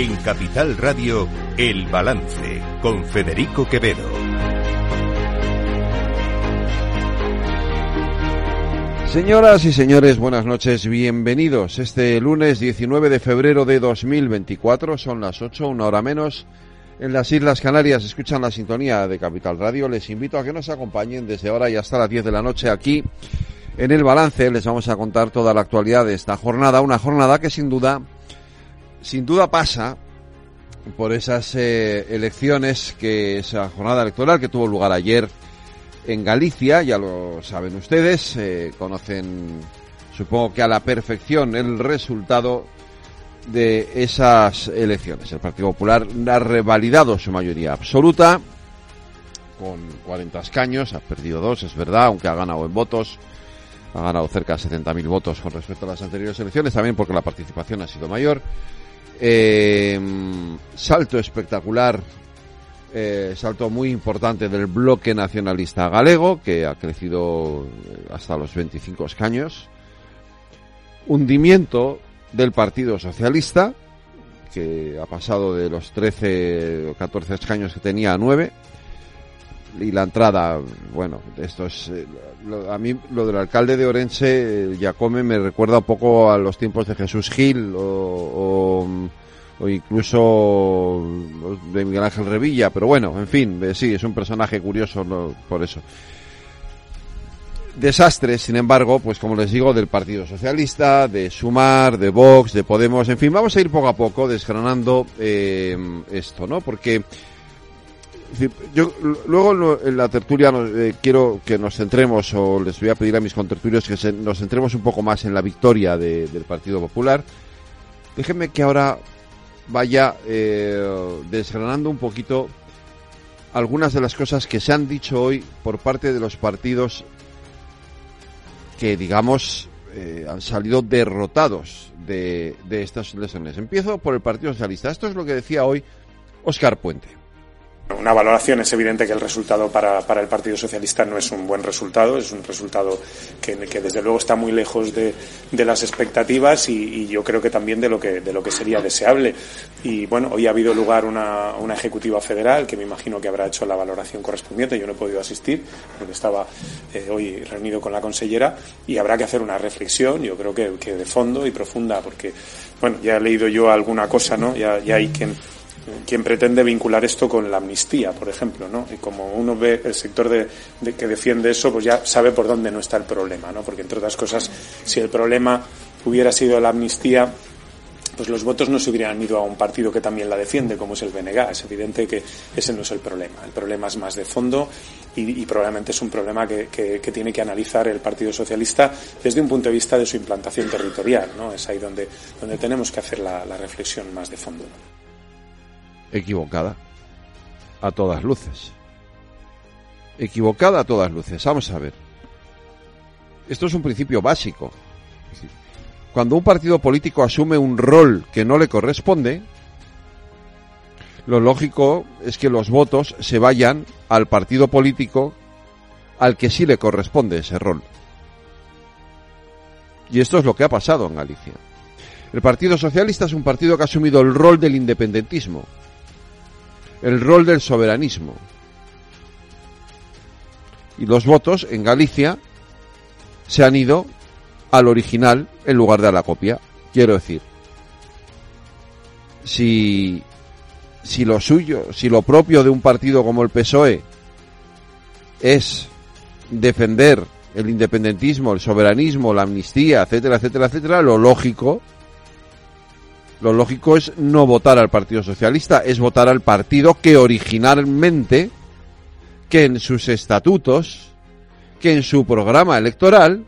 En Capital Radio, El Balance, con Federico Quevedo. Señoras y señores, buenas noches, bienvenidos. Este lunes 19 de febrero de 2024, son las 8, una hora menos. En las Islas Canarias escuchan la sintonía de Capital Radio. Les invito a que nos acompañen desde ahora y hasta las 10 de la noche aquí en el balance. Les vamos a contar toda la actualidad de esta jornada, una jornada que sin duda, sin duda pasa por esas eh, elecciones que esa jornada electoral que tuvo lugar ayer en Galicia, ya lo saben ustedes, eh, conocen supongo que a la perfección el resultado de esas elecciones. El Partido Popular ha revalidado su mayoría absoluta con 40 escaños, ha perdido dos, es verdad, aunque ha ganado en votos, ha ganado cerca de 70.000 votos con respecto a las anteriores elecciones, también porque la participación ha sido mayor. Eh, salto espectacular eh, salto muy importante del bloque nacionalista galego, que ha crecido eh, hasta los 25 escaños. Hundimiento del Partido Socialista, que ha pasado de los 13 o 14 escaños que tenía a 9. Y la entrada, bueno, esto es. A mí lo del alcalde de Orense, Jacome, me recuerda un poco a los tiempos de Jesús Gil o o incluso de Miguel Ángel Revilla, pero bueno, en fin, eh, sí, es un personaje curioso por eso. Desastres, sin embargo, pues como les digo, del Partido Socialista, de Sumar, de Vox, de Podemos, en fin, vamos a ir poco a poco desgranando eh, esto, ¿no? Porque yo luego en la tertulia eh, quiero que nos centremos, o les voy a pedir a mis contertulios que nos centremos un poco más en la victoria del Partido Popular. Déjenme que ahora vaya eh, desgranando un poquito algunas de las cosas que se han dicho hoy por parte de los partidos que, digamos, eh, han salido derrotados de, de estas elecciones. Empiezo por el Partido Socialista. Esto es lo que decía hoy Óscar Puente. Una valoración es evidente que el resultado para, para, el Partido Socialista no es un buen resultado, es un resultado que, que desde luego está muy lejos de, de las expectativas y, yo creo que también de lo que, de lo que sería deseable. Y bueno, hoy ha habido lugar una, una ejecutiva federal que me imagino que habrá hecho la valoración correspondiente. Yo no he podido asistir porque estaba eh, hoy reunido con la consellera y habrá que hacer una reflexión, yo creo que, que de fondo y profunda, porque bueno, ya he leído yo alguna cosa, ¿no? Ya, ya hay quien quien pretende vincular esto con la amnistía, por ejemplo, ¿no? Y como uno ve el sector de, que defiende eso, pues ya sabe por dónde no está el problema, ¿no? Porque entre otras cosas, si el problema hubiera sido la amnistía, pues los votos no se hubieran ido a un partido que también la defiende, como es el BNG. Es evidente que ese no es el problema. El problema es más de fondo y, probablemente es un problema que, que, que, tiene que analizar el Partido Socialista desde un punto de vista de su implantación territorial. ¿no? Es ahí donde, donde tenemos que hacer la reflexión más de fondo equivocada. A todas luces. Equivocada a todas luces. Vamos a ver. Esto es un principio básico. Cuando un partido político asume un rol que no le corresponde, lo lógico es que los votos se vayan al partido político al que sí le corresponde ese rol. Y esto es lo que ha pasado en Galicia. El Partido Socialista es un partido que ha asumido el rol del independentismo, el rol del soberanismo. Y los votos en Galicia se han ido al original en lugar de a la copia. Quiero decir, si, si lo suyo, si lo propio de un partido como el PSOE es defender el independentismo, el soberanismo, la amnistía, etcétera, etcétera, etcétera, lo lógico lo lógico es no votar al Partido Socialista, es votar al partido que originalmente, que en sus estatutos, que en su programa electoral,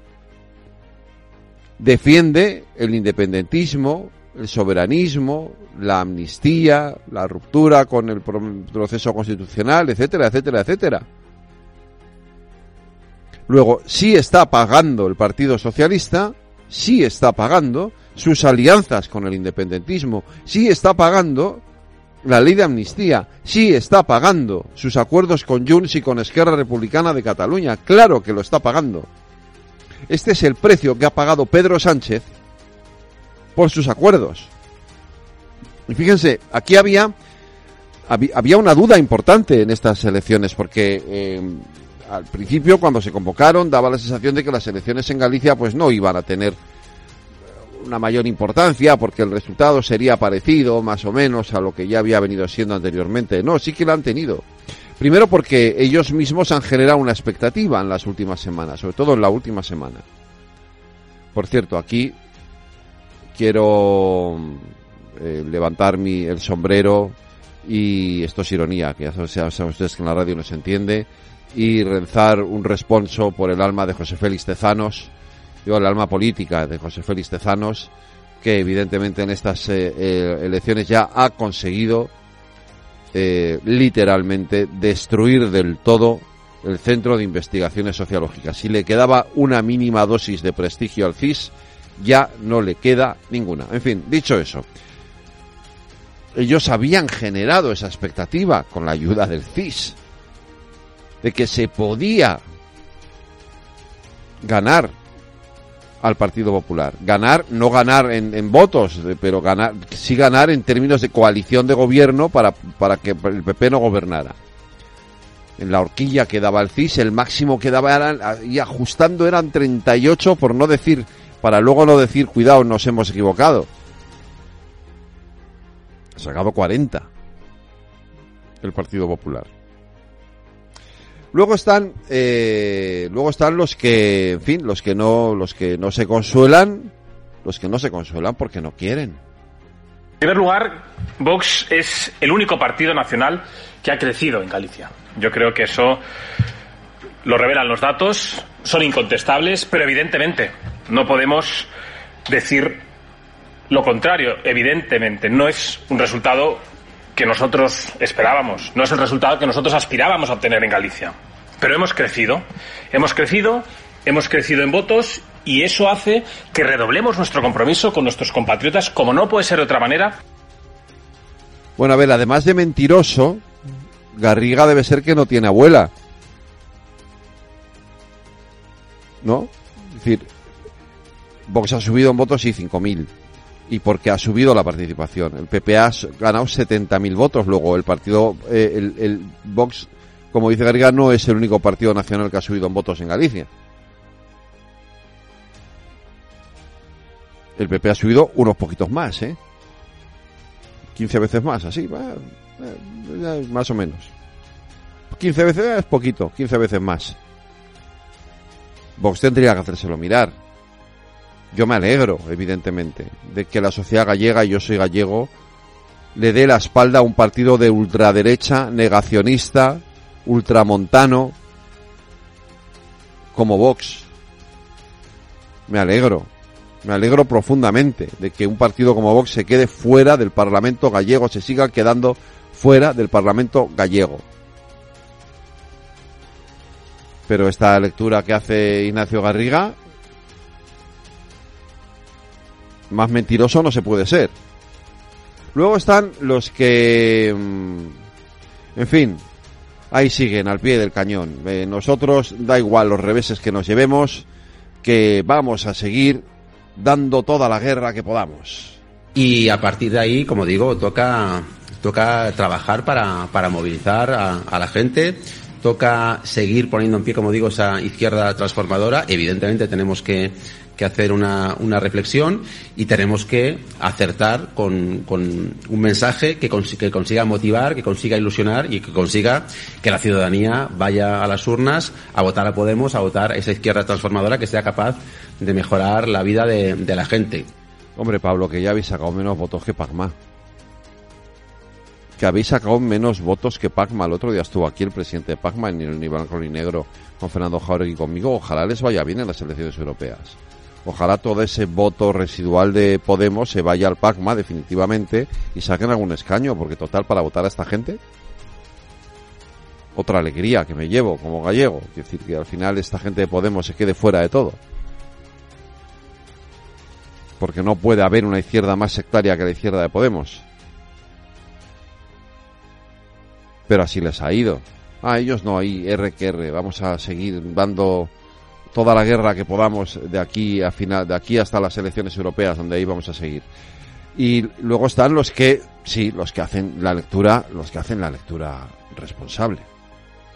defiende el independentismo, el soberanismo, la amnistía, la ruptura con el proceso constitucional, etcétera, etcétera, etcétera. Luego, sí está pagando el Partido Socialista, sí está pagando sus alianzas con el independentismo, sí está pagando la ley de amnistía, sí está pagando sus acuerdos con Junts y con Esquerra Republicana de Cataluña, claro que lo está pagando. Este es el precio que ha pagado Pedro Sánchez por sus acuerdos. Y fíjense, aquí había, había una duda importante en estas elecciones, porque eh, al principio, cuando se convocaron, daba la sensación de que las elecciones en Galicia pues no iban a tener una mayor importancia porque el resultado sería parecido más o menos a lo que ya había venido siendo anteriormente. No, sí que lo han tenido. Primero porque ellos mismos han generado una expectativa en las últimas semanas, sobre todo en la última semana. Por cierto, aquí quiero eh, levantar mi, el sombrero y esto es ironía, que ya saben ustedes que en la radio no se entiende, y rezar un responso por el alma de José Félix Tezanos, digo, el alma política de José Félix Tezanos, que evidentemente en estas eh, eh, elecciones ya ha conseguido eh, literalmente destruir del todo el Centro de Investigaciones Sociológicas. Si le quedaba una mínima dosis de prestigio al CIS, ya no le queda ninguna. En fin, dicho eso, ellos habían generado esa expectativa con la ayuda del CIS de que se podía ganar al Partido Popular. Ganar, no ganar en, votos, pero ganar, sí ganar en términos de coalición de gobierno para, para que el PP no gobernara. En la horquilla que daba el CIS, el máximo que daba eran, y ajustando eran 38, por no decir, para luego no decir, cuidado, nos hemos equivocado. Ha sacado 40 el Partido Popular. Luego están, eh, luego están los que, en fin, los que no, los que no se consuelan, los que no se consuelan porque no quieren. En primer lugar, Vox es el único partido nacional que ha crecido en Galicia. Yo creo que eso lo revelan los datos, son incontestables, pero evidentemente no podemos decir lo contrario. Evidentemente no es un resultado que nosotros esperábamos, no es el resultado que nosotros aspirábamos a obtener en Galicia. Pero hemos crecido, hemos crecido, hemos crecido en votos y eso hace que redoblemos nuestro compromiso con nuestros compatriotas como no puede ser de otra manera. Bueno, a ver, además de mentiroso, Garriga debe ser que no tiene abuela. ¿No? Es decir, Vox ha subido en votos y 5.000 y porque ha subido la participación. El PP ha ganado 70.000 votos, luego el partido, eh, el, Vox, como dice Garriga, no es el único partido nacional que ha subido en votos en Galicia. El PP ha subido unos poquitos más, ¿eh? 15 veces más, así, más o menos. 15 veces es poquito, 15 veces más. Vox tendría que hacérselo mirar yo me alegro, evidentemente, de que la sociedad gallega, y yo soy gallego, le dé la espalda a un partido de ultraderecha, negacionista, ultramontano, como Vox. Me alegro, me alegro profundamente de que un partido como Vox se quede fuera del Parlamento gallego, se siga quedando fuera del Parlamento gallego. Pero esta lectura que hace Ignacio Garriga Más mentiroso no se puede ser. Luego están los que, mm, en fin, ahí siguen al pie del cañón. Eh, nosotros, da igual los reveses que nos llevemos, que vamos a seguir dando toda la guerra que podamos. Y a partir de ahí, como digo, toca, toca trabajar para, para movilizar a, a la gente, toca seguir poniendo en pie, como digo, esa izquierda transformadora. Evidentemente tenemos que que hacer una, reflexión y tenemos que acertar con, con un mensaje que, que consiga motivar, que consiga ilusionar y que consiga que la ciudadanía vaya a las urnas a votar a Podemos, a votar esa izquierda transformadora que sea capaz de mejorar la vida de, la gente. Hombre, Pablo, que ya habéis sacado menos votos que Pacma. Que habéis sacado menos votos que Pacma. El otro día estuvo aquí el presidente de Pacma, ni ni blanco ni negro, con Fernando Jauregui conmigo. Ojalá les vaya bien en las elecciones europeas. Ojalá todo ese voto residual de Podemos se vaya al PACMA definitivamente y saquen algún escaño, porque total, para votar a esta gente, otra alegría que me llevo como gallego. Es decir, que al final esta gente de Podemos se quede fuera de todo. Porque no puede haber una izquierda más sectaria que la izquierda de Podemos. Pero así les ha ido. A ah, ellos no, hay R que R. Vamos a seguir dando toda la guerra que podamos de aquí a final, de aquí hasta las elecciones europeas, donde ahí vamos a seguir. Y luego están los que, sí, los que hacen la lectura, los que hacen la lectura responsable.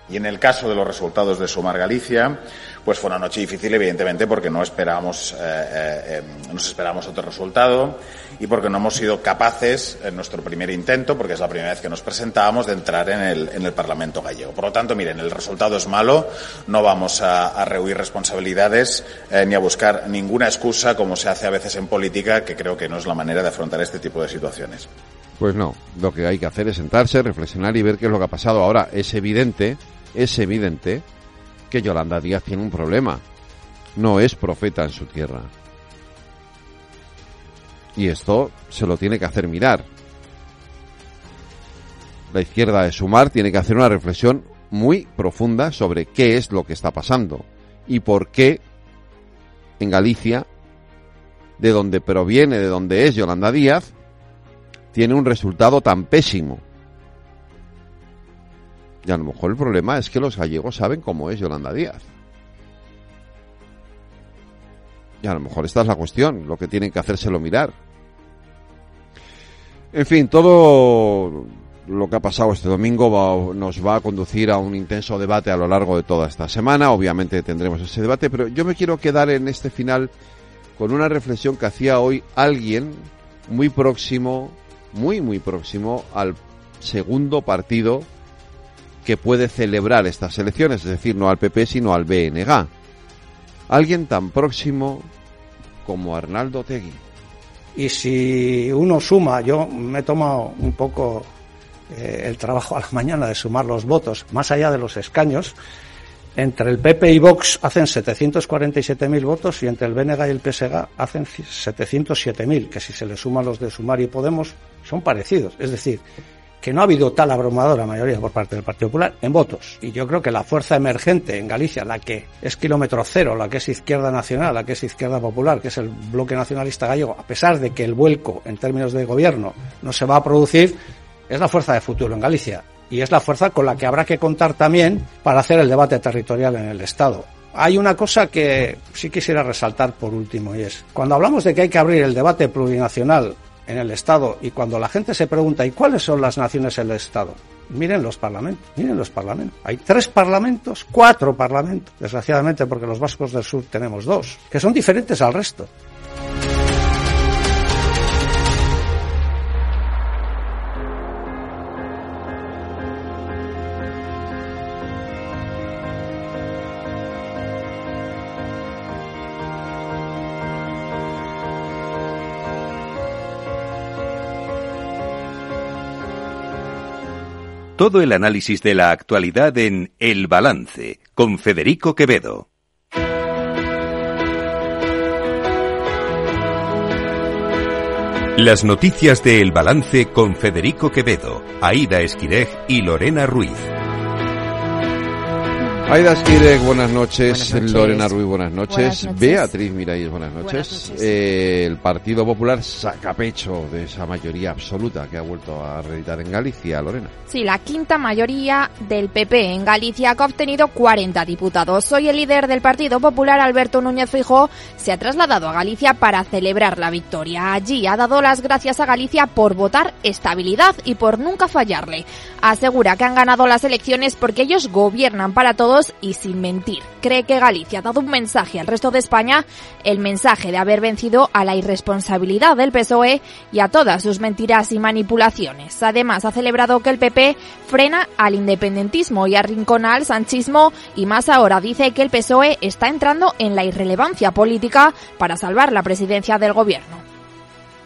Y en el caso de los resultados de Sumar Galicia, pues fue una noche difícil, evidentemente, porque no esperábamos, eh, eh, nos esperábamos otro resultado y porque no hemos sido capaces, en nuestro primer intento, porque es la primera vez que nos presentábamos, de entrar en el, en el Parlamento gallego. Por lo tanto, miren, el resultado es malo, no vamos a, a rehuir responsabilidades eh, ni a buscar ninguna excusa, como se hace a veces en política, que creo que no es la manera de afrontar este tipo de situaciones. Pues no, lo que hay que hacer es sentarse, reflexionar y ver qué es lo que ha pasado. Ahora, es evidente, es evidente que Yolanda Díaz tiene un problema. No es profeta en su tierra. Y esto se lo tiene que hacer mirar. La izquierda de Sumar tiene que hacer una reflexión muy profunda sobre qué es lo que está pasando y por qué en Galicia, de donde proviene, de donde es Yolanda Díaz, tiene un resultado tan pésimo. Y a lo mejor el problema es que los gallegos saben cómo es Yolanda Díaz. Y a lo mejor esta es la cuestión, lo que tienen que hacérselo mirar. En fin, todo lo que ha pasado este domingo nos va a conducir a un intenso debate a lo largo de toda esta semana. Obviamente tendremos ese debate, pero yo me quiero quedar en este final con una reflexión que hacía hoy alguien muy próximo, muy, muy próximo al segundo partido que puede celebrar estas elecciones, es decir, no al PP sino al BNG. Alguien tan próximo como Arnaldo Tegui. Y si uno suma, yo me he tomado un poco eh, el trabajo a la mañana de sumar los votos, más allá de los escaños, entre el PP y Vox hacen 747.000 votos y entre el BNG y el PSG hacen 707.000, que si se le suman los de Sumar y Podemos son parecidos. Es decir, que no ha habido tal abrumadora mayoría por parte del Partido Popular en votos. Y yo creo que la fuerza emergente en Galicia, la que es kilómetro cero, la que es izquierda nacional, la que es izquierda popular, que es el bloque nacionalista gallego, a pesar de que el vuelco en términos de gobierno no se va a producir, es la fuerza de futuro en Galicia. Y es la fuerza con la que habrá que contar también para hacer el debate territorial en el Estado. Hay una cosa que sí quisiera resaltar por último y es, cuando hablamos de que hay que abrir el debate plurinacional en el Estado y cuando la gente se pregunta ¿y cuáles son las naciones en el Estado? Miren los parlamentos, miren los parlamentos. Hay tres parlamentos, cuatro parlamentos, desgraciadamente porque los vascos del sur tenemos dos, que son diferentes al resto. Todo el análisis de la actualidad en El Balance con Federico Quevedo. Las noticias de El Balance con Federico Quevedo, Aida Esquirej y Lorena Ruiz. Aida Esquirek, buenas noches. Buenas noches. Lorena Ruiz, buenas noches. Buenas noches. Beatriz Miralles, buenas noches. Buenas noches. Eh, el Partido Popular saca pecho de esa mayoría absoluta que ha vuelto a reeditar en Galicia, Lorena. Sí, la quinta mayoría del PP en Galicia que ha obtenido 40 diputados. Hoy el líder del Partido Popular, Alberto Núñez Fijó, se ha trasladado a Galicia para celebrar la victoria. Allí ha dado las gracias a Galicia por votar estabilidad y por nunca fallarle. Asegura que han ganado las elecciones porque ellos gobiernan para todos y sin mentir. Cree que Galicia ha dado un mensaje al resto de España, el mensaje de haber vencido a la irresponsabilidad del PSOE y a todas sus mentiras y manipulaciones. Además, ha celebrado que el PP frena al independentismo y arrincona al sanchismo y más ahora dice que el PSOE está entrando en la irrelevancia política para salvar la presidencia del gobierno.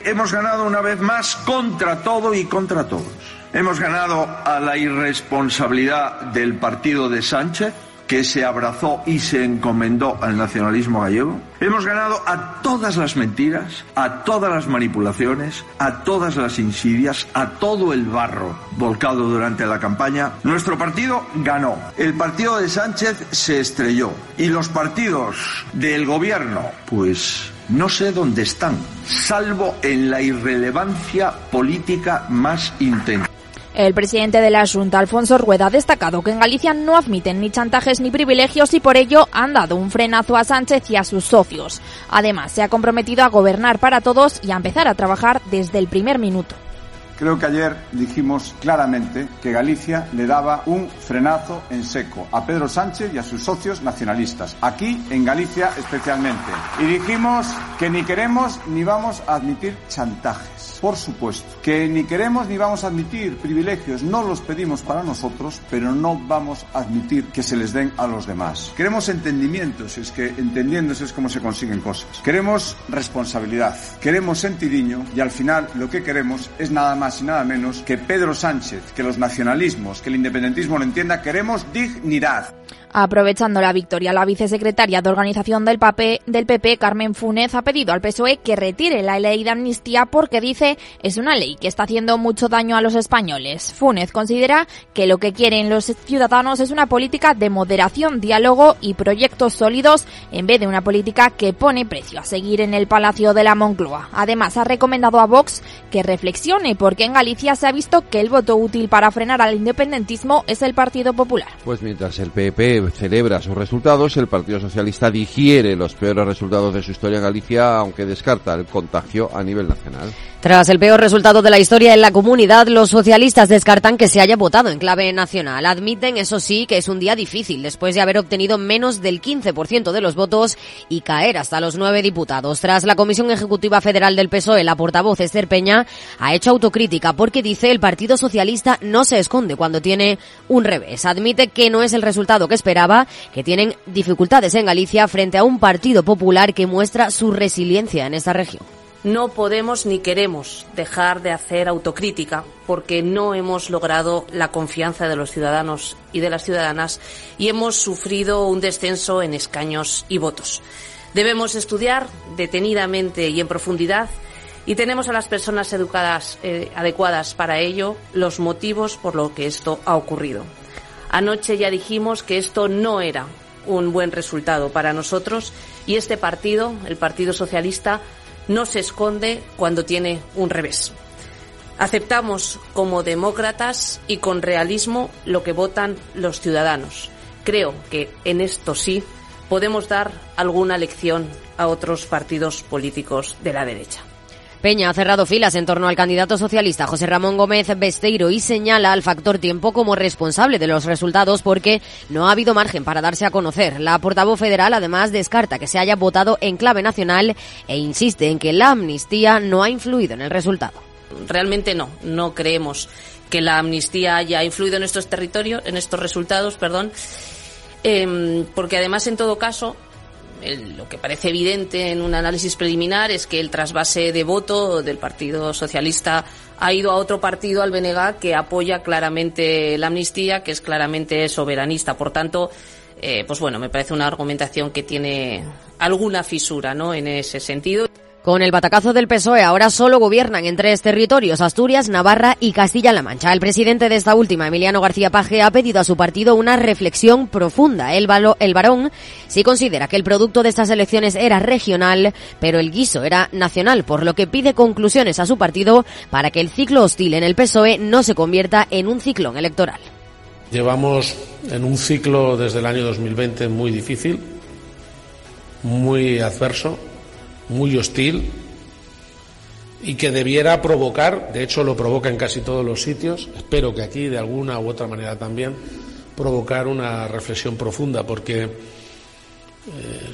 Hemos ganado una vez más contra todo y contra todos. Hemos ganado a la irresponsabilidad del partido de Sánchez, que se abrazó y se encomendó al nacionalismo gallego. Hemos ganado a todas las mentiras, a todas las manipulaciones, a todas las insidias, a todo el barro volcado durante la campaña. Nuestro partido ganó. El partido de Sánchez se estrelló. Y los partidos del gobierno, pues no sé dónde están, salvo en la irrelevancia política más intensa. El presidente de la Junta, Alfonso Rueda, ha destacado que en Galicia no admiten ni chantajes ni privilegios y por ello han dado un frenazo a Sánchez y a sus socios. Además, se ha comprometido a gobernar para todos y a empezar a trabajar desde el primer minuto. Creo que ayer dijimos claramente que Galicia le daba un frenazo en seco a Pedro Sánchez y a sus socios nacionalistas, aquí en Galicia especialmente. Y dijimos que ni queremos ni vamos a admitir chantajes. Por supuesto, que ni queremos ni vamos a admitir privilegios, no los pedimos para nosotros, pero no vamos a admitir que se les den a los demás. Queremos entendimientos, es que entendiéndose es como se consiguen cosas. Queremos responsabilidad, queremos sentidiño y al final lo que queremos es nada más y nada menos que Pedro Sánchez, que los nacionalismos, que el independentismo lo entienda, queremos dignidad. Aprovechando la victoria, la vicesecretaria de organización del, del PP, Carmen Funes, ha pedido al PSOE que retire la ley de amnistía porque dice es una ley que está haciendo mucho daño a los españoles. Funes considera que lo que quieren los ciudadanos es una política de moderación, diálogo y proyectos sólidos en vez de una política que pone precio a seguir en el Palacio de la Moncloa. Además, ha recomendado a Vox que reflexione porque en Galicia se ha visto que el voto útil para frenar al independentismo es el Partido Popular. Pues mientras el PP celebra sus resultados, el Partido Socialista digiere los peores resultados de su historia en Galicia, aunque descarta el contagio a nivel nacional. Tras el peor resultado de la historia en la comunidad, los socialistas descartan que se haya votado en clave nacional. Admiten, eso sí, que es un día difícil después de haber obtenido menos del 15% de los votos y caer hasta los nueve diputados. Tras la Comisión Ejecutiva Federal del PSOE, la portavoz Esther Peña ha hecho autocrítica porque dice el Partido Socialista no se esconde cuando tiene un revés. Admite que no es el resultado que esperaba, que tienen dificultades en Galicia frente a un Partido Popular que muestra su resiliencia en esta región. No podemos ni queremos dejar de hacer autocrítica porque no hemos logrado la confianza de los ciudadanos y de las ciudadanas y hemos sufrido un descenso en escaños y votos. Debemos estudiar detenidamente y en profundidad y tenemos a las personas educadas eh, adecuadas para ello los motivos por los que esto ha ocurrido. Anoche ya dijimos que esto no era un buen resultado para nosotros y este partido, el Partido Socialista, no se esconde cuando tiene un revés. Aceptamos como demócratas y con realismo lo que votan los ciudadanos. Creo que en esto sí podemos dar alguna lección a otros partidos políticos de la derecha. Peña ha cerrado filas en torno al candidato socialista José Ramón Gómez Besteiro y señala al factor tiempo como responsable de los resultados porque no ha habido margen para darse a conocer. La portavoz federal además descarta que se haya votado en clave nacional e insiste en que la amnistía no ha influido en el resultado. Realmente no, no creemos que la amnistía haya influido en estos territorios, en estos resultados, perdón, em, porque además en todo caso lo que parece evidente en un análisis preliminar es que el trasvase de voto del Partido Socialista ha ido a otro partido, al BNG, que apoya claramente la amnistía, que es claramente soberanista. Por tanto, eh, pues bueno, me parece una argumentación que tiene alguna fisura, ¿no? En ese sentido. Con el batacazo del PSOE ahora solo gobiernan en tres territorios, Asturias, Navarra y Castilla-La Mancha. El presidente de esta última, Emiliano García Paje, ha pedido a su partido una reflexión profunda. El, el varón sí considera que el producto de estas elecciones era regional, pero el guiso era nacional, por lo que pide conclusiones a su partido para que el ciclo hostil en el PSOE no se convierta en un ciclón electoral. Llevamos en un ciclo desde el año 2020 muy difícil, muy adverso muy hostil y que debiera provocar, de hecho lo provoca en casi todos los sitios, espero que aquí de alguna u otra manera también, provocar una reflexión profunda, porque eh,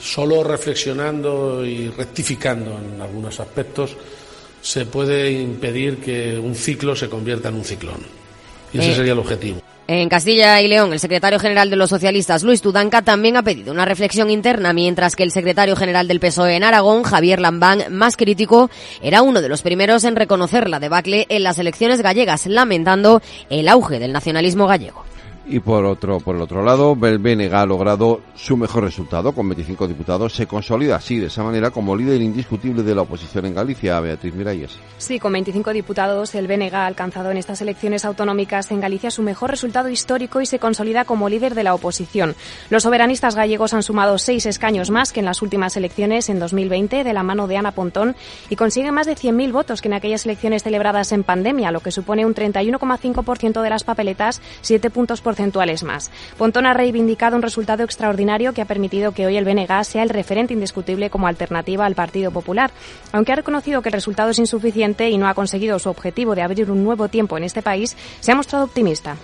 solo reflexionando y rectificando en algunos aspectos se puede impedir que un ciclo se convierta en un ciclón. Y ese eh, sería el objetivo. En Castilla y León, el secretario general de los socialistas, Luis Tudanca, también ha pedido una reflexión interna, mientras que el secretario general del PSOE en Aragón, Javier Lambán, más crítico, era uno de los primeros en reconocer la debacle en las elecciones gallegas, lamentando el auge del nacionalismo gallego. Y por otro, por el otro lado, el BNG ha logrado su mejor resultado con 25 diputados. Se consolida así, de esa manera, como líder indiscutible de la oposición en Galicia, Beatriz Miralles. Sí, con 25 diputados, el BNG ha alcanzado en estas elecciones autonómicas en Galicia su mejor resultado histórico y se consolida como líder de la oposición. Los soberanistas gallegos han sumado seis escaños más que en las últimas elecciones en 2020 de la mano de Ana Pontón y consiguen más de 100.000 votos que en aquellas elecciones celebradas en pandemia, lo que supone un 31,5% de las papeletas, siete puntos por porcentuales más. Pontón ha reivindicado un resultado extraordinario que ha permitido que hoy el BNG sea el referente indiscutible como alternativa al Partido Popular. Aunque ha reconocido que el resultado es insuficiente y no ha conseguido su objetivo de abrir un nuevo tiempo en este país, se ha mostrado optimista.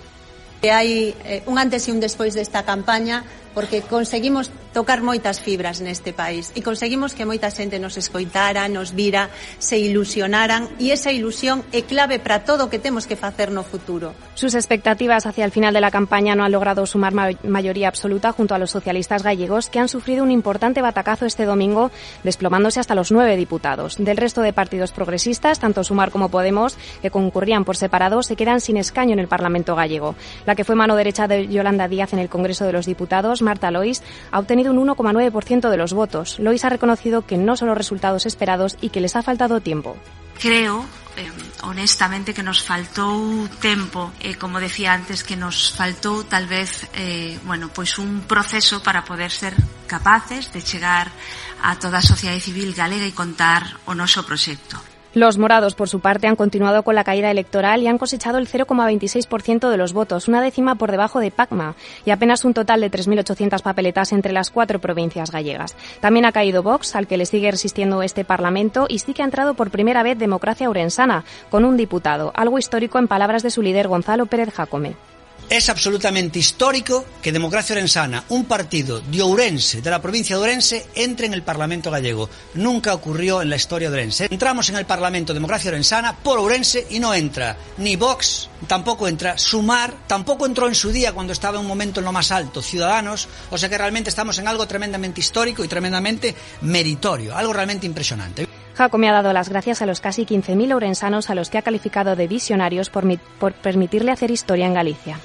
Hai eh, un antes e un despois desta campaña porque conseguimos tocar moitas fibras neste país e conseguimos que moita xente nos escoitara, nos vira, se ilusionaran e esa ilusión é clave para todo o que temos que facer no futuro. Sus expectativas hacia el final de la campaña no han logrado sumar ma mayoría absoluta junto a los socialistas gallegos que han sufrido un importante batacazo este domingo desplomándose hasta los nueve diputados. Del resto de partidos progresistas, tanto Sumar como Podemos, que concurrían por separado, se quedan sin escaño en el Parlamento gallego. La que fue mano derecha de Yolanda Díaz en el Congreso de los Diputados, Marta Lois, ha obtenido un 1,9% de los votos. Lois ha reconocido que no son los resultados esperados y que les ha faltado tiempo. Creo eh, honestamente que nos faltou tempo e como decía antes que nos faltou tal vez eh, bueno, pois un proceso para poder ser capaces de chegar a toda a sociedade civil galega e contar o noso proxecto. Los morados, por su parte, han continuado con la caída electoral y han cosechado el 0,26% de los votos, una décima por debajo de Pacma, y apenas un total de 3.800 papeletas entre las cuatro provincias gallegas. También ha caído Vox, al que le sigue resistiendo este Parlamento, y sí que ha entrado por primera vez Democracia Urensana, con un diputado, algo histórico en palabras de su líder Gonzalo Pérez Jacome. Es absolutamente histórico que Democracia Orensana, un partido de Ourense, de la provincia de Ourense, entre en el Parlamento gallego. Nunca ocurrió en la historia de Ourense. Entramos en el Parlamento Democracia Orensana por Ourense y no entra ni Vox, tampoco entra Sumar, tampoco entró en su día cuando estaba en un momento en lo más alto Ciudadanos, o sea que realmente estamos en algo tremendamente histórico y tremendamente meritorio, algo realmente impresionante. Jacome ha dado las gracias a los casi 15.000 ourensanos a los que ha calificado de visionarios por permitirle hacer historia en Galicia.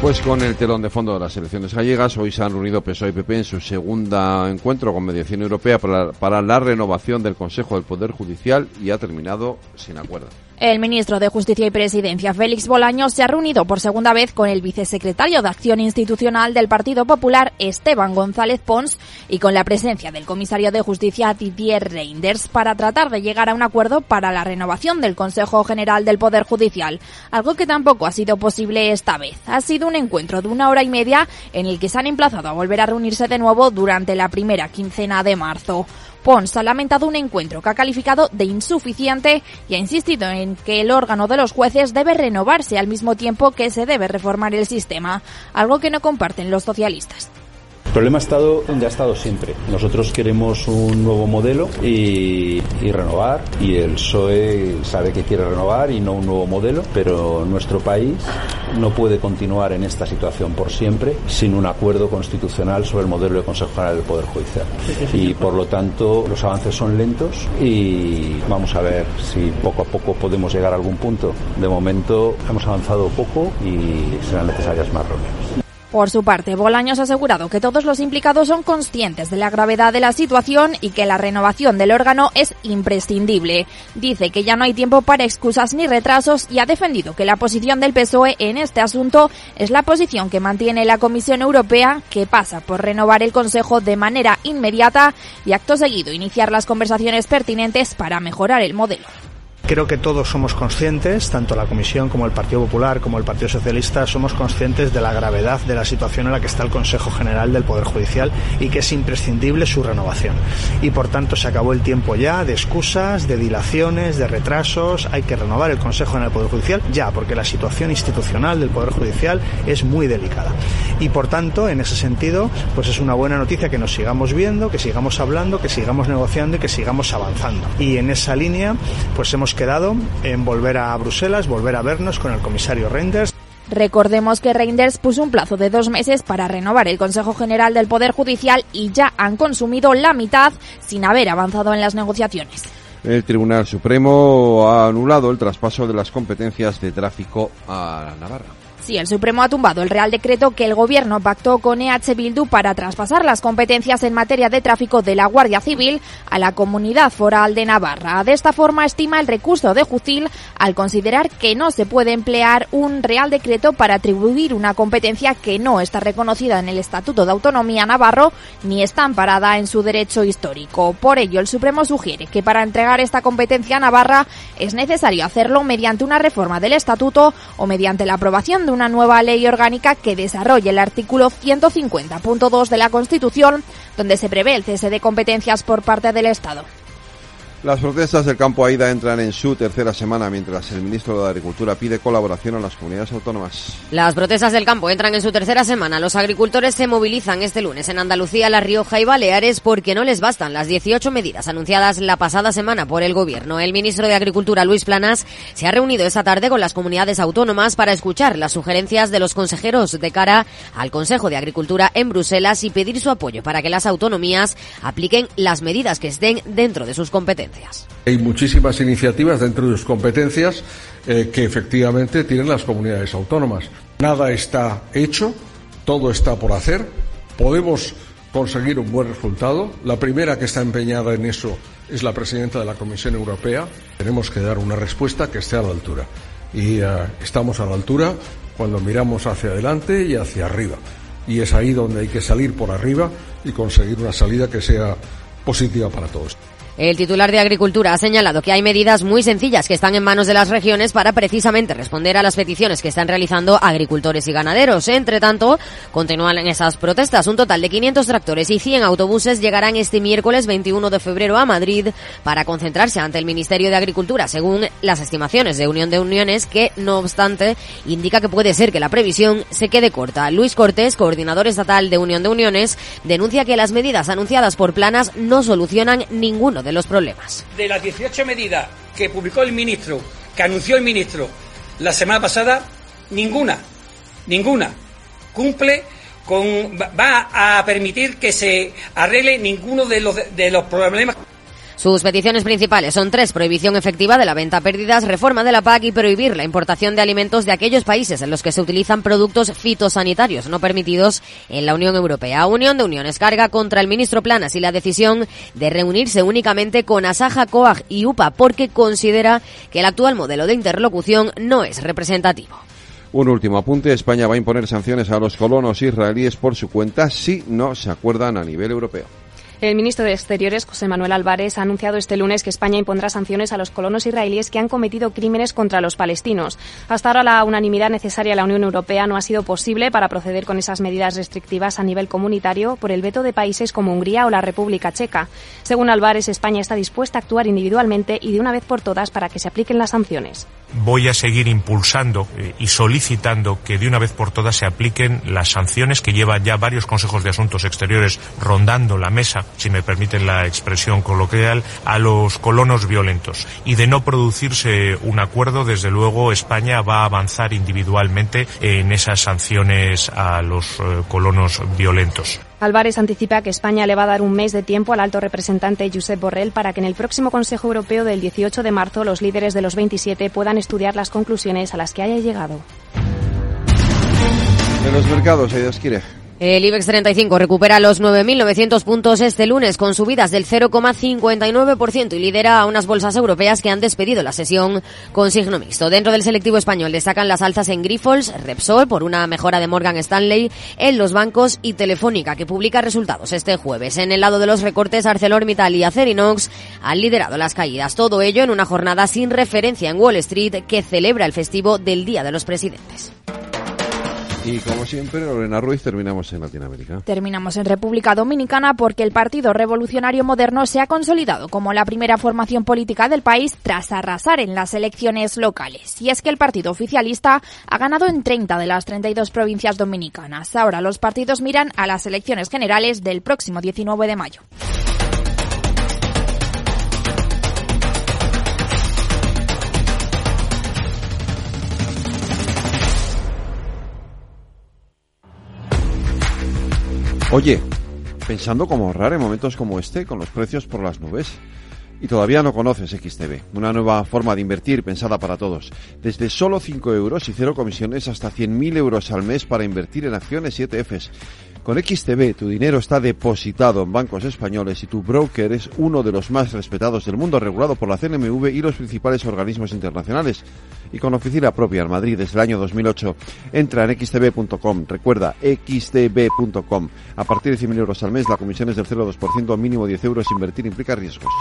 Pues con el telón de fondo de las elecciones gallegas, hoy se han reunido PSOE y PP en su segunda encuentro con mediación europea para la renovación del Consejo del Poder Judicial y ha terminado sin acuerdo. El ministro de Justicia y Presidencia, Félix Bolaños, se ha reunido por segunda vez con el vicesecretario de Acción Institucional del Partido Popular, Esteban González Pons, y con la presencia del comisario de Justicia, Didier Reinders, para tratar de llegar a un acuerdo para la renovación del Consejo General del Poder Judicial, algo que tampoco ha sido posible esta vez. Ha sido un encuentro de una hora y media en el que se han emplazado a volver a reunirse de nuevo durante la primera quincena de marzo. Pons ha lamentado un encuentro que ha calificado de insuficiente y ha insistido en que el órgano de los jueces debe renovarse al mismo tiempo que se debe reformar el sistema, algo que no comparten los socialistas. El problema ha estado donde ha estado siempre. Nosotros queremos un nuevo modelo y, y, renovar, y el PSOE sabe que quiere renovar y no un nuevo modelo, pero nuestro país no puede continuar en esta situación por siempre sin un acuerdo constitucional sobre el modelo de Consejo General del Poder Judicial. Y por lo tanto los avances son lentos y vamos a ver si poco a poco podemos llegar a algún punto. De momento hemos avanzado poco y serán necesarias más reuniones. Por su parte, Bolaños ha asegurado que todos los implicados son conscientes de la gravedad de la situación y que la renovación del órgano es imprescindible. Dice que ya no hay tiempo para excusas ni retrasos y ha defendido que la posición del PSOE en este asunto es la posición que mantiene la Comisión Europea, que pasa por renovar el Consejo de manera inmediata y acto seguido iniciar las conversaciones pertinentes para mejorar el modelo. Creo que todos somos conscientes, tanto la Comisión como el Partido Popular como el Partido Socialista, somos conscientes de la gravedad de la situación en la que está el Consejo General del Poder Judicial y que es imprescindible su renovación. Y por tanto se acabó el tiempo ya de excusas, de dilaciones, de retrasos. Hay que renovar el Consejo General del Poder Judicial ya, porque la situación institucional del Poder Judicial es muy delicada. Y por tanto, en ese sentido, pues es una buena noticia que nos sigamos viendo, que sigamos hablando, que sigamos negociando y que sigamos avanzando. Y en esa línea, pues hemos quedado en volver a Bruselas, volver a vernos con el comisario Reinders. Recordemos que Reinders puso un plazo de dos meses para renovar el Consejo General del Poder Judicial y ya han consumido la mitad sin haber avanzado en las negociaciones. El Tribunal Supremo ha anulado el traspaso de las competencias de tráfico a Navarra. Sí, el Supremo ha tumbado el Real Decreto que el Gobierno pactó con EH Bildu para traspasar las competencias en materia de tráfico de la Guardia Civil a la Comunidad Foral de Navarra. De esta forma, estima el recurso de Jucil al considerar que no se puede emplear un Real Decreto para atribuir una competencia que no está reconocida en el Estatuto de Autonomía Navarro ni está amparada en su derecho histórico. Por ello, el Supremo sugiere que para entregar esta competencia a Navarra es necesario hacerlo mediante una reforma del Estatuto o mediante la aprobación de una nueva ley orgánica que desarrolle el artículo 150.2 de la Constitución, donde se prevé el cese de competencias por parte del Estado. Las protestas del campo AIDA entran en su tercera semana mientras el ministro de Agricultura pide colaboración a las comunidades autónomas. Las protestas del campo entran en su tercera semana. Los agricultores se movilizan este lunes en Andalucía, La Rioja y Baleares porque no les bastan las 18 medidas anunciadas la pasada semana por el Gobierno. El ministro de Agricultura, Luis Planas, se ha reunido esta tarde con las comunidades autónomas para escuchar las sugerencias de los consejeros de cara al Consejo de Agricultura en Bruselas y pedir su apoyo para que las autonomías apliquen las medidas que estén dentro de sus competencias. Hay muchísimas iniciativas dentro de sus competencias eh, que efectivamente tienen las comunidades autónomas. Nada está hecho, todo está por hacer. Podemos conseguir un buen resultado. La primera que está empeñada en eso es la presidenta de la Comisión Europea. Tenemos que dar una respuesta que esté a la altura. Y uh, estamos a la altura cuando miramos hacia adelante y hacia arriba. Y es ahí donde hay que salir por arriba y conseguir una salida que sea positiva para todos. El titular de Agricultura ha señalado que hay medidas muy sencillas que están en manos de las regiones para precisamente responder a las peticiones que están realizando agricultores y ganaderos. Entre tanto, continúan esas protestas. Un total de 500 tractores y 100 autobuses llegarán este miércoles 21 de febrero a Madrid para concentrarse ante el Ministerio de Agricultura, según las estimaciones de Unión de Uniones, que no obstante indica que puede ser que la previsión se quede corta. Luis Cortés, coordinador estatal de Unión de Uniones, denuncia que las medidas anunciadas por Planas no solucionan ninguno de los problemas. De las 18 medidas que publicó el ministro, que anunció el ministro la semana pasada, ninguna, ninguna cumple con, va a permitir que se arregle ninguno de los, de los problemas. Sus peticiones principales son tres, prohibición efectiva de la venta a pérdidas, reforma de la PAC y prohibir la importación de alimentos de aquellos países en los que se utilizan productos fitosanitarios no permitidos en la Unión Europea. Unión de Uniones carga contra el ministro Planas y la decisión de reunirse únicamente con Asaja, COAG y UPA porque considera que el actual modelo de interlocución no es representativo. Un último apunte, España va a imponer sanciones a los colonos israelíes por su cuenta si no se acuerdan a nivel europeo. El ministro de Exteriores, José Manuel Álvarez, ha anunciado este lunes que España impondrá sanciones a los colonos israelíes que han cometido crímenes contra los palestinos. Hasta ahora la unanimidad necesaria en la Unión Europea no ha sido posible para proceder con esas medidas restrictivas a nivel comunitario por el veto de países como Hungría o la República Checa. Según Álvarez, España está dispuesta a actuar individualmente y de una vez por todas para que se apliquen las sanciones. Voy a seguir impulsando eh, y solicitando que de una vez por todas se apliquen las sanciones que llevan ya varios consejos de asuntos exteriores rondando la mesa si me permiten la expresión coloquial, a los colonos violentos. Y de no producirse un acuerdo, desde luego España va a avanzar individualmente en esas sanciones a los eh, colonos violentos. Álvarez anticipa que España le va a dar un mes de tiempo al alto representante Josep Borrell para que en el próximo Consejo Europeo del 18 de marzo los líderes de los 27 puedan estudiar las conclusiones a las que haya llegado. En los mercados, Dios quiere. El IBEX 35 recupera los 9.900 puntos este lunes con subidas del 0,59% y lidera a unas bolsas europeas que han despedido la sesión con signo mixto. Dentro del selectivo español destacan las alzas en Grifols, Repsol por una mejora de Morgan Stanley en los bancos y Telefónica que publica resultados este jueves. En el lado de los recortes ArcelorMittal y Acerinox han liderado las caídas. Todo ello en una jornada sin referencia en Wall Street que celebra el festivo del Día de los Presidentes. Y como siempre, Lorena Ruiz, terminamos en Latinoamérica. Terminamos en República Dominicana porque el Partido Revolucionario Moderno se ha consolidado como la primera formación política del país tras arrasar en las elecciones locales. Y es que el partido oficialista ha ganado en 30 de las 32 provincias dominicanas. Ahora los partidos miran a las elecciones generales del próximo 19 de mayo. Oye, pensando cómo ahorrar en momentos como este, con los precios por las nubes. y todavía no conoces XTB, una nueva forma de invertir pensada para todos. Desde solo 5 euros y cero comisiones hasta 100.000 euros al mes para invertir en acciones y ETFs. Con XTB tu dinero está depositado en bancos españoles y tu broker es uno de los más respetados del mundo, regulado por la CNMV y los principales organismos internacionales. Y con oficina propia en Madrid desde el año 2008. Entra en xtb.com. Recuerda, xtb.com. A partir de 100.000 euros al mes, la comisión es del 0,2%, mínimo 10 euros. Invertir implica riesgos.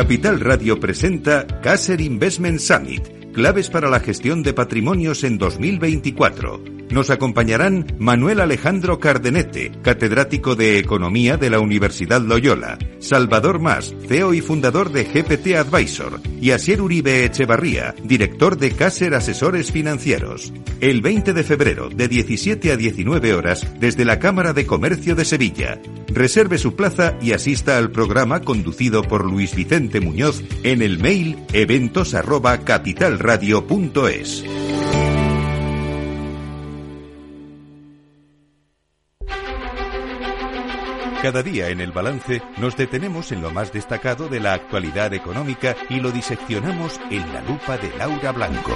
Capital Radio presenta Caser Investment Summit, claves para la gestión de patrimonios en 2024 nos acompañarán Manuel Alejandro Cardenete, catedrático de Economía de la Universidad Loyola, Salvador Mas, CEO y fundador de GPT Advisor, y Asier Uribe Echevarría, director de Caser Asesores Financieros. El 20 de febrero, de 17 a 19 horas, desde la Cámara de Comercio de Sevilla. Reserve su plaza y asista al programa conducido por Luis Vicente Muñoz en el mail eventos@capitalradio.es. Cada día en el balance nos detenemos en lo más destacado de la actualidad económica y lo diseccionamos en la lupa de Laura Blanco.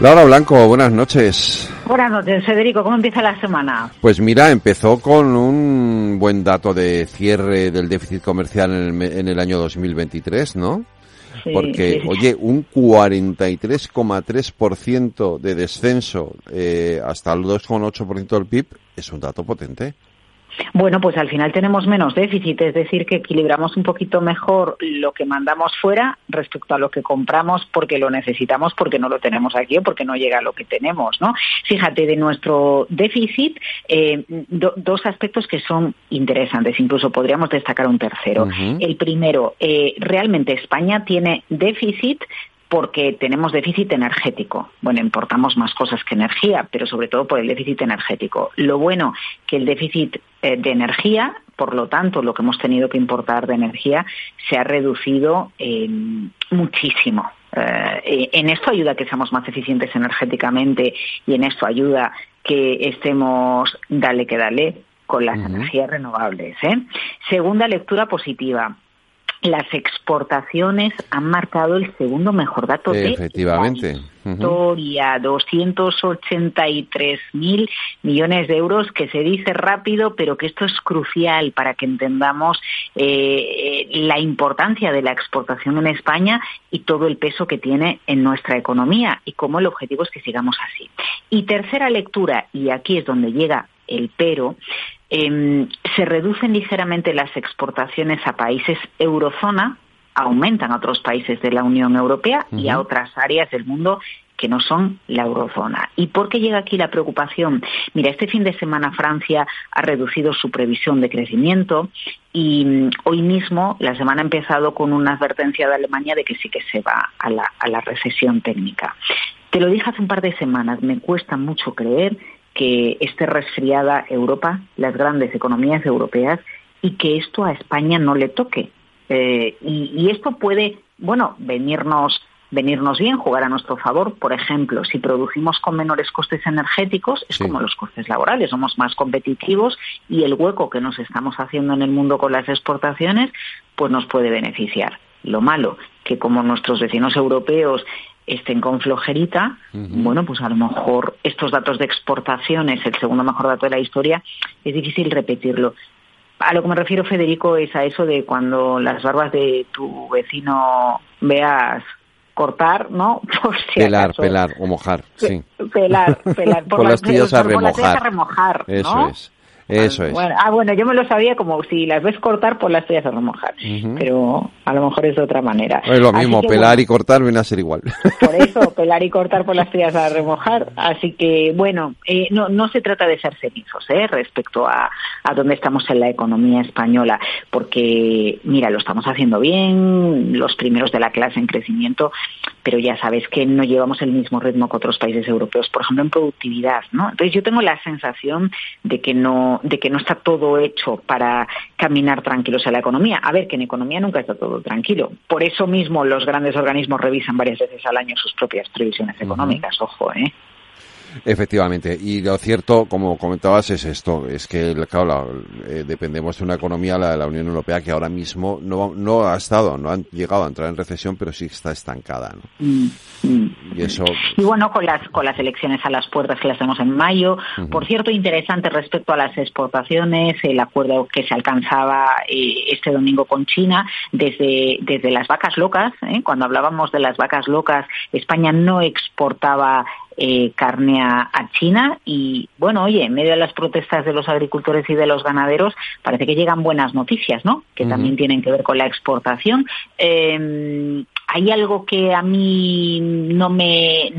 Laura Blanco, buenas noches. Buenas noches, Federico. ¿Cómo empieza la semana? Pues mira, empezó con un buen dato de cierre del déficit comercial en el, en el año 2023, ¿no? Porque, oye, un 43,3% de descenso eh, hasta el 2,8% del PIB es un dato potente. Bueno, pues al final tenemos menos déficit, es decir, que equilibramos un poquito mejor lo que mandamos fuera respecto a lo que compramos porque lo necesitamos, porque no lo tenemos aquí o porque no llega a lo que tenemos, ¿no? Fíjate, de nuestro déficit, eh, dos aspectos que son interesantes, incluso podríamos destacar un tercero. El primero, eh, realmente España tiene déficit porque tenemos déficit energético. Bueno, importamos más cosas que energía, pero sobre todo por el déficit energético. Lo bueno que el déficit eh, de energía, por lo tanto, lo que hemos tenido que importar de energía se ha reducido eh, muchísimo. Eh, en esto ayuda que seamos más eficientes energéticamente y en esto ayuda que estemos dale que dale con las energías renovables. Segunda lectura positiva las exportaciones han marcado el segundo mejor dato de la historia, 283 mil millones de euros, que se dice rápido, pero que esto es crucial para que entendamos eh, la importancia de la exportación en España y todo el peso que tiene en nuestra economía y cómo el objetivo es que sigamos así. Y tercera lectura, y aquí es donde llega el pero, Em, se reducen ligeramente las exportaciones a países eurozona, aumentan a otros países de la Unión Europea y a otras áreas del mundo que no son la eurozona. ¿Y por qué llega aquí la preocupación? Mira, este fin de semana Francia ha reducido su previsión de crecimiento y mm, hoy mismo la semana ha empezado con una advertencia de Alemania de que sí que se va a la, a la recesión técnica. Te lo dije hace un par de semanas, me cuesta mucho creer que esté resfriada Europa, las grandes economías europeas, y que esto a España no le toque. Eh, y, esto puede, bueno, venirnos venirnos bien, jugar a nuestro favor. Por ejemplo, si producimos con menores costes energéticos, es como los costes laborales, somos más competitivos y el hueco que nos estamos haciendo en el mundo con las exportaciones, pues nos puede beneficiar. Lo malo, que como nuestros vecinos europeos estén con flojerita, bueno, pues a lo mejor estos datos de exportaciones, el segundo mejor dato de la historia, es difícil repetirlo. A lo que me refiero, Federico, es a eso de cuando las barbas de tu vecino veas cortar, ¿no? pelar, pelar o mojar, sí. Pelar, pelar. Por, las, tías a remojar. a remojar. Eso es. Eso es. Bueno, ah, bueno, yo me lo sabía como si las ves cortar, pues las tuyas a remojar. Pero a lo mejor es de otra manera. Es lo mismo, pelar y cortar viene a ser igual. Por eso, pelar y cortar por las tuyas a remojar. Así que, bueno, eh, no, no se trata de ser cenizos ¿eh? respecto a, a dónde estamos en la economía española. Porque, mira, lo estamos haciendo bien, los primeros de la clase en crecimiento, pero ya sabes que no llevamos el mismo ritmo que otros países europeos, por ejemplo, en productividad. ¿no? Entonces, yo tengo la sensación de que no no, de que no está todo hecho para caminar tranquilos a la economía. A ver, que en economía nunca está todo tranquilo. Por eso mismo los grandes organismos revisan varias veces al año sus propias previsiones económicas, ojo, ¿eh? Efectivamente, y lo cierto, como comentabas, es esto, es que, claro, eh, dependemos de una economía, la de la Unión Europea, que ahora mismo no, no ha estado, no ha llegado a entrar en recesión, pero sí está estancada, ¿no? Mm, mm. Y eso... Y bueno, con las, con las elecciones a las puertas que las tenemos en mayo, por cierto, interesante respecto a las exportaciones, el acuerdo que se alcanzaba eh, este domingo con China, desde, desde las vacas locas, ¿eh? cuando hablábamos de las vacas locas, España no exportaba eh, carne a, China y bueno, oye, en medio de las protestas de los agricultores y de los ganaderos parece que llegan buenas noticias, ¿no? Que también tienen que ver con la exportación. Eh, hay algo que a mí no me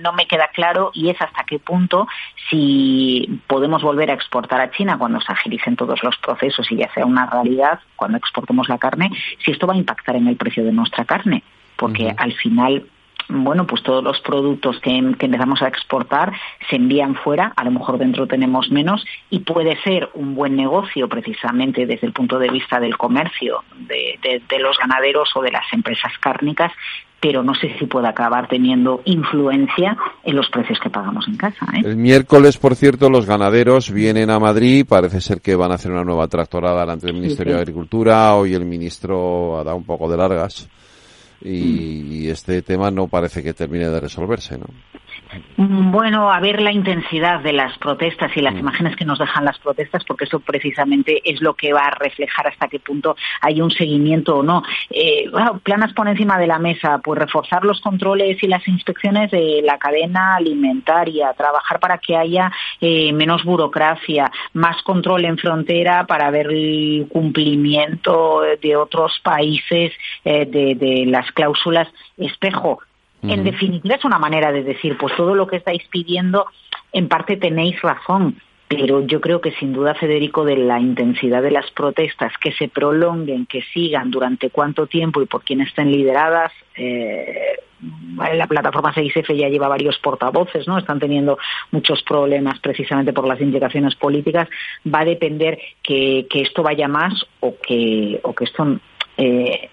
no me queda claro y es hasta qué punto si podemos volver a exportar a China cuando se agilicen todos los procesos y ya sea una realidad cuando exportemos la carne, si esto va a impactar en el precio de nuestra carne, porque al final bueno, pues todos los productos que, empezamos a exportar se envían fuera, a lo mejor dentro tenemos menos y puede ser un buen negocio precisamente desde el punto de vista del comercio de, los ganaderos o de las empresas cárnicas pero no sé si puede acabar teniendo influencia en los precios que pagamos en casa. ¿eh? El miércoles, por cierto, los ganaderos vienen a Madrid. Parece ser que van a hacer una nueva tractorada delante del Ministerio de Agricultura. Hoy el ministro ha dado un poco de largas y, este tema no parece que termine de resolverse, ¿no? Bueno, a ver la intensidad de las protestas y las mm. imágenes que nos dejan las protestas, porque eso precisamente es lo que va a reflejar hasta qué punto hay un seguimiento o no. Eh, planas por encima de la mesa, pues reforzar los controles y las inspecciones de la cadena alimentaria, trabajar para que haya eh, menos burocracia, más control en frontera para ver el cumplimiento de otros países eh, de, de las cláusulas espejo en definitiva, es una manera de decir, pues todo lo que estáis pidiendo, en parte tenéis razón, pero yo creo que sin duda, Federico, de la intensidad de las protestas, que se prolonguen, que sigan durante cuánto tiempo y por quién estén lideradas, eh, la plataforma 6F ya lleva varios portavoces, ¿no? Están teniendo muchos problemas precisamente por las implicaciones políticas. Va a depender que, que esto vaya más o que, o que esto eh,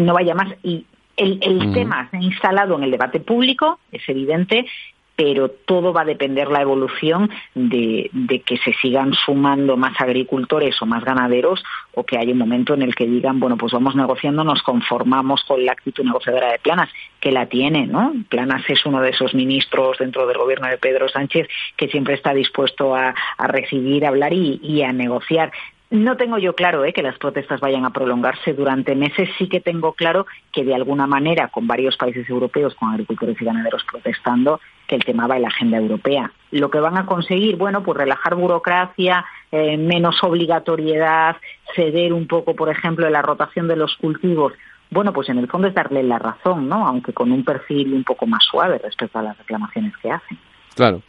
no vaya más. Y el, tema se ha instalado en el debate público, es evidente, pero todo va a depender la evolución de, que se sigan sumando más agricultores o más ganaderos o que haya un momento en el que digan, bueno, pues vamos negociando, nos conformamos con la actitud negociadora de Planas, que la tiene, ¿no? Planas es uno de esos ministros dentro del gobierno de Pedro Sánchez que siempre está dispuesto a, recibir, a hablar y a negociar. No tengo yo claro ¿eh? que las protestas vayan a prolongarse durante meses. Sí que tengo claro que de alguna manera, con varios países europeos, con agricultores y ganaderos protestando, que el tema va en la agenda europea. Lo que van a conseguir, bueno, pues relajar burocracia, eh, menos obligatoriedad, ceder un poco, por ejemplo, en la rotación de los cultivos. Bueno, pues en el fondo es darle la razón, ¿no? Aunque con un perfil un poco más suave respecto a las reclamaciones que hacen. Claro.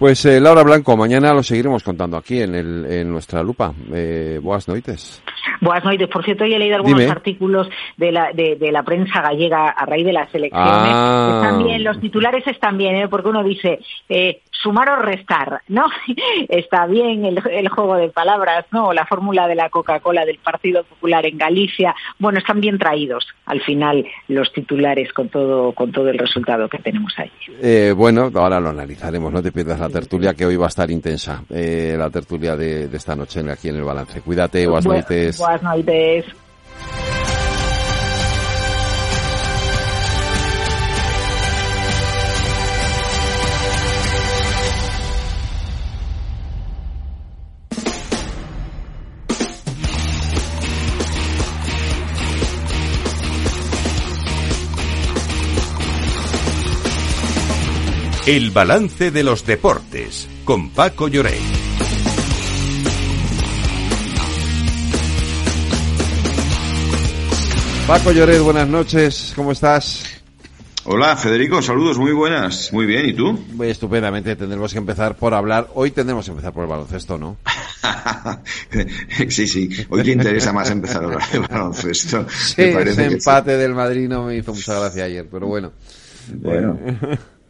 Pues eh, Laura Blanco, mañana lo seguiremos contando aquí en, el, en nuestra lupa. Eh, boas noites. Boas noites. Por cierto, hoy he leído algunos artículos de la, de, la prensa gallega a raíz de las elecciones. Ah. Están bien, los titulares están bien, ¿eh? porque uno dice eh, sumar o restar, ¿no? Está bien el, el juego de palabras, ¿no? La fórmula de la Coca-Cola del Partido Popular en Galicia. Bueno, están bien traídos al final los titulares con todo, con todo el resultado que tenemos ahí. Eh, bueno, ahora lo analizaremos, no te pierdas la tertulia que hoy va a estar intensa, eh, la tertulia de, esta noche aquí en el balance. Cuídate, buenas noches. Buenas noches. El balance de los deportes con Paco Lloré. Paco Lloret, buenas noches, ¿cómo estás? Hola Federico, saludos, muy buenas, muy bien, ¿y tú? Muy estupendamente, tendremos que empezar por hablar, hoy tendremos que empezar por el baloncesto, ¿no? sí, sí, hoy te interesa más empezar a hablar de baloncesto. Sí, ese empate del Madrid no me hizo mucha gracia ayer, pero bueno. Bueno.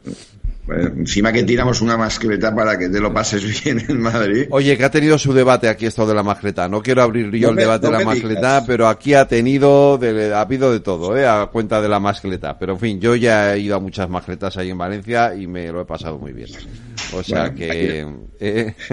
encima que tiramos una mascleta para que te lo pases bien en Madrid. Oye, que ha tenido su debate aquí esto de la mascleta. No quiero abrir yo el debate de la mascleta, pero aquí ha tenido, de, ha habido de todo, ¿eh? A cuenta de la mascleta. Pero en fin, yo ya he ido a muchas mascletas ahí en Valencia y me lo he pasado muy bien. O sea que... Eh.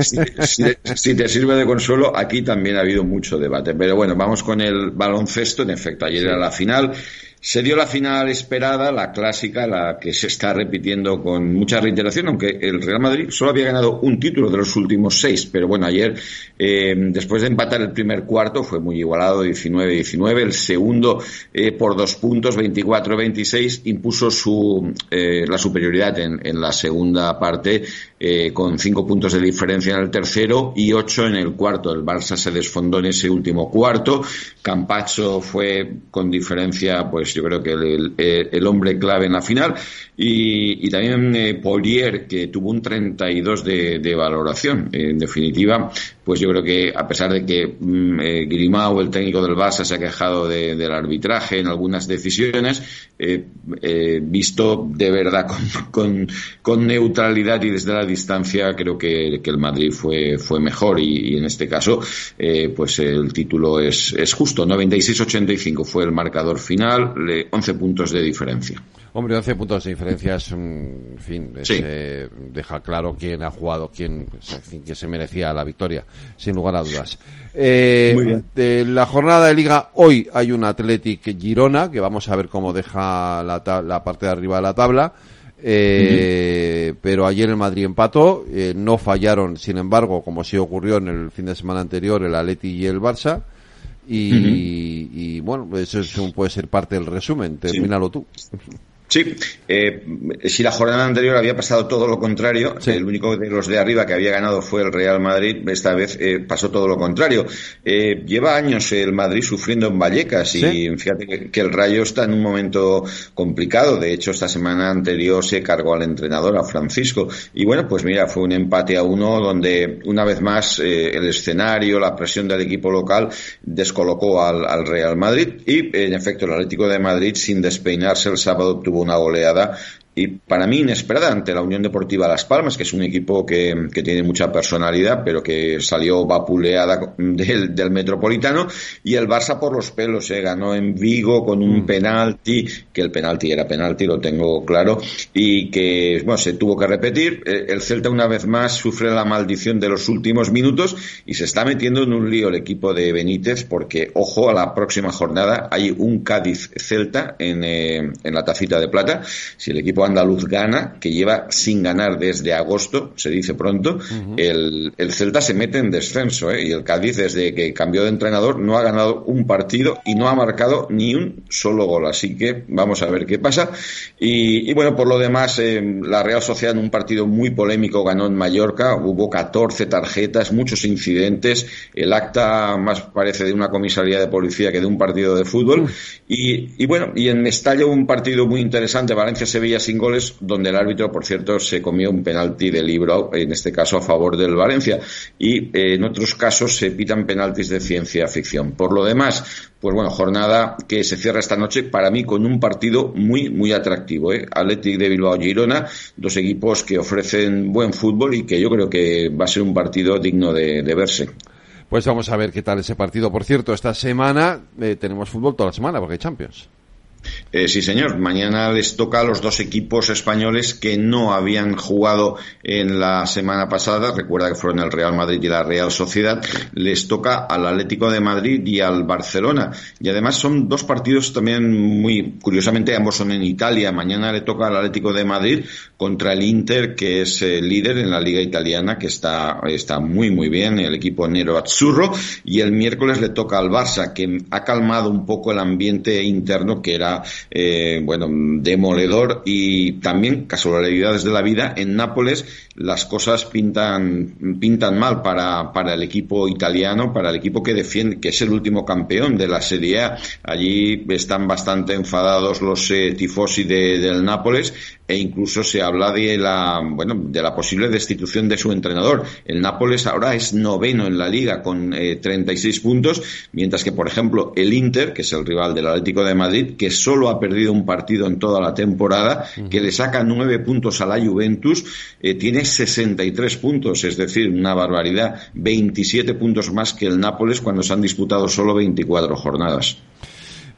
Si, te sirve de consuelo, aquí también ha habido mucho debate. Pero bueno, vamos con el baloncesto. En efecto, ayer era la final. Se dio la final esperada, la clásica, la que se está repitiendo con mucha reiteración, aunque el Real Madrid solo había ganado un título de los últimos seis, pero bueno, ayer, eh, después de empatar el primer cuarto, fue muy igualado, 19-19, el segundo eh, por dos puntos, 24-26, impuso su, eh, la superioridad en, en, la segunda parte, con cinco puntos de diferencia en el tercero y ocho en el cuarto. El Barça se desfondó en ese último cuarto, Campacho fue con diferencia, pues yo creo que el, hombre clave en la final. Y, también eh, Polier, que tuvo un 32 de, de valoración. En definitiva, pues yo creo que a pesar de que mm, eh, Grimao, el técnico del Barça, se ha quejado del arbitraje en algunas decisiones, eh, eh, visto de verdad con, neutralidad y desde la distancia, creo que, el Madrid fue, mejor y, en este caso, pues el título es, es justo. 96-85 fue el marcador final, 11 puntos de diferencia. Hombre, 11 puntos de diferencia es, en fin, eh, deja claro quién ha jugado, quién que se merecía la victoria, sin lugar a dudas. Eh, de la jornada de liga, hoy hay un Athletic Girona, que vamos a ver cómo deja la, la parte de arriba de la tabla. Eh, pero ayer el Madrid empató, eh, no fallaron, sin embargo, como sí ocurrió en el fin de semana anterior, el Atleti y el Barça. Y, y bueno, eso es puede ser parte del resumen. Termínalo tú. Sí, eh, si la jornada anterior había pasado todo lo contrario, el único de los de arriba que había ganado fue el Real Madrid, esta vez eh, pasó todo lo contrario. Eh, lleva años el Madrid sufriendo en Vallecas y fíjate que, el Rayo está en un momento complicado. De hecho, esta semana anterior se cargó al entrenador, a Francisco. Y bueno, pues mira, fue un empate a uno donde una vez más el escenario, la presión del equipo local descolocó al, al Real Madrid y en efecto el Atlético de Madrid sin despeinarse el sábado obtuvo una goleada y para mí inesperada ante la Unión Deportiva Las Palmas, que es un equipo que, que tiene mucha personalidad, pero que salió vapuleada del, del, Metropolitano, y el Barça por los pelos, se ganó en Vigo con un mm. penalti, que el penalti era penalti, lo tengo claro, y que bueno, se tuvo que repetir. Eh, el Celta una vez más sufre la maldición de los últimos minutos y se está metiendo en un lío el equipo de Benítez, porque ojo a la próxima jornada, hay un Cádiz-Celta en, eh, en la tacita de plata. Si el equipo andaluz gana, que lleva sin ganar desde agosto, se dice pronto, el, el, Celta se mete en descenso, ¿eh? y el Cádiz desde que cambió de entrenador no ha ganado un partido y no ha marcado ni un solo gol, así que vamos a ver qué pasa. Y, y bueno, por lo demás, eh, la Real Sociedad en un partido muy polémico ganó en Mallorca, hubo 14 tarjetas, muchos incidentes, el acta más parece de una comisaría de policía que de un partido de fútbol, y, y bueno, y en Mestalla un partido muy interesante, Valencia-Sevilla sin goles, donde el árbitro, por cierto, se comió un penalti de libro, en este caso a favor del Valencia. Y eh, en otros casos se pitan penaltis de ciencia ficción. Por lo demás, pues bueno, jornada que se cierra esta noche para mí con un partido muy, muy atractivo. ¿eh? Athletic de Bilbao Girona, dos equipos que ofrecen buen fútbol y que yo creo que va a ser un partido digno de, verse. Pues vamos a ver qué tal ese partido. Por cierto, esta semana eh, tenemos fútbol toda la semana porque hay Champions. Eh, sí, señor. Mañana les toca a los dos equipos españoles que no habían jugado en la semana pasada. Recuerda que fueron el Real Madrid y la Real Sociedad. Les toca al Atlético de Madrid y al Barcelona. Y además son dos partidos también muy, curiosamente, ambos son en Italia. Mañana le toca al Atlético de Madrid contra el Inter, que es el líder en la Liga Italiana, que está, está muy, muy bien, el equipo Nero Azzurro. Y el miércoles le toca al Barça, que ha calmado un poco el ambiente interno que era eh, bueno, demoledor y también casualidades de la vida. En Nápoles las cosas pintan, pintan mal para, para el equipo italiano, para el equipo que defiende, que es el último campeón de la Serie A. Allí están bastante enfadados los eh, tifosi de, del Nápoles e incluso se habla de la, bueno, de la posible destitución de su entrenador. El Nápoles ahora es noveno en la liga con eh, 36 puntos, mientras que, por ejemplo, el Inter, que es el rival del Atlético de Madrid, que solo ha perdido un partido en toda la temporada, que le saca nueve puntos a la Juventus, eh, tiene 63 puntos, es decir, una barbaridad, 27 puntos más que el Nápoles cuando se han disputado solo 24 jornadas.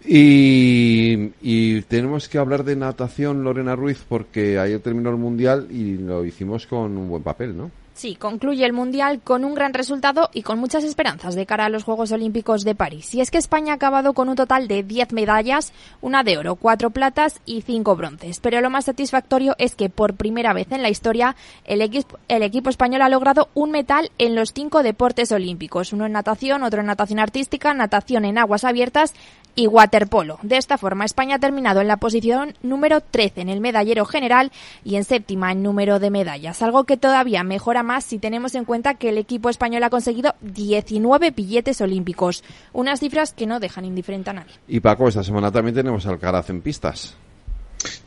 Y, y, tenemos que hablar de natación, Lorena Ruiz, porque ayer terminó el Mundial y lo hicimos con un buen papel, ¿no? Sí, concluye el Mundial con un gran resultado y con muchas esperanzas de cara a los Juegos Olímpicos de París. Y es que España ha acabado con un total de 10 medallas, una de oro, cuatro platas y cinco bronces. Pero lo más satisfactorio es que por primera vez en la historia el, el equipo español ha logrado un metal en los cinco deportes olímpicos. Uno en natación, otro en natación artística, natación en aguas abiertas y waterpolo. De esta forma, España ha terminado en la posición número 13 en el medallero general y en séptima en número de medallas, algo que todavía mejora más si tenemos en cuenta que el equipo español ha conseguido 19 billetes olímpicos, unas cifras que no dejan indiferente a nadie. Y Paco, esta semana también tenemos Alcaraz en pistas.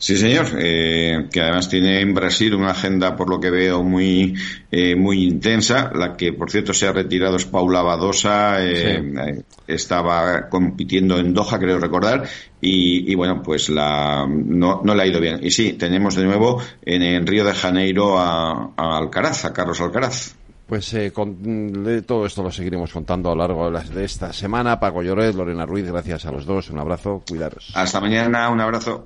Sí, señor, eh, que además tiene en Brasil una agenda, por lo que veo, muy eh, muy intensa. La que, por cierto, se ha retirado es Paula Badosa, eh, estaba compitiendo en Doha, creo recordar, y, bueno, pues la, no, no, le ha ido bien. Y sí, tenemos de nuevo en, Río de Janeiro a, Alcaraz, a Carlos Alcaraz. Pues con, de todo esto lo seguiremos contando a lo largo de, esta semana. Paco Lloret, Lorena Ruiz, gracias a los dos. Un abrazo, cuidaros. Hasta mañana, un abrazo.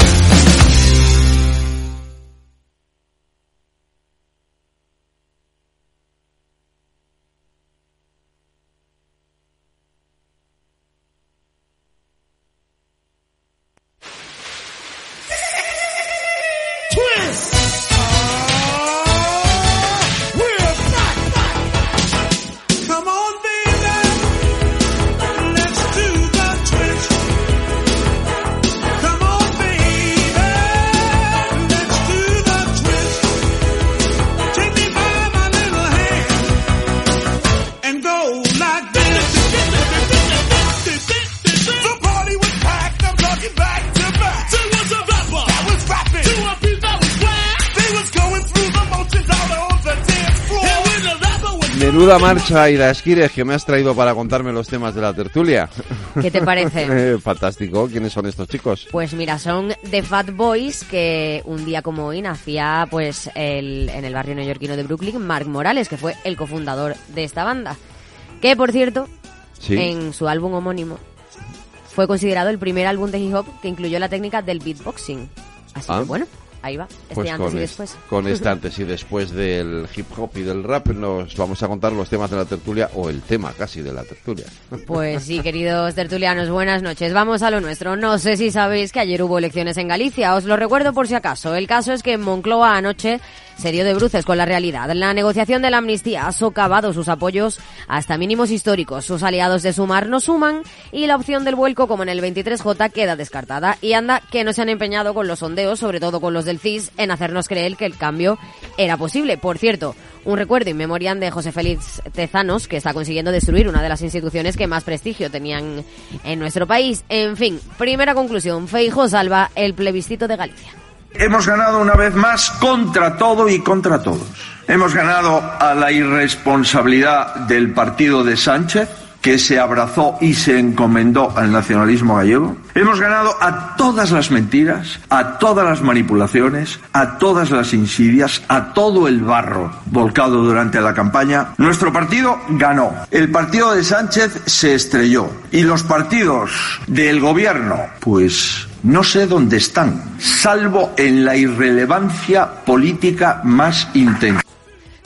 Marcha y la esquires que me has traído para contarme los temas de la tertulia. ¿Qué te parece? Eh, fantástico. ¿Quiénes son estos chicos? Pues mira, son The Fat Boys que un día como hoy nacía pues el, en el barrio neoyorquino de Brooklyn Mark Morales, que fue el cofundador de esta banda. Que por cierto, en su álbum homónimo fue considerado el primer álbum de hip hop que incluyó la técnica del beatboxing. Así que ah. bueno, Ahí va, este pues antes y después. Con este antes y después del hip hop y del rap nos vamos a contar los temas de la tertulia o el tema casi de la tertulia. Pues sí, queridos tertulianos, buenas noches. Vamos a lo nuestro. No sé si sabéis que ayer hubo elecciones en Galicia, os lo recuerdo por si acaso. El caso es que en Moncloa anoche se dio de bruces con la realidad. La negociación de la amnistía ha socavado sus apoyos hasta mínimos históricos. Sus aliados de Sumar no suman y la opción del vuelco como en el 23J queda descartada. Y anda que no se han empeñado con los sondeos, sobre todo con los del CIS, en hacernos creer que el cambio era posible. Por cierto, un recuerdo in de José Félix Tezanos, que está consiguiendo destruir una de las instituciones que más prestigio tenían en nuestro país. En fin, primera conclusión, Feijo salva el plebiscito de Galicia. Hemos ganado una vez más contra todo y contra todos. Hemos ganado a la irresponsabilidad del partido de Sánchez, que se abrazó y se encomendó al nacionalismo gallego. Hemos ganado a todas las mentiras, a todas las manipulaciones, a todas las insidias, a todo el barro volcado durante la campaña. Nuestro partido ganó. El partido de Sánchez se estrelló. Y los partidos del gobierno, pues no sé dónde están, salvo en la irrelevancia política más intensa.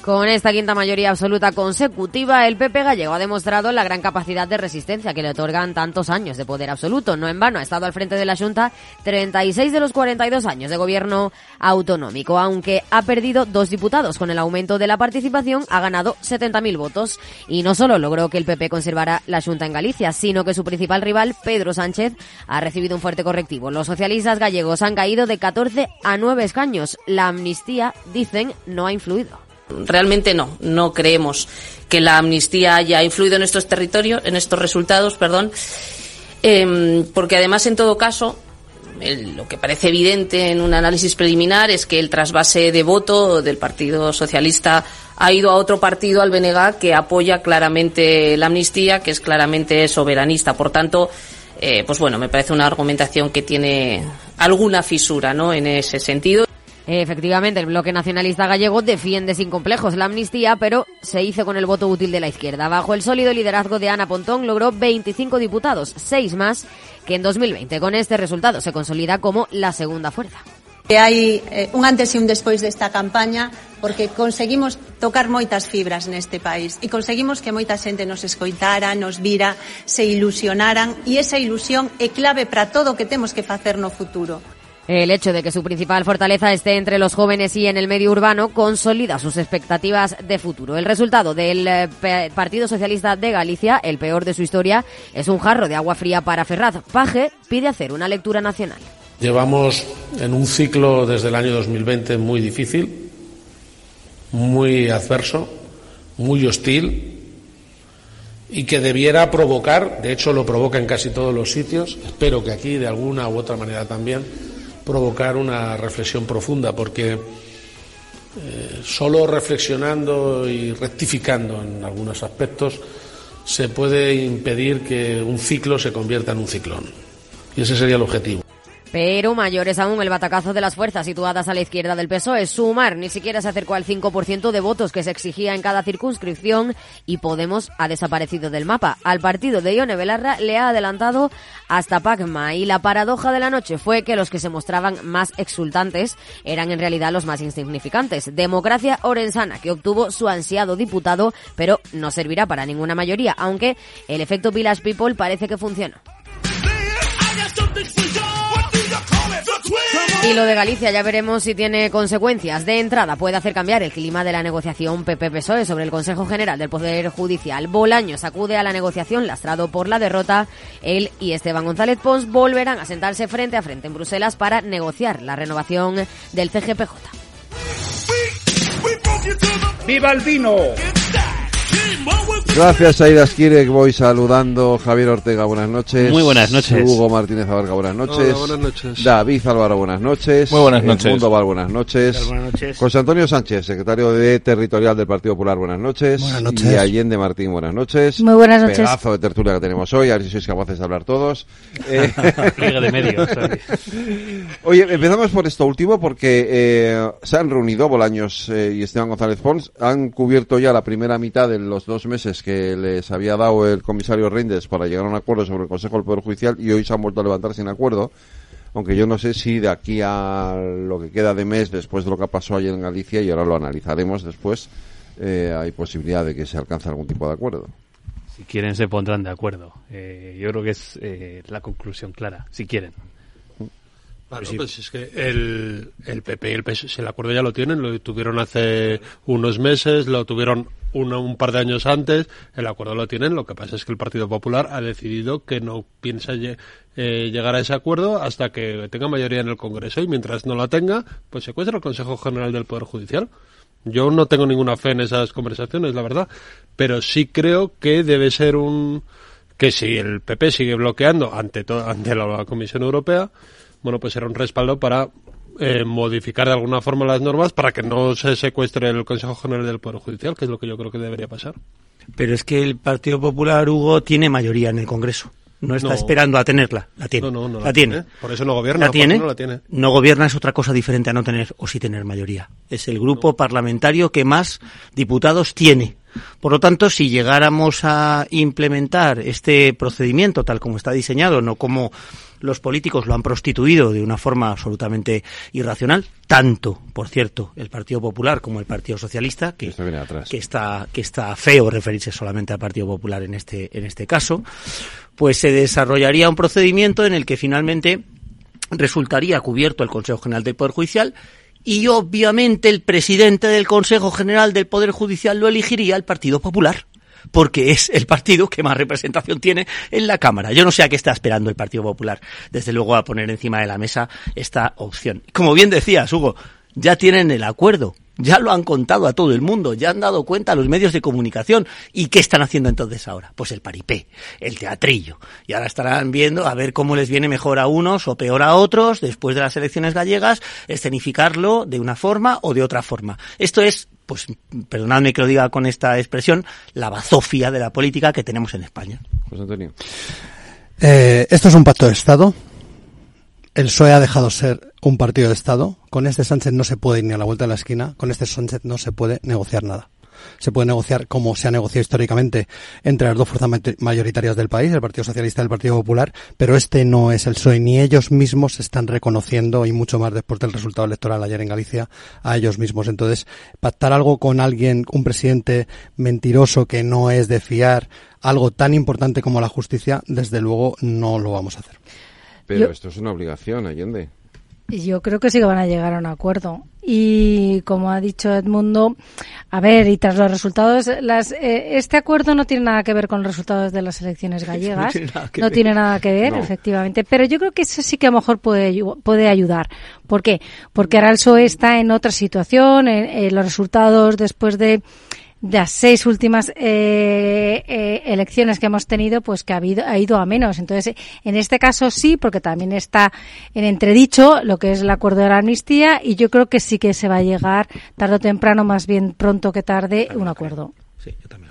Con esta quinta mayoría absoluta consecutiva, el PP gallego ha demostrado la gran capacidad de resistencia que le otorgan tantos años de poder absoluto. No en vano ha estado al frente de la Junta 36 de los 42 años de gobierno autonómico. Aunque ha perdido dos diputados con el aumento de la participación, ha ganado 70.000 votos. Y no solo logró que el PP conservara la Junta en Galicia, sino que su principal rival, Pedro Sánchez, ha recibido un fuerte correctivo. Los socialistas gallegos han caído de 14 a 9 escaños. La amnistía, dicen, no ha influido. Realmente no, no creemos que la amnistía haya influido en estos territorios, en estos resultados, perdón, em, porque además en todo caso lo que parece evidente en un análisis preliminar es que el trasvase de voto del Partido Socialista ha ido a otro partido, al BNG, que apoya claramente la amnistía, que es claramente soberanista. Por tanto, eh, pues bueno, me parece una argumentación que tiene alguna fisura, ¿no? En ese sentido. Efectivamente, el bloque nacionalista gallego defiende sin complejos la amnistía, pero se hizo con el voto útil de la izquierda. Bajo el sólido liderazgo de Ana Pontón logró 25 diputados, 6 más que en 2020. Con este resultado se consolida como la segunda fuerza. Hai eh, un antes e un despois desta campaña porque conseguimos tocar moitas fibras neste país e conseguimos que moita xente nos escoitara, nos vira, se ilusionaran e esa ilusión é clave para todo o que temos que facer no futuro. El hecho de que su principal fortaleza esté entre los jóvenes y en el medio urbano consolida sus expectativas de futuro. El resultado del eh, Partido Socialista de Galicia, el peor de su historia, es un jarro de agua fría para Ferraz. Paje pide hacer una lectura nacional. Llevamos en un ciclo desde el año 2020 muy difícil, muy adverso, muy hostil y que debiera provocar, de hecho lo provoca en casi todos los sitios, espero que aquí de alguna u otra manera también, provocar una reflexión profunda, porque eh, solo reflexionando y rectificando en algunos aspectos se puede impedir que un ciclo se convierta en un ciclón. Y ese sería el objetivo. Pero mayor es aún el batacazo de las fuerzas situadas a la izquierda del PSOE. Sumar ni siquiera se acercó al 5% de votos que se exigía en cada circunscripción y Podemos ha desaparecido del mapa. Al partido de Ione Belarra le ha adelantado hasta Pacma y la paradoja de la noche fue que los que se mostraban más exultantes eran en realidad los más insignificantes. Democracia Orensana, que obtuvo su ansiado diputado, pero no servirá para ninguna mayoría, aunque el efecto Village People parece que funcionó. Y lo de Galicia ya veremos si tiene consecuencias. De entrada puede hacer cambiar el clima de la negociación PP-PSOE sobre el Consejo General del Poder Judicial. Bolaño sacude a la negociación lastrado por la derrota. Él y Esteban González Pons volverán a sentarse frente a frente en Bruselas para negociar la renovación del CGPJ. ¡Viva el vino! Gracias, Aida Esquire, voy saludando. Javier Ortega, buenas noches. Muy buenas noches. Hugo Martínez Abarca, buenas noches. buenas noches. David Álvaro, buenas noches. Muy buenas noches. Mundo Val, buenas noches. Buenas noches. José Antonio Sánchez, secretario de Territorial del Partido Popular, buenas noches. Buenas noches. Y Allende Martín, buenas noches. Muy buenas noches. Pedazo de tertulia que tenemos hoy, a ver si sois capaces de hablar todos. Eh, de. Oye, empezamos por esto último porque eh, se han reunido Bolaños eh, y Esteban González Pons, han cubierto ya la primera mitad de los dos meses que les había dado el comisario Reinders para llegar a un acuerdo sobre el Consejo del Poder Judicial y hoy se han vuelto a levantar sin acuerdo. Aunque yo no sé si de aquí a lo que queda de mes, después de lo que pasó ayer en Galicia, y ahora lo analizaremos después, eh, hay posibilidad de que se alcance algún tipo de acuerdo. Si quieren se pondrán de acuerdo. Eh, yo creo que es eh, la conclusión clara, si quieren. Claro, pues es que el, el PP y el PS, el acuerdo ya lo tienen, lo tuvieron hace unos meses, lo tuvieron uno, un par de años antes, el acuerdo lo tienen, lo que pasa es que el Partido Popular ha decidido que no piensa eh, llegar a ese acuerdo hasta que tenga mayoría en el Congreso y mientras no la tenga, pues secuestra el Consejo General del Poder Judicial. Yo no tengo ninguna fe en esas conversaciones, la verdad, pero sí creo que debe ser un que si el PP sigue bloqueando ante to- ante la Comisión Europea, bueno, pues será un respaldo para eh, modificar de alguna forma las normas para que no se secuestre el Consejo General del Poder Judicial, que es lo que yo creo que debería pasar. Pero es que el Partido Popular, Hugo, tiene mayoría en el Congreso. No está No. esperando a tenerla. La tiene. No, no, no la, tiene. Por eso no gobierna. ¿La tiene? no la tiene. No gobierna es otra cosa diferente a no tener o sí tener mayoría. Es el grupo parlamentario que más diputados tiene. Por lo tanto, si llegáramos a implementar este procedimiento tal como está diseñado, no como los políticos lo han prostituido de una forma absolutamente irracional, tanto, por cierto, el Partido Popular como el Partido Socialista, que, que está que está feo referirse solamente al Partido Popular en este en este caso, pues se desarrollaría un procedimiento en el que finalmente resultaría cubierto el Consejo General del Poder Judicial y obviamente el presidente del Consejo General del Poder Judicial lo elegiría el Partido Popular porque es el partido que más representación tiene en la Cámara. Yo no sé a qué está esperando el Partido Popular, desde luego a poner encima de la mesa esta opción. Como bien decías, Hugo, ya tienen el acuerdo, ya lo han contado a todo el mundo, ya han dado cuenta a los medios de comunicación. ¿Y qué están haciendo entonces ahora? Pues el paripé, el teatrillo. Y ahora estarán viendo a ver cómo les viene mejor a unos o peor a otros después de las elecciones gallegas, escenificarlo de una forma o de otra forma. Esto es pues perdonadme que lo diga con esta expresión, la bazofia de la política que tenemos en España. José Antonio. Eh, esto es un pacto de Estado. El PSOE ha dejado ser un partido de Estado. Con este Sánchez no se puede ir ni a la vuelta de la esquina. Con este Sánchez no se puede negociar nada. Se puede negociar como se ha negociado históricamente entre las dos fuerzas mayoritarias del país, el Partido Socialista y el Partido Popular, pero este no es el PSOE, ni ellos mismos se están reconociendo, y mucho más después del resultado electoral ayer en Galicia, a ellos mismos. Entonces, pactar algo con alguien, un presidente mentiroso que no es de fiar, algo tan importante como la justicia, desde luego no lo vamos a hacer. Pero esto es una obligación, Allende. Yo creo que sí que van a llegar a un acuerdo. Y como ha dicho Edmundo, a ver, y tras los resultados, las, eh, este acuerdo no tiene nada que ver con los resultados de las elecciones gallegas. no tiene nada que ver, efectivamente. Pero yo creo que eso sí que a lo mejor puede, puede ayudar. ¿Por qué? Porque ahora el PSOE está en otra situación. los resultados después de de las seis últimas eh, eh, elecciones que hemos tenido, pues que ha, habido, ha ido a menos. Entonces, en este caso sí, porque también está en entredicho lo que es el acuerdo de la amnistía y yo creo que sí que se va a llegar tarde o temprano, más bien pronto que tarde, un acuerdo. Sí, yo también.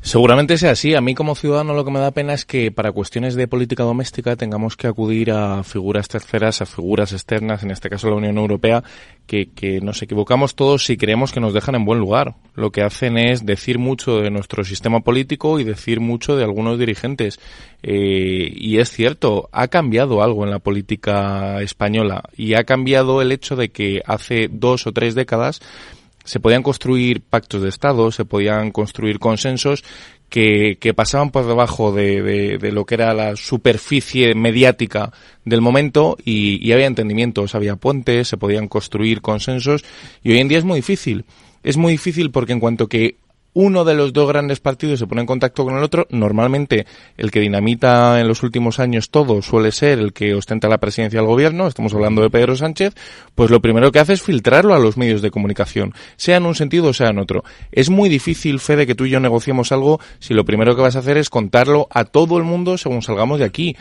Seguramente sea así. A mí como ciudadano lo que me da pena es que para cuestiones de política doméstica tengamos que acudir a figuras terceras, a figuras externas, en este caso la Unión Europea, que, que nos equivocamos todos si creemos que nos dejan en buen lugar. Lo que hacen es decir mucho de nuestro sistema político y decir mucho de algunos dirigentes. Eh, y es cierto, ha cambiado algo en la política española y ha cambiado el hecho de que hace dos o tres décadas se podían construir pactos de Estado, se podían construir consensos que, que pasaban por debajo de, de, lo que era la superficie mediática del momento y, y había entendimientos, había puentes, se podían construir consensos y hoy en día es muy difícil. Es muy difícil porque en cuanto que uno de los dos grandes partidos se pone en contacto con el otro, normalmente el que dinamita en los últimos años todo suele ser el que ostenta la presidencia del gobierno, estamos hablando de Pedro Sánchez, pues lo primero que hace es filtrarlo a los medios de comunicación, sea en un sentido o sea en otro. Es muy difícil, Fede, que tú y yo negociemos algo si lo primero que vas a hacer es contarlo a todo el mundo según salgamos de aquí.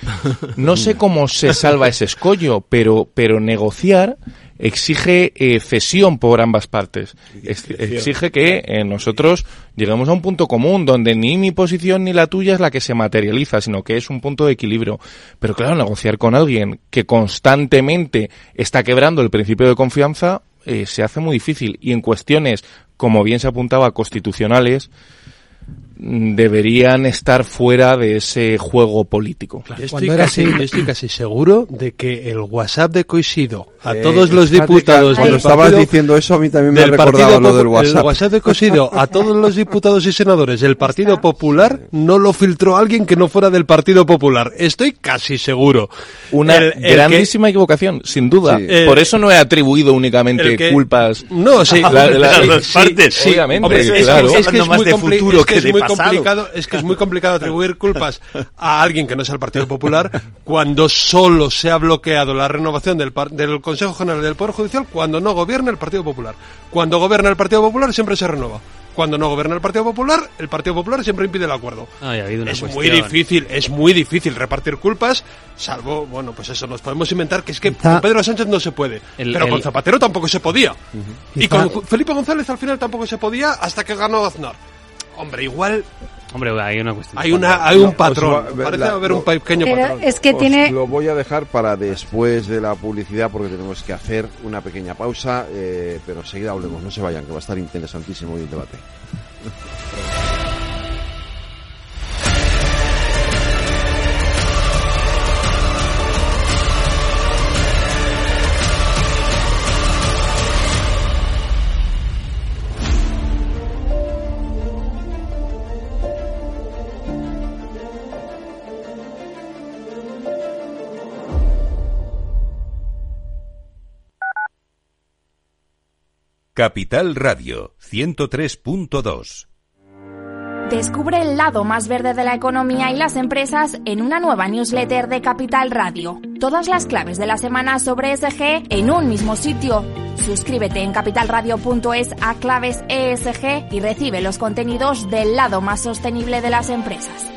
No sé cómo se salva ese escollo, pero, pero negociar exige eh, cesión por ambas partes. exige que eh, nosotros lleguemos a un punto común donde ni mi posición ni la tuya es la que se materializa, sino que es un punto de equilibrio. Pero claro, negociar con alguien que constantemente está quebrando el principio de confianza eh, se hace muy difícil. Y en cuestiones, como bien se apuntaba, constitucionales, deberían estar fuera de ese juego político. Yo, estoy casi, estoy casi, seguro de que el WhatsApp de Coisido a eh, todos los diputados cuando estabas diciendo eso a mí también me ha recordado lo del WhatsApp. El WhatsApp de Coisido a todos los diputados y senadores del Partido Popular no lo filtró alguien que no fuera del Partido Popular. Estoy casi seguro. Una grandísima equivocación, sin duda. Por eso no he atribuido únicamente culpas. No, sí, las partes, sí. Obviamente, es, claro. es, que es muy, futuro que de complicado, es que es muy complicado atribuir culpas a alguien que no sea el Partido Popular cuando solo se ha bloqueado la renovación del, del Consejo General del Poder Judicial cuando no gobierna el Partido Popular. Cuando gobierna el Partido Popular siempre se renueva cuando no gobierna el Partido Popular, el Partido Popular siempre impide el acuerdo. es muy difícil, es muy difícil repartir culpas, salvo, bueno, pues eso, nos podemos inventar que es que con Pedro Sánchez no se puede, pero con Zapatero tampoco se podía. Y con Felipe González al final tampoco se podía hasta que ganó Aznar. Hombre, igual Hombre, hay una cuestión. Hay, una, hay un patrón. Parece haber un pequeño patrón. Es que tiene... Lo voy a dejar para después de la publicidad porque tenemos que hacer una pequeña pausa, eh, pero enseguida hablemos. No se vayan, que va a estar interesantísimo el debate. Capital Radio 103.2 Descubre el lado más verde de la economía y las empresas en una nueva newsletter de Capital Radio. Todas las claves de la semana sobre ESG en un mismo sitio. Suscríbete en capitalradio.es a claves ESG y recibe los contenidos del lado más sostenible de las empresas.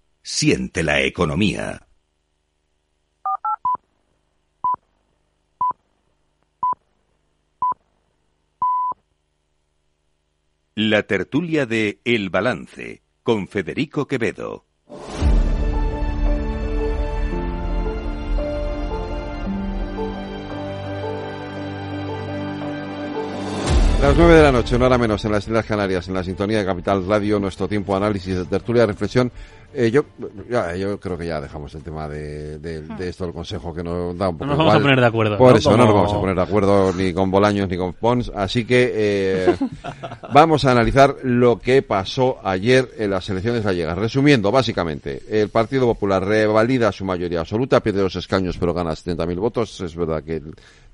Siente la economía. La tertulia de El Balance con Federico Quevedo. Las nueve de la noche, una hora menos en las Islas Canarias, en la sintonía de Capital Radio, nuestro tiempo de análisis, de tertulia, de reflexión eh, yo, ya, yo creo que ya dejamos el tema de, de, de, esto del consejo que nos da un poco. No nos vamos a poner de acuerdo. Por eso no nos vamos a poner de acuerdo ni con Bolaños ni con Pons. Así que eh, vamos a analizar lo que pasó ayer en las elecciones gallegas. Resumiendo, básicamente, el Partido Popular revalida su mayoría absoluta, pierde los escaños pero gana 70.000 votos. Es verdad que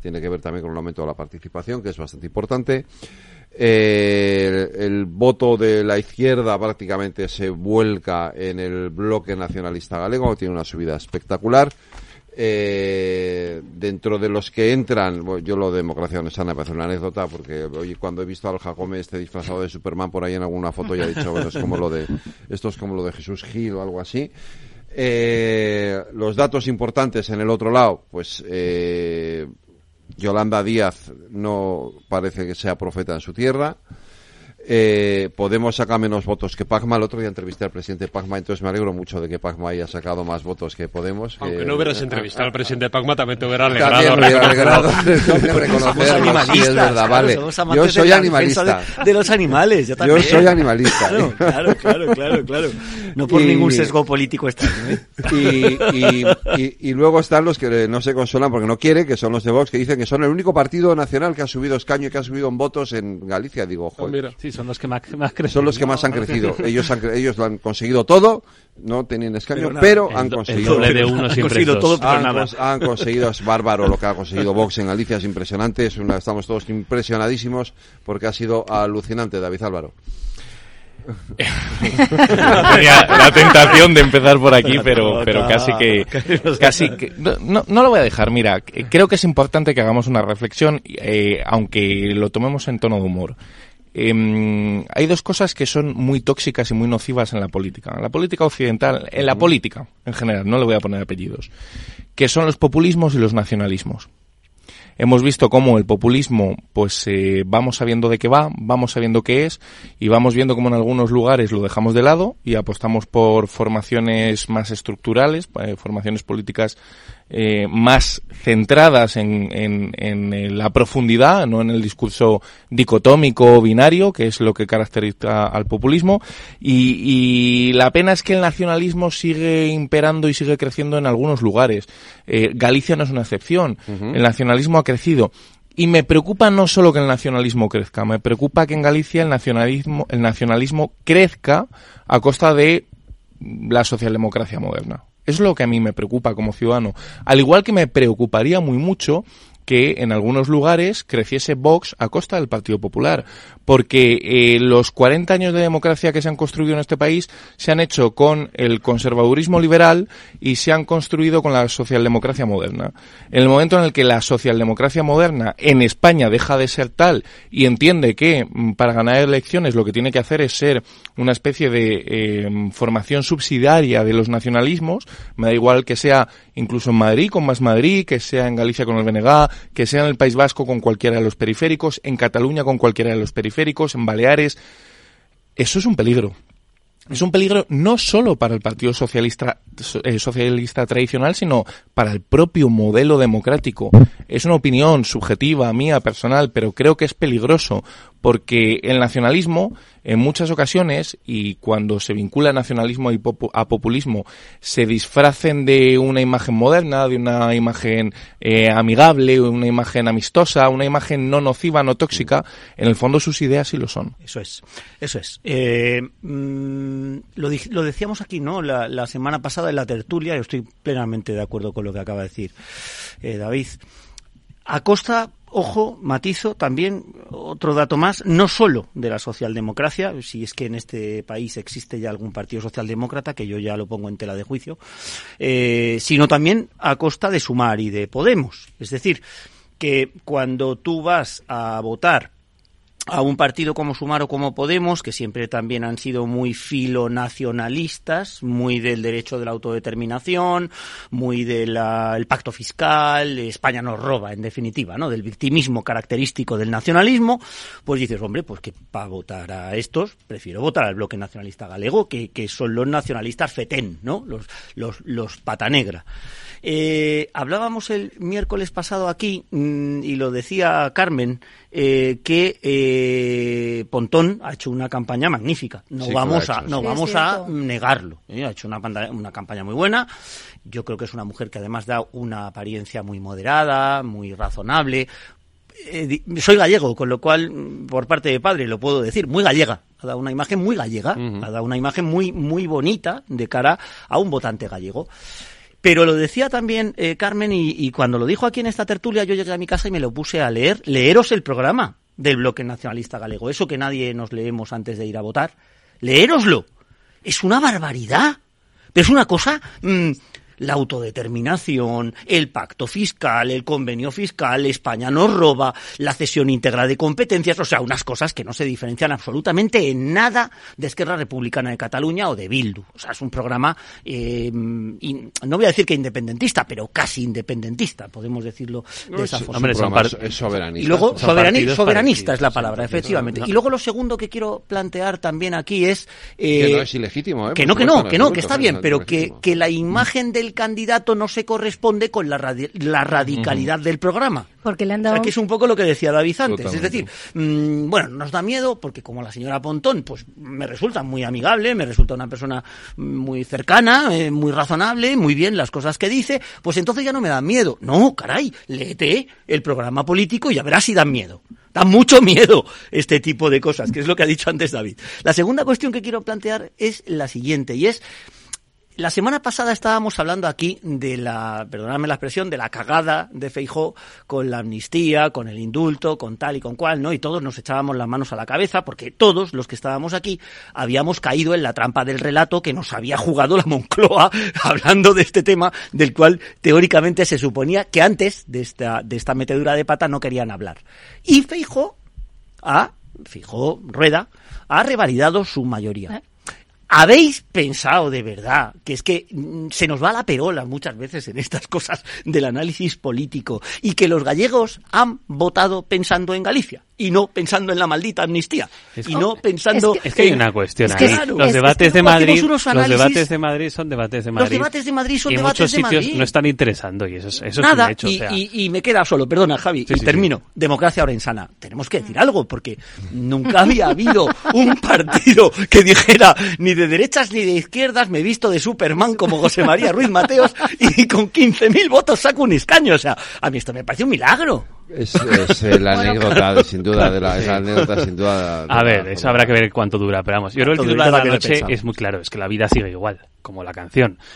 tiene que ver también con un aumento de la participación, que es bastante importante. Eh, el, voto de la izquierda prácticamente se vuelca en el bloque nacionalista galego, tiene una subida espectacular. Eh, dentro de los que entran, yo lo de democracia no me parece una anécdota porque hoy cuando he visto al Jacome este disfrazado de Superman por ahí en alguna foto ya he dicho, bueno, es como lo de, esto es como lo de Jesús Gil o algo así. Eh, los datos importantes en el otro lado, pues eh, Yolanda Díaz no parece que sea profeta en su tierra. Eh, Podemos sacar menos votos que Pacma. El otro día entrevisté al presidente Pacma, entonces me alegro mucho de que Pacma haya sacado más votos que Podemos. Aunque que, no hubieras entrevistado al presidente Pacma, también te hubiera alegrado. También me hubiera alegrado. somos animalistas, sí, es verdad, vale. Yo soy animalista. De, de, los animales, yo también. Yo soy animalista. Claro, claro, claro, claro, claro. No por y, ningún sesgo político. ¿eh? Y, y, y, luego están los que no se consuelan porque no quiere, que son los de Vox, que dicen que son el único partido nacional que ha subido escaño y que ha subido en votos en Galicia. Digo, joder. Sí, son los que más, más son los que más han crecido. Ellos han, ellos lo han conseguido todo, no tenían escaño, pero, pero han conseguido. El de uno han conseguido todo, pero han, nada. han conseguido, es bárbaro lo que ha conseguido Vox en Galicia, es impresionante, es una, estamos todos impresionadísimos porque ha sido alucinante, David Álvaro. Tenía la tentación de empezar por aquí, pero, pero casi que, casi que, no, no lo voy a dejar. Mira, creo que es importante que hagamos una reflexión, eh, aunque lo tomemos en tono de humor. Eh, hay dos cosas que son muy tóxicas y muy nocivas en la política. En la política occidental, en la política en general, no le voy a poner apellidos, que son los populismos y los nacionalismos. Hemos visto cómo el populismo, pues eh, vamos sabiendo de qué va, vamos sabiendo qué es, y vamos viendo cómo en algunos lugares lo dejamos de lado y apostamos por formaciones más estructurales, eh, formaciones políticas eh, más centradas en, en, en, la profundidad, no en el discurso dicotómico o binario, que es lo que caracteriza al populismo. Y, y, la pena es que el nacionalismo sigue imperando y sigue creciendo en algunos lugares. Eh, Galicia no es una excepción. Uh -huh. El nacionalismo ha crecido. Y me preocupa no solo que el nacionalismo crezca, me preocupa que en Galicia el nacionalismo, el nacionalismo crezca a costa de la socialdemocracia moderna. Es lo que a mí me preocupa como ciudadano. Al igual que me preocuparía muy mucho que en algunos lugares creciese Vox a costa del Partido Popular, porque eh, los 40 años de democracia que se han construido en este país se han hecho con el conservadurismo liberal y se han construido con la socialdemocracia moderna. En el momento en el que la socialdemocracia moderna en España deja de ser tal y entiende que mm, para ganar elecciones lo que tiene que hacer es ser una especie de eh, formación subsidiaria de los nacionalismos, me da igual que sea incluso en Madrid con Más Madrid, que sea en Galicia con el BNG, que sea en el País Vasco con cualquiera de los periféricos, en Cataluña con cualquiera de los periféricos, en Baleares. Eso es un peligro. es un peligro no solo para el Partido Socialista, eh, Socialista tradicional, sino para el propio modelo democrático. Es una opinión subjetiva, mía, personal, pero creo que es peligroso porque el nacionalismo en muchas ocasiones y cuando se vincula nacionalismo a populismo se disfracen de una imagen moderna, de una imagen eh, amigable, una imagen amistosa, una imagen no nociva, no tóxica, en el fondo sus ideas sí lo son. Eso es, eso es. Eh, mm, lo, decíamos aquí, ¿no? La, semana pasada en la tertulia, y estoy plenamente de acuerdo con lo que acaba de decir eh, David. A costa ojo, matizo también otro dato más, no solo de la socialdemocracia, si es que en este país existe ya algún partido socialdemócrata, que yo ya lo pongo en tela de juicio, eh, sino también a costa de Sumar y de Podemos. Es decir, que cuando tú vas a votar a un partido como Sumar o como Podemos, que siempre también han sido muy filonacionalistas, muy del derecho de la autodeterminación, muy del pacto fiscal, España nos roba, en definitiva, ¿no? Del victimismo característico del nacionalismo, pues dices, hombre, pues que para votar a estos, prefiero votar al bloque nacionalista galego, que, que son los nacionalistas fetén, ¿no? Los, los, los pata negra. Eh, hablábamos el miércoles pasado aquí, mm, y lo decía Carmen, eh, que eh, Pontón ha hecho una campaña magnífica. No vamos a, no vamos a negarlo. ¿eh? Ha hecho una, una campaña muy buena. Yo creo que es una mujer que además da una apariencia muy moderada, muy razonable. soy gallego, con lo cual, por parte de padre, lo puedo decir, muy gallega. Ha dado una imagen muy gallega, ha dado una imagen muy, muy bonita de cara a un votante gallego. Pero lo decía también eh, Carmen y, cuando lo dijo aquí en esta tertulia yo llegué a mi casa y me lo puse a leer. Leeros el programa del bloque nacionalista galego, eso que nadie nos leemos antes de ir a votar. Leéroslo. Es una barbaridad. Pero es una cosa mm, la autodeterminación, el pacto fiscal, el convenio fiscal, España nos roba, la cesión íntegra de competencias, o sea, unas cosas que no se diferencian absolutamente en nada de Esquerra Republicana de Cataluña o de Bildu. O sea, es un programa, eh, no voy a decir que independentista, pero casi independentista, podemos decirlo de esa forma. es soberanista. Y luego, soberanista es la palabra, efectivamente. Y luego lo segundo que quiero plantear también aquí es... Eh, que no es ilegítimo, ¿eh? Que no, que no, que no, que está bien, pero que, que la imagen del el candidato no se corresponde con la, la radicalidad del programa. Porque le han dado... que es un poco lo que decía David antes. Es decir, mm, bueno, nos da miedo porque como la señora Pontón, pues me resulta muy amigable, me resulta una persona muy cercana, eh, muy razonable, muy bien las cosas que dice, pues entonces ya no me da miedo. No, caray, léete el programa político y ya verás si dan miedo. Da mucho miedo este tipo de cosas, que es lo que ha dicho antes David. La segunda cuestión que quiero plantear es la siguiente, y es la semana pasada estábamos hablando aquí de la, perdonadme la expresión, de la cagada de Feijó con la amnistía, con el indulto, con tal y con cual, ¿no? Y todos nos echábamos las manos a la cabeza porque todos los que estábamos aquí habíamos caído en la trampa del relato que nos había jugado la Moncloa hablando de este tema del cual teóricamente se suponía que antes de esta, de esta metedura de pata no querían hablar. Y Feijó ha, Feijó, Rueda, ha revalidado su mayoría. ¿Habéis pensado de verdad que es que mm, se nos va la perola muchas veces en estas cosas del análisis político y que los gallegos han votado pensando en Galicia? Y no pensando en la maldita amnistía y no pensando es que, hay una cuestión ahí. los debates de Madrid los debates de Madrid son debates de Madrid los debates de Madrid son y en debates muchos sitios no están interesando y eso, es, eso Nada, es un hecho y, y, me queda solo perdona Javi y termino. democracia orensana. Tenemos que decir algo porque nunca había habido un partido que dijera ni de derechas ni de izquierdas me he visto de Superman como José María Ruiz Mateos y con 15.000 votos saco un escaño. O sea a mí esto me parece un milagro. Es, es la anécdota, sin duda, de la, anécdota, sin duda. a ver, eso habrá que ver cuánto dura, pero vamos, yo creo que el titular de la noche es muy claro, es que la vida sigue igual, como la canción.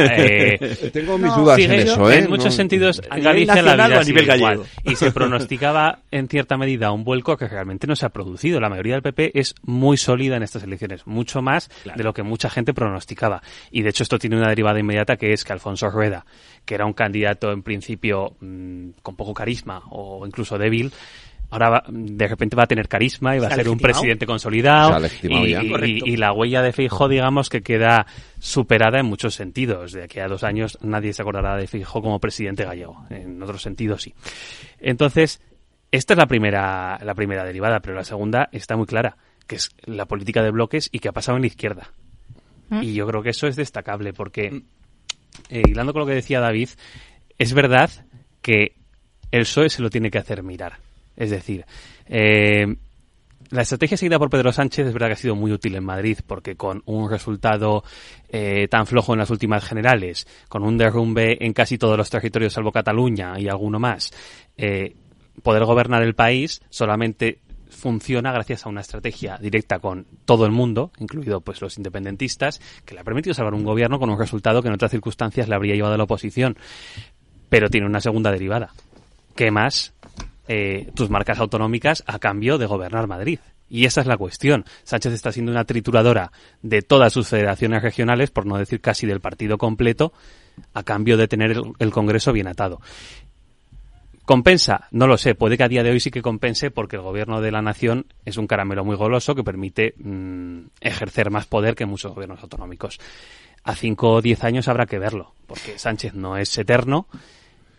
Eh, Tengo mis dudas en eso, ¿eh? En muchos sentidos, Galicia la vida sigue igual. Y se pronosticaba, en cierta medida, un vuelco que realmente no se ha producido. La mayoría del PP es muy sólida en estas elecciones, mucho más de lo que mucha gente pronosticaba. Y de hecho esto tiene una derivada inmediata que es que Alfonso Rueda, que era un candidato en principio mm, con poco carisma o incluso débil, ahora de repente va a tener carisma y va a ser un presidente consolidado y, la huella de Feijóo digamos que queda superada en muchos sentidos. De aquí a dos años nadie se acordará de Feijóo como presidente gallego. En otros sentidos sí. Entonces esta es la primera la primera derivada pero la segunda está muy clara que es la política de bloques y que ha pasado en la izquierda. Mm. Y yo creo que eso es destacable porque, eh, hilando con lo que decía David, es verdad que el PSOE se lo tiene que hacer mirar. Es decir, eh, la estrategia seguida por Pedro Sánchez es verdad que ha sido muy útil en Madrid porque con un resultado eh, tan flojo en las últimas generales, con un derrumbe en casi todos los territorios salvo Cataluña y alguno más, eh, poder gobernar el país solamente funciona gracias a una estrategia directa con todo el mundo, incluido pues los independentistas, que le ha permitido salvar un gobierno con un resultado que en otras circunstancias le habría llevado a la oposición. Pero tiene una segunda derivada. ¿Qué más eh, tus marcas autonómicas a cambio de gobernar Madrid. Y esa es la cuestión. Sánchez está siendo una trituradora de todas sus federaciones regionales, por no decir casi del partido completo, a cambio de tener el, Congreso bien atado. ¿Compensa? No lo sé. Puede que a día de hoy sí que compense porque el gobierno de la nación es un caramelo muy goloso que permite mm, ejercer más poder que muchos gobiernos autonómicos. A cinco o diez años habrá que verlo, porque Sánchez no es eterno,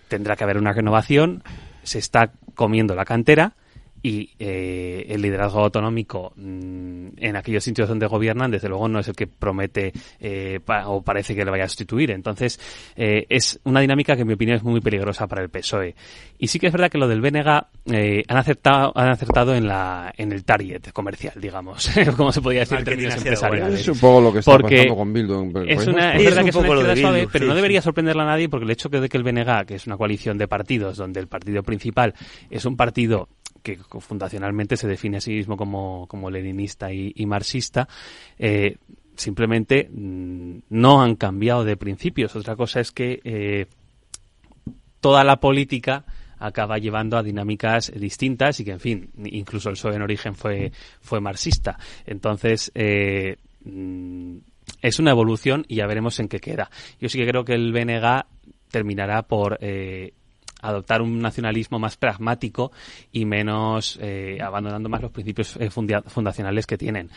tendrá que haber una renovación, se está comiendo la cantera y eh, el liderazgo autonómico mm, en aquellos sitios donde gobiernan, desde luego no es el que promete eh, o parece que le vaya a sustituir. Entonces, eh, es una dinámica que en mi opinión es muy peligrosa para el PSOE. Y sí que es verdad que lo del BNG han acertado, han acertado en la en el target comercial, digamos, como se podría decir en términos empresariales. Es un poco lo que está pasando con Bildu. Es, una, es, verdad que es una suave, pero no debería sorprenderle a nadie porque el hecho de que el BNG, que es una coalición de partidos donde el partido principal es un partido que fundacionalmente se define a sí mismo como, como leninista y, marxista, eh, simplemente mm, no han cambiado de principios. Otra cosa es que eh, toda la política acaba llevando a dinámicas distintas y que, en fin, incluso el PSOE en origen fue, fue marxista. Entonces, eh, mm, es una evolución y ya veremos en qué queda. Yo sí que creo que el BNG terminará por adoptar un nacionalismo más pragmático y menos eh, abandonando más los principios eh, fundacionales que tienen.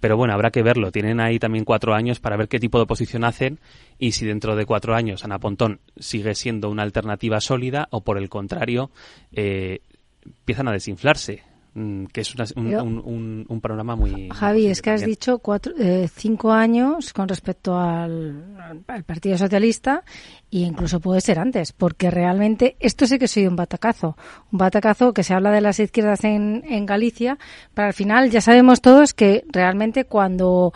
Pero bueno, habrá que verlo. Tienen ahí también cuatro años para ver qué tipo de oposición hacen y si dentro de cuatro años Ana Pontón sigue siendo una alternativa sólida o por el contrario eh, empiezan a desinflarse. Mm, que es un, un, panorama muy... Javi, es que has dicho cuatro, eh, cinco años con respecto al, Partido Socialista e incluso puede ser antes, porque realmente esto sí que soy un batacazo. Un batacazo que se habla de las izquierdas en, en Galicia, pero al final ya sabemos todos que realmente cuando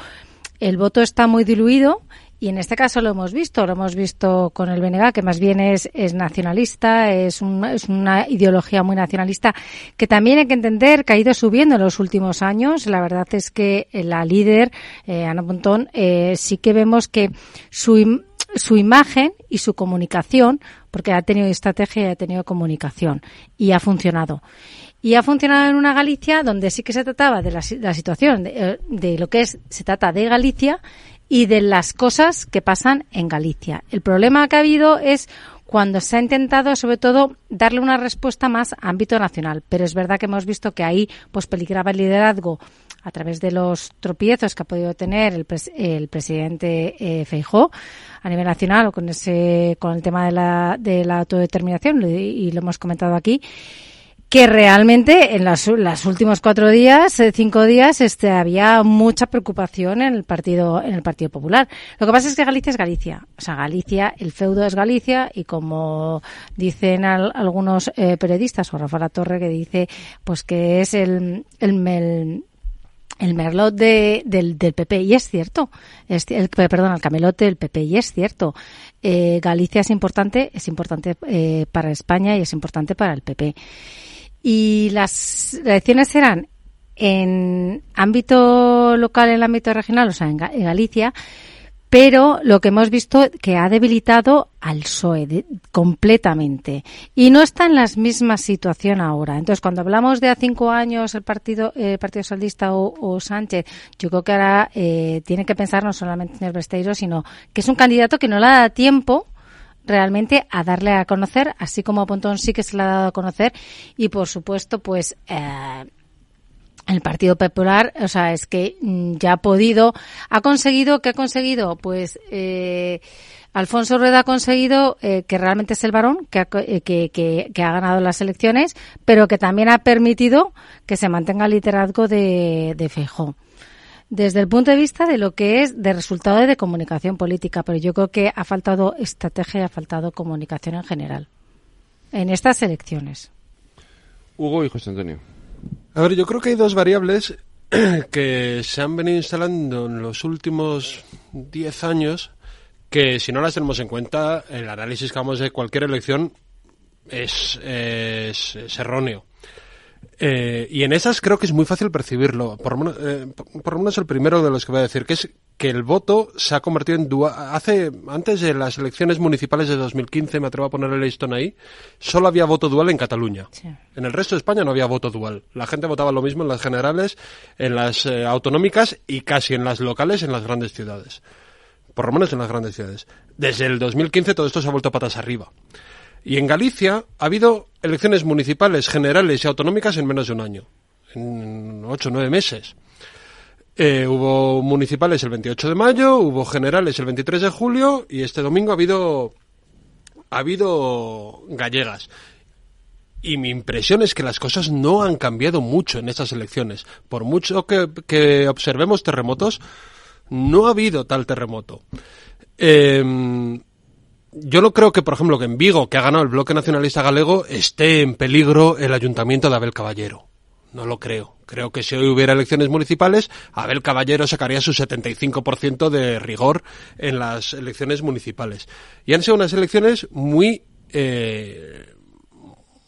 el voto está muy diluido y en este caso lo hemos visto, lo hemos visto con el BNG, que más bien es, es nacionalista, es, es una ideología muy nacionalista, que también hay que entender que ha ido subiendo en los últimos años. La verdad es que la líder, eh, Ana Pontón, eh, sí que vemos que su, su imagen y su comunicación, porque ha tenido estrategia y ha tenido comunicación, y ha funcionado. Y ha funcionado en una Galicia donde sí que se trataba de la, la situación, de, eh, de, lo que es, se trata de Galicia y de las cosas que pasan en Galicia. El problema que ha habido es cuando se ha intentado, sobre todo, darle una respuesta más a ámbito nacional. Pero es verdad que hemos visto que ahí pues peligraba el liderazgo a través de los tropiezos que ha podido tener el, el presidente eh, Feijó a nivel nacional con ese con el tema de la, de la autodeterminación y lo hemos comentado aquí que realmente en las, los últimos cuatro días, eh, cinco días, este, había mucha preocupación en el partido, en el Partido Popular. Lo que pasa es que Galicia es Galicia. O sea, Galicia, el feudo es Galicia y como dicen algunos eh, periodistas o Rafa La Torre que dice, pues que es el, el, el merlot de, del, del PP y es cierto es, el, perdón el camelote del PP y es cierto eh, Galicia es importante es importante eh, para España y es importante para el PP y las elecciones serán en ámbito local, en el ámbito regional, o sea, en, Galicia, pero lo que hemos visto que ha debilitado al PSOE completamente y no está en la misma situación ahora. Entonces, cuando hablamos de a cinco años el partido eh, Partido Socialista o, Sánchez, yo creo que ahora eh, tiene que pensar no solamente en el Besteiro, sino que es un candidato que no le da tiempo realmente a darle a conocer, así como a Pontón sí que se le ha dado a conocer y por supuesto pues eh, el Partido Popular, o sea, es que mm, ya ha podido, ha conseguido, ¿qué ha conseguido? Pues eh, Alfonso Rueda ha conseguido eh, que realmente es el varón que ha, eh, que, ha ganado las elecciones, pero que también ha permitido que se mantenga el liderazgo de, de. Desde el punto de vista de lo que es de resultado de comunicación política, pero yo creo que ha faltado estrategia y ha faltado comunicación en general en estas elecciones. Hugo y José Antonio. A ver, yo creo que hay dos variables que se han venido instalando en los últimos 10 años que si no las tenemos en cuenta, el análisis que hagamos de cualquier elección es, es, erróneo. Eh, y en esas creo que es muy fácil percibirlo. Por, eh, por, lo menos el primero de los que voy a decir, que es que el voto se ha convertido en dual. Hace, antes de las elecciones municipales de 2015, me atrevo a poner el listón ahí, solo había voto dual en Cataluña. En el resto de España no había voto dual. La gente votaba lo mismo en las generales, en las eh, autonómicas y casi en las locales en las grandes ciudades. Por lo menos en las grandes ciudades. Desde el 2015 todo esto se ha vuelto patas arriba. Y en Galicia ha habido elecciones municipales, generales y autonómicas en menos de un año. En ocho o nueve meses. Eh, hubo municipales el 28 de mayo, hubo generales el 23 de julio y este domingo ha habido ha habido gallegas. Y mi impresión es que las cosas no han cambiado mucho en estas elecciones. Por mucho que, observemos terremotos, no ha habido tal terremoto. Em, yo no creo que, por ejemplo, que en Vigo, que ha ganado el bloque nacionalista galego, esté en peligro el ayuntamiento de Abel Caballero. No lo creo. Creo que si hoy hubiera elecciones municipales, Abel Caballero sacaría su 75% de rigor en las elecciones municipales. Y han sido unas elecciones muy, eh,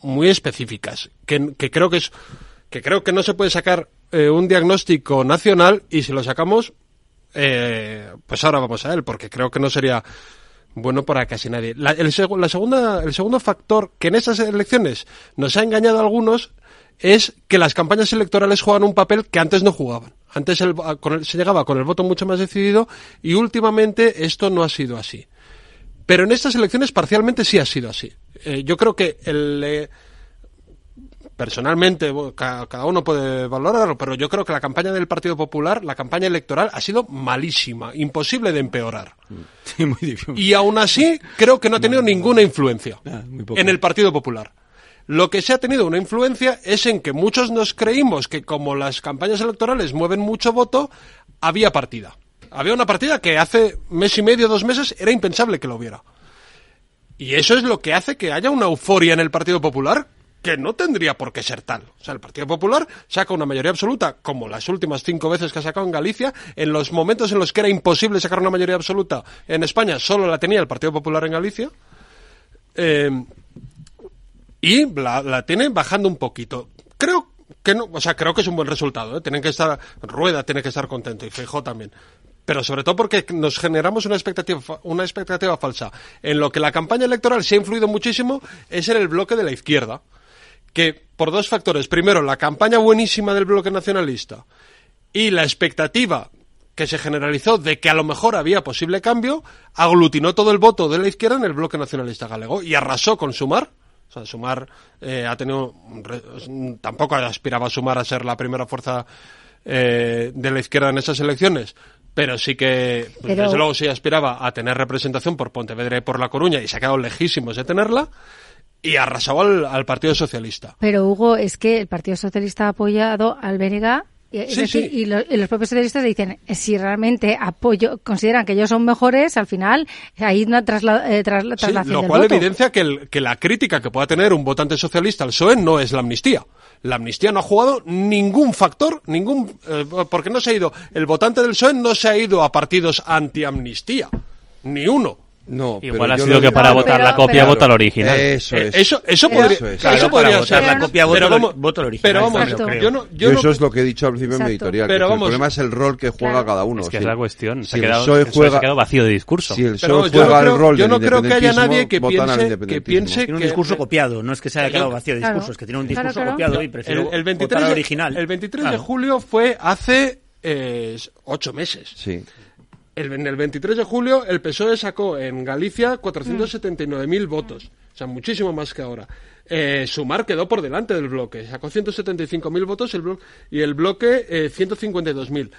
muy específicas, que, creo que es, que creo que no se puede sacar eh, un diagnóstico nacional y si lo sacamos, eh, pues ahora vamos a él, porque creo que no sería bueno para casi nadie. La, el, la segunda, el segundo factor que en esas elecciones nos ha engañado a algunos es que las campañas electorales juegan un papel que antes no jugaban. Antes se llegaba con el voto mucho más decidido y últimamente esto no ha sido así. Pero en estas elecciones parcialmente sí ha sido así. Eh, yo creo que el, eh, personalmente cada, uno puede valorarlo, pero yo creo que la campaña del Partido Popular, la campaña electoral, ha sido malísima, imposible de empeorar. Y aún así creo que no ha tenido ninguna influencia ah, en el Partido Popular. Lo que se ha tenido una influencia es en que muchos nos creímos que como las campañas electorales mueven mucho voto, había partida. Había una partida que hace mes y medio, dos meses, era impensable que lo hubiera. Y eso es lo que hace que haya una euforia en el Partido Popular que no tendría por qué ser tal. O sea, el Partido Popular saca una mayoría absoluta, como las últimas cinco veces que ha sacado en Galicia, en los momentos en los que era imposible sacar una mayoría absoluta en España, solo la tenía el Partido Popular en Galicia. Eh, y la, la tienen bajando un poquito. Creo que no, o sea, creo que es un buen resultado, ¿eh? Tienen que estar, Rueda tiene que estar contento y Feijó también. Pero sobre todo porque nos generamos una expectativa, una expectativa falsa. En lo que la campaña electoral se ha influido muchísimo es en el bloque de la izquierda. Que por dos factores. Primero, la campaña buenísima del bloque nacionalista y la expectativa que se generalizó de que a lo mejor había posible cambio, aglutinó todo el voto de la izquierda en el bloque nacionalista galego y arrasó con Sumar o sea, Sumar eh, ha tenido. Tampoco aspiraba a Sumar a ser la primera fuerza eh, de la izquierda en esas elecciones, pero sí que, pues, desde luego, sí aspiraba a tener representación por Pontevedra y por La Coruña y se ha quedado lejísimos de tenerla y arrasado al, al, Partido Socialista. Pero Hugo, es que el Partido Socialista ha apoyado al BNG y, los propios socialistas dicen, si realmente apoyo, consideran que ellos son mejores, al final hay una trasla, eh, Lo cual evidencia que, que la crítica que pueda tener un votante socialista al PSOE no es la amnistía. La amnistía no ha jugado ningún factor, ningún, eh, porque no se ha ido, el votante del PSOE no se ha ido a partidos anti-amnistía, ni uno. No, igual ha sido que para votar la copia vota el original. Eso es. Eso, eso podría, eso, podría ser. la copia vota, el original. Pero vamos, yo no, yo eso es lo que he dicho al principio en mi editorial. Pero vamos, el problema es el rol que juega cada uno. Es que es la cuestión. Se, ha quedado, juega, quedado vacío de discurso. Si el PSOE juega el rol Yo no creo que haya nadie que piense que piense tiene un discurso copiado. No es que se haya quedado vacío de discurso, es que tiene un discurso copiado y prefiero votar el original. El 23 de julio fue hace ocho meses. Sí en el 23 de julio el PSOE sacó en Galicia 479.000 votos, o sea, muchísimo más que ahora. Eh, Sumar quedó por delante del bloque, sacó 175.000 votos el y el bloque eh, 152.000.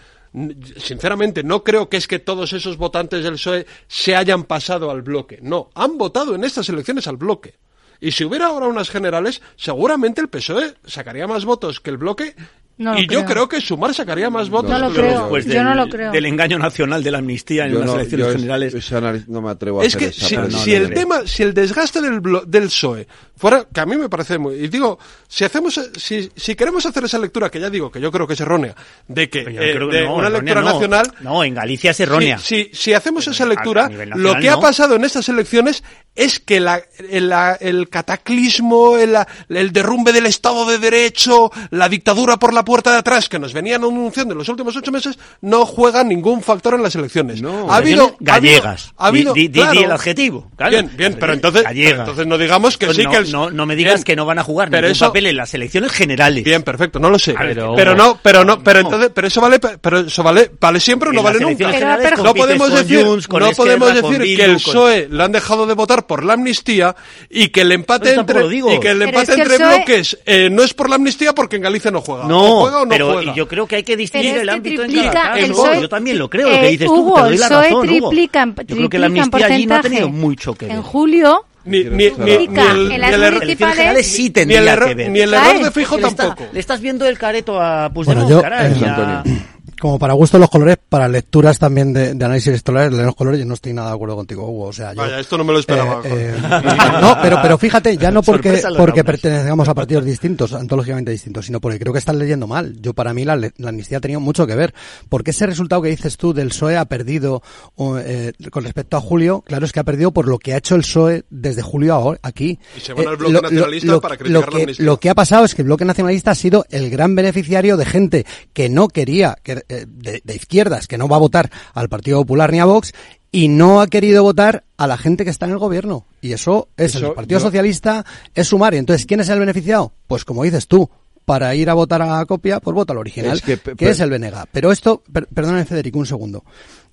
Sinceramente, no creo que es que todos esos votantes del PSOE se hayan pasado al bloque. No, han votado en estas elecciones al bloque. Y si hubiera ahora unas generales, seguramente el PSOE sacaría más votos que el bloque y yo creo que Sumar sacaría más votos. No lo creo. yo no lo creo. Del engaño nacional de la amnistía en las elecciones generales. no me atrevo a es que si, si el tema, si el desgaste del, del PSOE fuera, que a mí me parece muy, y digo, si hacemos, si, si queremos hacer esa lectura, que ya digo que yo creo que es errónea, de que, eh, de una lectura nacional. No, en Galicia es errónea. Si, si, hacemos esa lectura, lo que ha pasado en estas elecciones es que la, el, el cataclismo, el, el derrumbe del Estado de Derecho, la dictadura por la puerta de atrás que nos venían anunciando en los últimos ocho meses, no juega ningún factor en las elecciones. No, ha habido gallegas. Ha habido, di, el adjetivo. Bien, bien, pero entonces, entonces no digamos que pues sí que el, no, no me digas que no van a jugar pero ningún eso, papel en las elecciones generales. Bien, perfecto, no lo sé. Pero, no, pero no, pero entonces, pero eso vale, pero eso vale, vale siempre o no vale nunca. No podemos decir, no podemos decir que el PSOE lo han dejado de votar por la amnistía y que el empate entre y que el empate entre bloques eh, no es por la amnistía porque en Galicia no juega. No, juega o no pero juega. yo creo que hay que distinguir el ámbito en cada caso. Yo también lo creo, lo que dices tú, te doy la razón, triplica, Yo creo que la amnistía allí no ha tenido mucho que ver. En julio ni, ni, ni, ni, el, sí ni el error, que ver. Ni el error de fijo tampoco. le estás viendo el careto a Puigdemont, bueno, yo, caray, eh, ya como para gusto los colores, para lecturas también de, de análisis escolares, de los colores, yo no estoy nada de acuerdo contigo, Hugo. O sea, yo, Vaya, esto no me lo esperaba. Eh, eh, no, pero, pero fíjate, ya no porque, porque pertenecemos a partidos distintos, antológicamente distintos, sino porque creo que están leyendo mal. Yo, para mí, la, la amnistía ha tenido mucho que ver. Porque ese resultado que dices tú del PSOE ha perdido eh, con respecto a Julio, claro, es que ha perdido por lo que ha hecho el PSOE desde julio a aquí. Y se van al bloque nacionalista lo, para criticar lo la amnistía. Lo que ha pasado es que el bloque nacionalista ha sido el gran beneficiario de gente que no quería, que, de, de izquierdas que no va a votar al Partido Popular ni a Vox y no ha querido votar a la gente que está en el gobierno. Y eso es el Partido Socialista, es sumar. Entonces, ¿quién es el beneficiado? Pues como dices tú, para ir a votar a copia, pues vota al original, que, es el BNG. Pero esto, per, perdóname Federico, un segundo.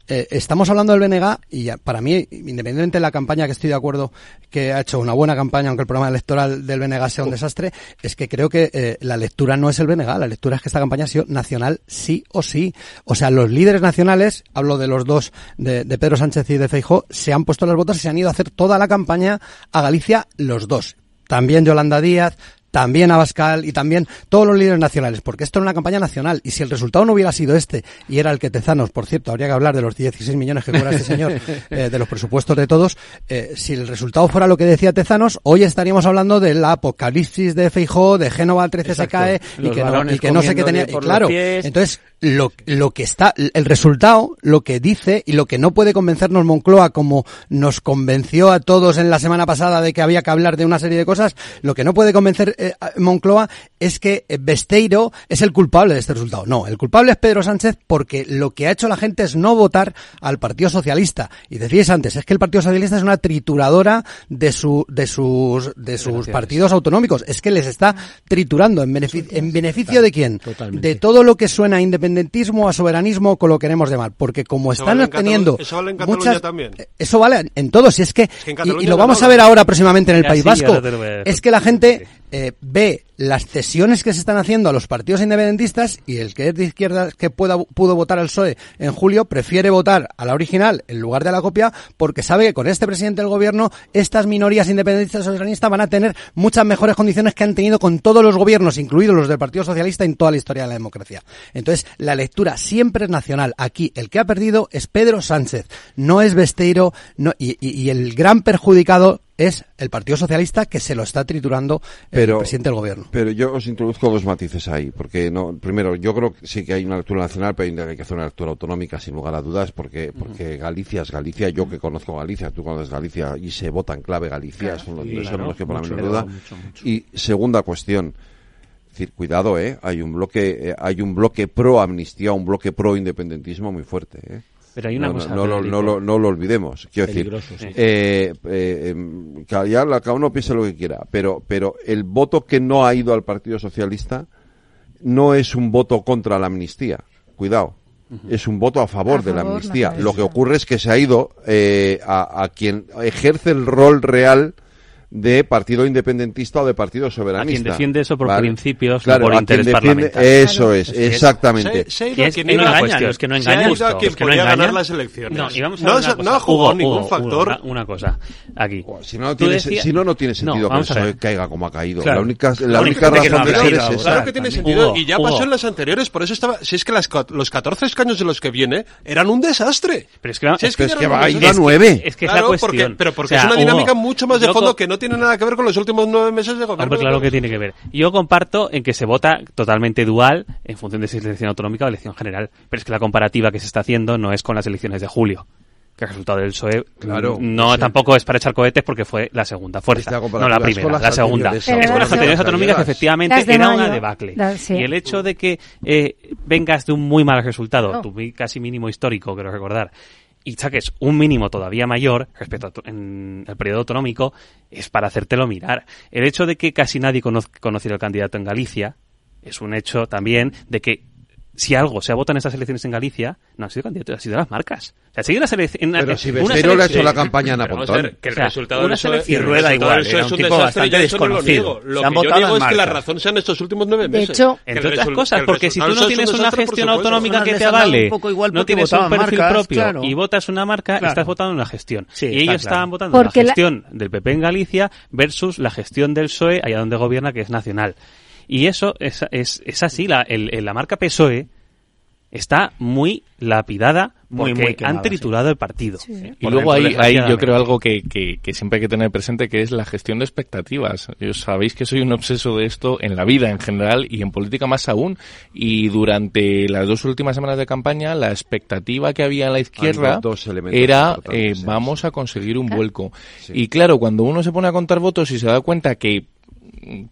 Eh, estamos hablando del BNG y ya, para mí, independientemente de la campaña, que estoy de acuerdo que ha hecho una buena campaña, aunque el programa electoral del BNG sea un desastre, es que creo que eh, la lectura no es el BNG, la lectura es que esta campaña ha sido nacional sí o sí. O sea, los líderes nacionales, hablo de los dos, de, de Pedro Sánchez y de Feijó, se han puesto las botas y se han ido a hacer toda la campaña a Galicia los dos también Yolanda Díaz, también Abascal y también todos los líderes nacionales, porque esto era una campaña nacional y si el resultado no hubiera sido este y era el que Tezanos, por cierto, habría que hablar de los 16 millones que cobra este señor, eh, de los presupuestos de todos, eh, si el resultado fuera lo que decía Tezanos, hoy estaríamos hablando del apocalipsis de Feijó, de Génova 13 se cae y que, no, y que no sé qué tenía. claro, entonces lo, lo que está, el resultado, lo que dice y lo que no puede convencernos Moncloa como nos convenció a todos en la semana pasada de que había que hablar de una serie de cosas, lo que no puede convencer eh, Moncloa es que Besteiro es el culpable de este resultado. No, el culpable es Pedro Sánchez porque lo que ha hecho la gente es no votar al Partido Socialista. Y decíais antes, es que el Partido Socialista es una trituradora de su, de sus, de sus partidos autonómicos. Es que les está triturando en beneficio, en beneficio de quién? De todo lo que suena a independentismo, a soberanismo, con lo queremos de mal. Porque como están teniendo eso vale en muchas, también. Eso vale en todos. Y es que, y, lo vamos a ver ahora próximamente en el País Vasco. Es que la gente eh, ve las cesiones que se están haciendo a los partidos independentistas y el que es de izquierda que pueda, pudo votar al PSOE en julio prefiere votar a la original en lugar de a la copia porque sabe que con este presidente del gobierno estas minorías independentistas soberanistas van a tener muchas mejores condiciones que han tenido con todos los gobiernos, incluidos los del Partido Socialista en toda la historia de la democracia. Entonces, la lectura siempre es nacional. Aquí el que ha perdido es Pedro Sánchez, no es Besteiro no, y, y el gran perjudicado es el Partido Socialista que se lo está triturando el presidente del gobierno. Pero yo os introduzco dos matices ahí, porque no, primero, yo creo que sí que hay una lectura nacional, pero hay que hacer una lectura autonómica sin lugar a dudas, porque, porque Galicia es Galicia, yo que conozco Galicia, tú conoces Galicia y se vota en clave Galicia, son los, que por la menor duda. Y segunda cuestión, decir, cuidado, eh, hay un bloque, eh, hay un bloque pro amnistía, un bloque pro independentismo muy fuerte, eh. Pero hay una no, cosa. No, no, no, no, lo olvidemos. Quiero decir, eh, eh, em, cada uno piensa lo que quiera, pero, pero el voto que no ha ido al Partido Socialista no es un voto contra la amnistía. Cuidado. Es un voto a favor, de la amnistía. Lo que ocurre es que se ha ido eh, a, a quien ejerce el rol real de partido independentista o de partido soberanista. A quien defiende eso por principios, claro, por interés parlamentario. Eso es, exactamente. Se, se, se no engañan, los que no engañan. Se ha ido a quien podía ganar las elecciones. No, y vamos a no, no ha jugado ningún factor. Una, cosa, aquí. si, no, no tiene, si no, no tiene sentido que el caiga como ha caído. La única, la única razón de ser es esa. Claro que tiene sentido, y ya pasó en las anteriores, por eso estaba... Si es que los 14 escaños de los que viene eran un desastre. Pero es que, es que va a ir a 9. Es que es la cuestión. Pero porque es una dinámica mucho más de fondo que no tiene nada que ver con los últimos nueve meses de gobierno. claro que tiene que ver. Yo comparto en que se vota totalmente dual en función de si es elección autonómica o elección general. Pero es que la comparativa que se está haciendo no es con las elecciones de julio que el resultado del PSOE claro, no tampoco es para echar cohetes porque fue la segunda fuerza, no la primera, la segunda. Es con las anteriores autonómicas efectivamente era una debacle. Y el hecho de que eh, vengas de un muy mal resultado, tu casi mínimo histórico, quiero recordar, y saques un mínimo todavía mayor respecto al periodo autonómico, es para hacértelo mirar. El hecho de que casi nadie conociera al candidato en Galicia es un hecho también de que si algo se ha votado en esas elecciones en Galicia, no han sido candidatos, han sido las marcas. O sea, sido las elecciones. Pero si Besteiro le ha hecho la campaña en Apontón. Que el resultado del y rueda igual. Era un tipo bastante desconocido. Lo, que yo digo es que la razón sean estos últimos nueve meses. De hecho, entre otras cosas, porque si tú no tienes una gestión autonómica que te avale, no tienes un perfil propio y votas una marca, estás votando una gestión. Y ellos estaban votando la gestión del PP en Galicia versus la gestión del PSOE allá donde gobierna, que es nacional. Y eso es, es, es así, la, el, la marca PSOE está muy lapidada porque muy, han triturado el partido. Y luego hay, hay, yo creo algo que, que, siempre hay que tener presente que es la gestión de expectativas. sabéis que soy un obseso de esto en la vida en general y en política más aún. Y durante las dos últimas semanas de campaña la expectativa que había en la izquierda era eh, vamos a conseguir un vuelco. Y claro, cuando uno se pone a contar votos y se da cuenta que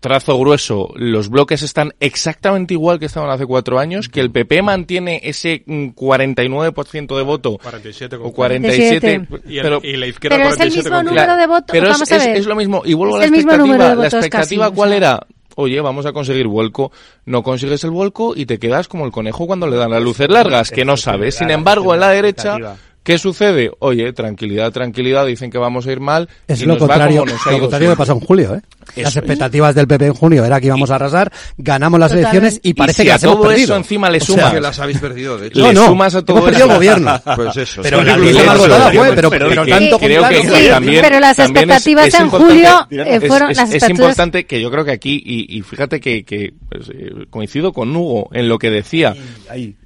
trazo grueso, los bloques están exactamente igual que estaban hace cuatro años, que el PP mantiene ese 49% mm, de voto. 47 o 47. pero, y, la izquierda pero es el mismo número de votos. Pero es, es, lo mismo. Y vuelvo a la expectativa. La expectativa, ¿cuál era? Oye, vamos a conseguir vuelco. No consigues el vuelco y te quedas como el conejo cuando le dan las luces largas, que no sabes. Sin embargo, en la derecha ¿Qué sucede? Oye, tranquilidad, tranquilidad, dicen que vamos a ir mal. Es lo contrario, lo contrario que pasó en julio, ¿eh? Las expectativas del PP en junio era que íbamos a arrasar, ganamos las elecciones y parece que las hemos perdido. eso encima le sumas. que las habéis perdido, de hecho. No, no, sumas a todo hemos perdido el gobierno. Pues eso. Pero la lista más votada fue, pero, pero, tanto creo que, sí, también, pero las expectativas en julio eh, fueron las expectativas. Es importante que yo creo que aquí, y, fíjate que, que pues, eh, coincido con Hugo en lo que decía,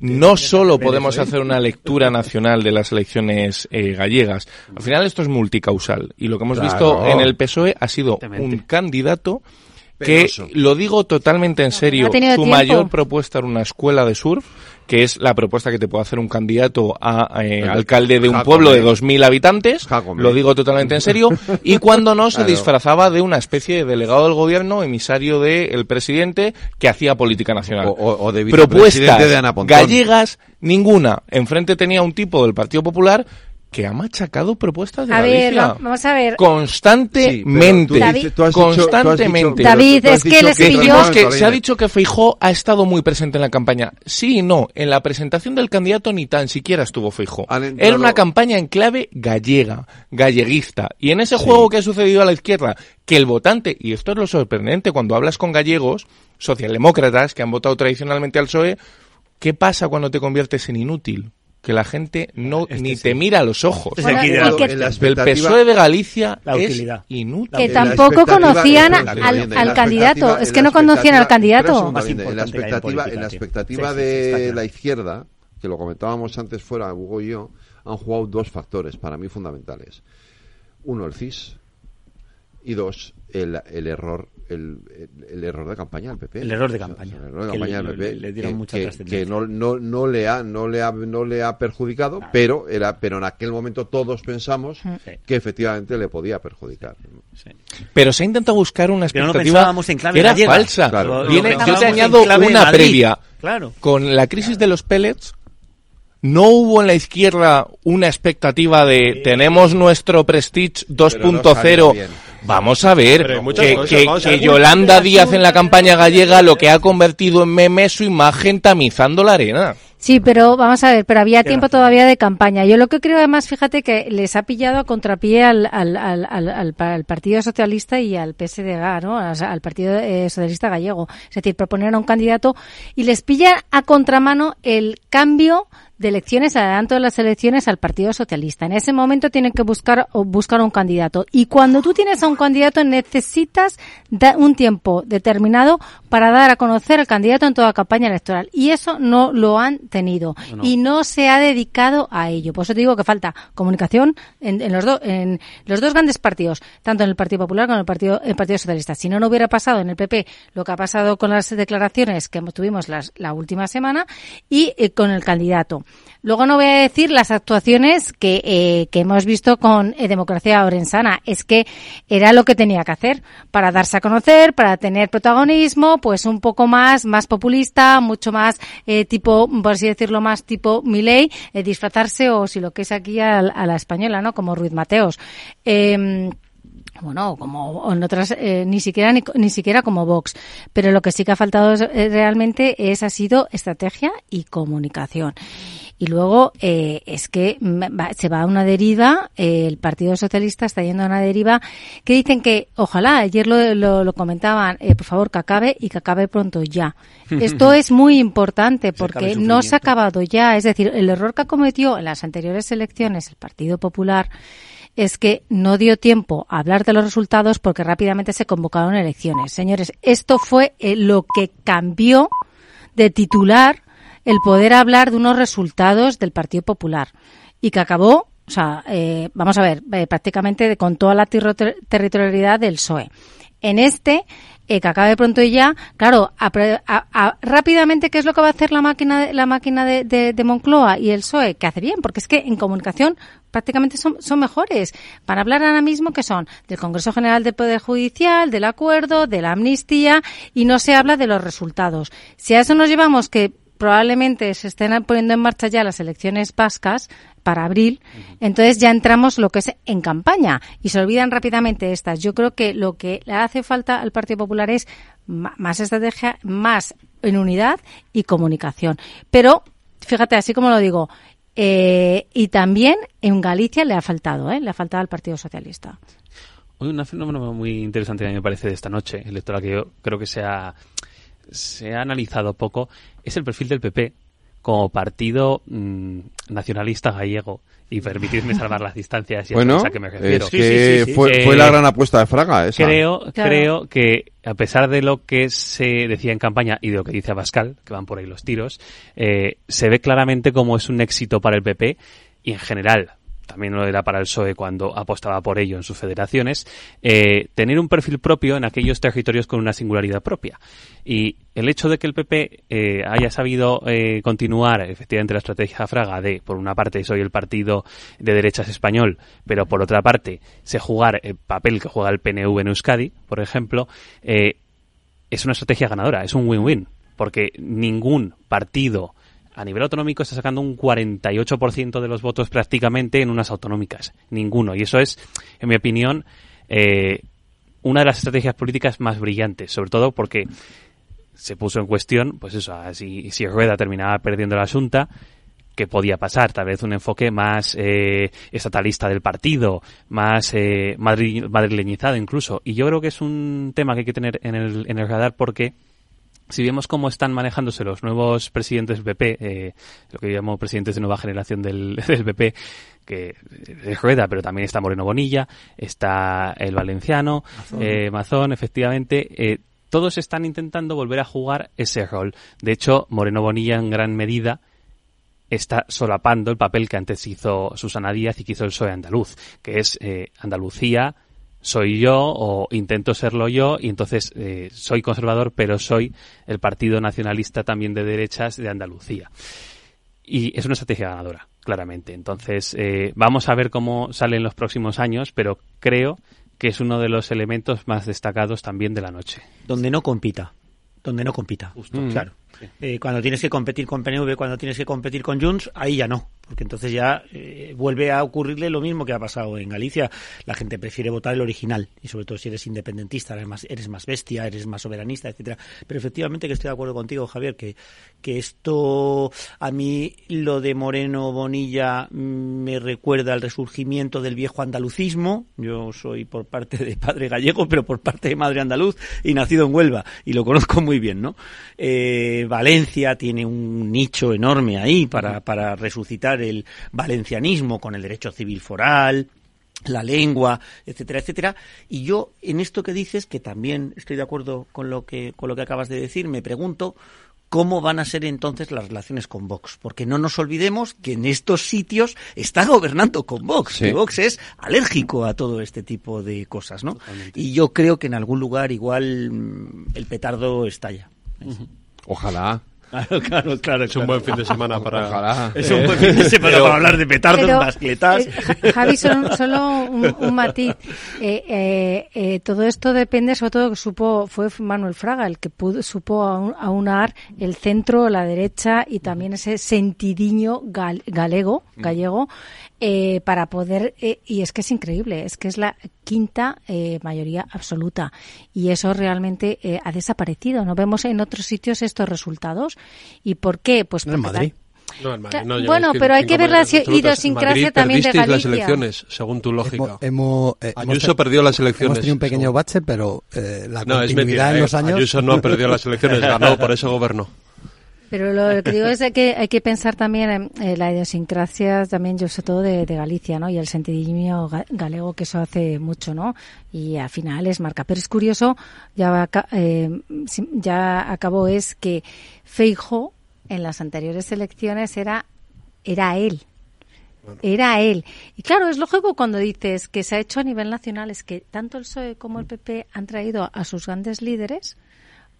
no solo podemos hacer una lectura nacional de las elecciones eh, gallegas. Al final esto es multicausal y lo que hemos visto en el PSOE ha sido un candidato que, lo digo totalmente en serio, su mayor propuesta era una escuela de surf, que es la propuesta que te puede hacer un candidato a eh, alcalde de un pueblo de 2.000 habitantes, lo digo totalmente en serio, y cuando no se disfrazaba de una especie de delegado del gobierno, emisario del presidente, que hacía política nacional. O, de Propuestas de gallegas, ninguna. Enfrente tenía un tipo del Partido Popular que ha machacado propuestas de a Ver, vamos a ver. Constantemente. constantemente. David, es que les pilló... que se ha dicho que Feijó ha estado muy presente en la campaña. Sí y no. En la presentación del candidato ni tan siquiera estuvo Feijó. Era una campaña en clave gallega, galleguista. Y en ese juego que ha sucedido a la izquierda, que el votante, y esto es lo sorprendente cuando hablas con gallegos, socialdemócratas, que han votado tradicionalmente al PSOE, ¿qué pasa cuando te conviertes en inútil? Que la gente no este ni te mira a los ojos. el PSOE de Galicia la es inútil. Que tampoco conocían al, candidato. Es que no conocían al candidato. En la expectativa, en la expectativa de la izquierda, que lo comentábamos antes fuera, Hugo y yo, han jugado dos factores para mí fundamentales. Uno, el CIS. Y dos, el, el error el, el, error de campaña del PP. El error de campaña. el error de campaña del PP. Le, dieron mucha que, que no, no, no, le ha, no, le ha, no le ha perjudicado, pero, era, pero en aquel momento todos pensamos que efectivamente le podía perjudicar. Pero se ha intentado buscar una expectativa que era falsa. Viene, yo te añado una previa. Claro. Con la crisis de los pellets, no hubo en la izquierda una expectativa de tenemos nuestro Prestige 2.0 Vamos a ver, que, Yolanda Díaz en la campaña gallega lo que ha convertido en meme su imagen tamizando la arena. Sí, pero vamos a ver, pero había tiempo todavía de campaña. Yo lo que creo además, fíjate que les ha pillado a contrapié al, al, al, al, Partido Socialista y al PSDG, ¿no? Al Partido eh, Socialista Gallego. Es decir, proponer a un candidato y les pilla a contramano el cambio de elecciones, adelanto de las elecciones al Partido Socialista. En ese momento tienen que buscar buscar un candidato. Y cuando tú tienes a un candidato necesitas un tiempo determinado para dar a conocer al candidato en toda campaña electoral. Y eso no lo han tenido. Y no se ha dedicado a ello. Por eso te digo que falta comunicación en, los, dos en los dos grandes partidos, tanto en el Partido Popular como en el Partido, el Partido Socialista. Si no, no hubiera pasado en el PP lo que ha pasado con las declaraciones que tuvimos las, la última semana y eh, con el candidato. Luego no voy a decir las actuaciones que, eh, que hemos visto con eh, Democracia Orensana. Es que era lo que tenía que hacer para darse a conocer, para tener protagonismo, pues un poco más, más populista, mucho más eh, tipo, por así decirlo, más tipo Miley, eh, disfrazarse o si lo que es aquí a, a, la española, ¿no? Como Ruiz Mateos. Eh, bueno, como en otras, eh, ni siquiera ni, ni, siquiera como Vox. Pero lo que sí que ha faltado eh, realmente es ha sido estrategia y comunicación. Y luego eh, es que se va a una deriva, eh, el Partido Socialista está yendo a una deriva que dicen que, ojalá, ayer lo, lo, lo comentaban, eh, por favor, que acabe y que acabe pronto ya. Esto es muy importante porque no se ha acabado ya. Es decir, el error que cometió en las anteriores elecciones el Partido Popular es que no dio tiempo a hablar de los resultados porque rápidamente se convocaron elecciones. Señores, esto fue eh, lo que cambió de titular el poder hablar de unos resultados del Partido Popular y que acabó, o sea, eh, vamos a ver, eh, prácticamente con toda la territorialidad del PSOE. En este, eh, que acabe pronto y ya, claro, rápidamente, ¿qué es lo que va a hacer la máquina, la máquina de, de, Moncloa y el PSOE? Que hace bien, porque es que en comunicación prácticamente son, son mejores. Para hablar ahora mismo que son del Congreso General del Poder Judicial, del acuerdo, de la amnistía y no se habla de los resultados. Si a eso nos llevamos que probablemente se estén poniendo en marcha ya las elecciones vascas para abril, entonces ya entramos lo que es en campaña y se olvidan rápidamente estas. Yo creo que lo que le hace falta al Partido Popular es más estrategia, más en unidad y comunicación. Pero, fíjate, así como lo digo, eh, y también en Galicia le ha faltado, ¿eh? le ha faltado al Partido Socialista. Hoy un fenómeno muy interesante a mí me parece de esta noche electoral que yo creo que se ha, se ha analizado poco es el perfil del PP como partido mm, nacionalista gallego y permitirme salvar las distancias y bueno, a que me refiero. Es que fue, fue, la gran apuesta de Fraga esa. Creo, creo que a pesar de lo que se decía en campaña y de lo que dice Abascal, que van por ahí los tiros, eh, se ve claramente como es un éxito para el PP y en general también lo era para el PSOE cuando apostaba por ello en sus federaciones, eh, tener un perfil propio en aquellos territorios con una singularidad propia. Y el hecho de que el PP eh, haya sabido eh, continuar efectivamente la estrategia Fraga de, por una parte, soy el partido de derechas español, pero por otra parte, sé jugar el papel que juega el PNV en Euskadi, por ejemplo, es una estrategia ganadora, es un win-win, porque ningún partido a nivel autonómico está sacando un 48% de los votos prácticamente en unas autonómicas. Ninguno. Y eso es, en mi opinión, eh, una de las estrategias políticas más brillantes, sobre todo porque se puso en cuestión, pues eso, si, si Rueda terminaba perdiendo la asunta, que podía pasar, tal vez un enfoque más eh, estatalista del partido, más eh, madrileñizado incluso. Y yo creo que es un tema que hay que tener en el, en el radar porque si vemos cómo están manejándose los nuevos presidentes del PP, eh, lo que yo llamo presidentes de nueva generación del, del PP, que es Rueda, pero también está Moreno Bonilla, está el valenciano, Mazón, eh, Mazón efectivamente, eh, todos están intentando volver a jugar ese rol. De hecho, Moreno Bonilla en gran medida está solapando el papel que antes hizo Susana Díaz y que hizo el PSOE andaluz, que es eh, Andalucía, soy yo o intento serlo yo y entonces eh, soy conservador pero soy el partido nacionalista también de derechas de Andalucía. Y es una estrategia ganadora, claramente. Entonces eh, vamos a ver cómo sale en los próximos años, pero creo que es uno de los elementos más destacados también de la noche. Donde no compita donde no compita. Justo. Claro. Eh, cuando tienes que competir con PNV, cuando tienes que competir con Junts, ahí ya no, porque entonces ya eh, vuelve a ocurrirle lo mismo que ha pasado en Galicia. La gente prefiere votar el original, y sobre todo si eres independentista, eres más, eres más bestia, eres más soberanista, etcétera. Pero efectivamente que estoy de acuerdo contigo, Javier, que, que esto, a mí lo de Moreno Bonilla me recuerda al resurgimiento del viejo andalucismo. Yo soy por parte de padre gallego, pero por parte de madre andaluz y nacido en Huelva, y lo conozco muy bien, ¿no? Eh, Valencia tiene un nicho enorme ahí para, para resucitar el valencianismo con el derecho civil foral, la lengua, etcétera, etcétera. Y yo, en esto que dices, que también estoy de acuerdo con lo que, con lo que acabas de decir, me pregunto cómo van a ser entonces las relaciones con Vox. Porque no nos olvidemos que en estos sitios está gobernando con Vox. Vox es alérgico a todo este tipo de cosas, ¿no? Y yo creo que en algún lugar igual mm, el petardo estalla. Ojalá. Claro, claro, claro. Es un buen fin de semana para. Es un buen fin de semana para hablar de petardos, mascletas. eh, Javi, solo, solo un, un matiz. Eh, eh, eh, todo esto depende, sobre todo, que supo, fue Manuel Fraga el que pudo, supo aun- aunar el centro, la derecha y también ese sentidiño gal- galego, gallego, eh, para poder, eh, y es que es increíble, es que es la quinta eh, mayoría absoluta y eso realmente eh, ha desaparecido. No vemos en otros sitios estos resultados. ¿Y por qué? Pues No en porque Madrid. No, en Madrid, no, bueno, pero hay que ver la idiosincrasia también de Galicia. las elecciones, según tu lógica. Hemos, hemos, eh, Ayuso hemos- perdió las elecciones. Hemos tenido un pequeño bache, pero eh, la No, es continuidad mentira. en eh. los años... Ayuso no perdió las elecciones, ganó, por eso gobernó. Pero lo que digo es que hay que pensar también en eh, la idiosincrasia también, yo sobre todo de, de Galicia, ¿no? Y el sentidillo ga- galego que eso hace mucho, ¿no? Y al final es marca. Pero es curioso, ya, eh, ya acabó, es que Feijo en las anteriores elecciones era, era él. Era él. Y claro, es lógico cuando dices que se ha hecho a nivel nacional, es que tanto el PSOE como el PP han traído a sus grandes líderes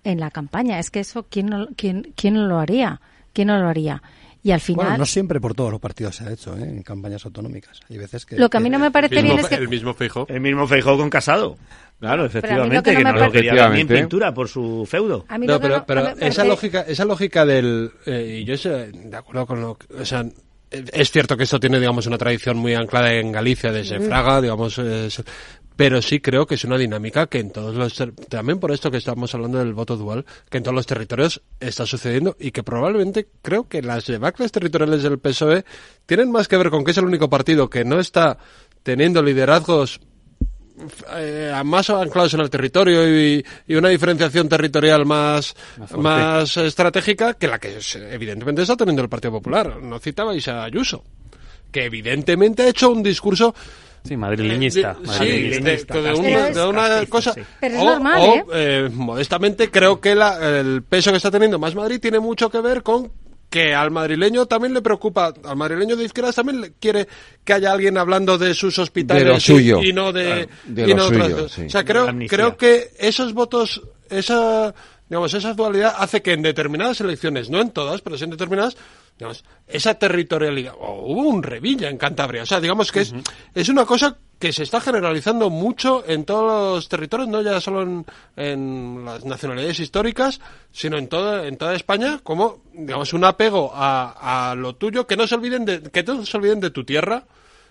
en la campaña. Es que eso, ¿quién no, quién, quién lo haría? ¿Quién no lo haría? Y al final, Bueno, no siempre por todos los partidos se ha hecho, ¿eh? en campañas autonómicas. Hay veces que... Lo que a mí no me parece El mismo bien es que- El mismo Feijó. El mismo Feijó con Casado. Claro, Pero a mí lo efectivamente, que no que no lo quería ver ni en Efectivamente. pintura por su feudo. a mí No, pero, no- pero no esa parece- lógica, esa lógica del, eh, y yo estoy de acuerdo con lo, que- o sea, eh, es cierto que esto tiene, digamos, una tradición muy anclada en Galicia desde Fraga, digamos, es- pero sí creo que es una dinámica que en todos los, también por esto que estamos hablando del voto dual, que en todos los territorios está sucediendo y que probablemente creo que las debacles territoriales del PSOE tienen más que ver con que es el único partido que no está teniendo liderazgos eh, más anclados en el territorio y, y una diferenciación territorial más, más estratégica que la que evidentemente está teniendo el Partido Popular. No citabais a Ayuso, que evidentemente ha hecho un discurso Sí, madrileñista. de- madrileñista. sí, de, una cosa. Pero es o- normal, o, ¿eh? eh, modestamente, creo que la- el peso que está teniendo más Madrid tiene mucho que ver con que al madrileño también le preocupa, al madrileño de izquierdas también le quiere que haya alguien hablando de sus hospitales De lo y- suyo. y, no de, Claro, de y lo no otras suyo, cosas. sí. O sea, creo, creo que esos votos, esa, digamos, esa dualidad hace que en determinadas elecciones, no en todas, pero sí en determinadas, digamos, esa territorialidad, o hubo un Revilla en Cantabria, o sea, digamos que es, es una cosa que se está generalizando mucho en todos los territorios, no ya solo en, en las nacionalidades históricas, sino en toda, en toda España, como, digamos, un apego a, a lo tuyo, que no se olviden de, que no se olviden de tu tierra,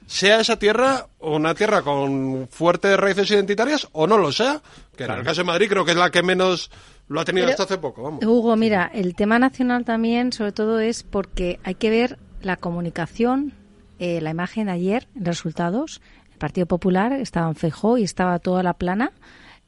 sea esa tierra una tierra con fuertes raíces identitarias o no lo sea, que en el caso de Madrid creo que es la que menos lo ha tenido Pero- hasta hace poco, vamos. Hugo, mira, el tema nacional también, sobre todo, es porque hay que ver la comunicación, eh, la imagen de ayer, resultados. El Partido Popular estaba en Feijó y estaba toda la plana.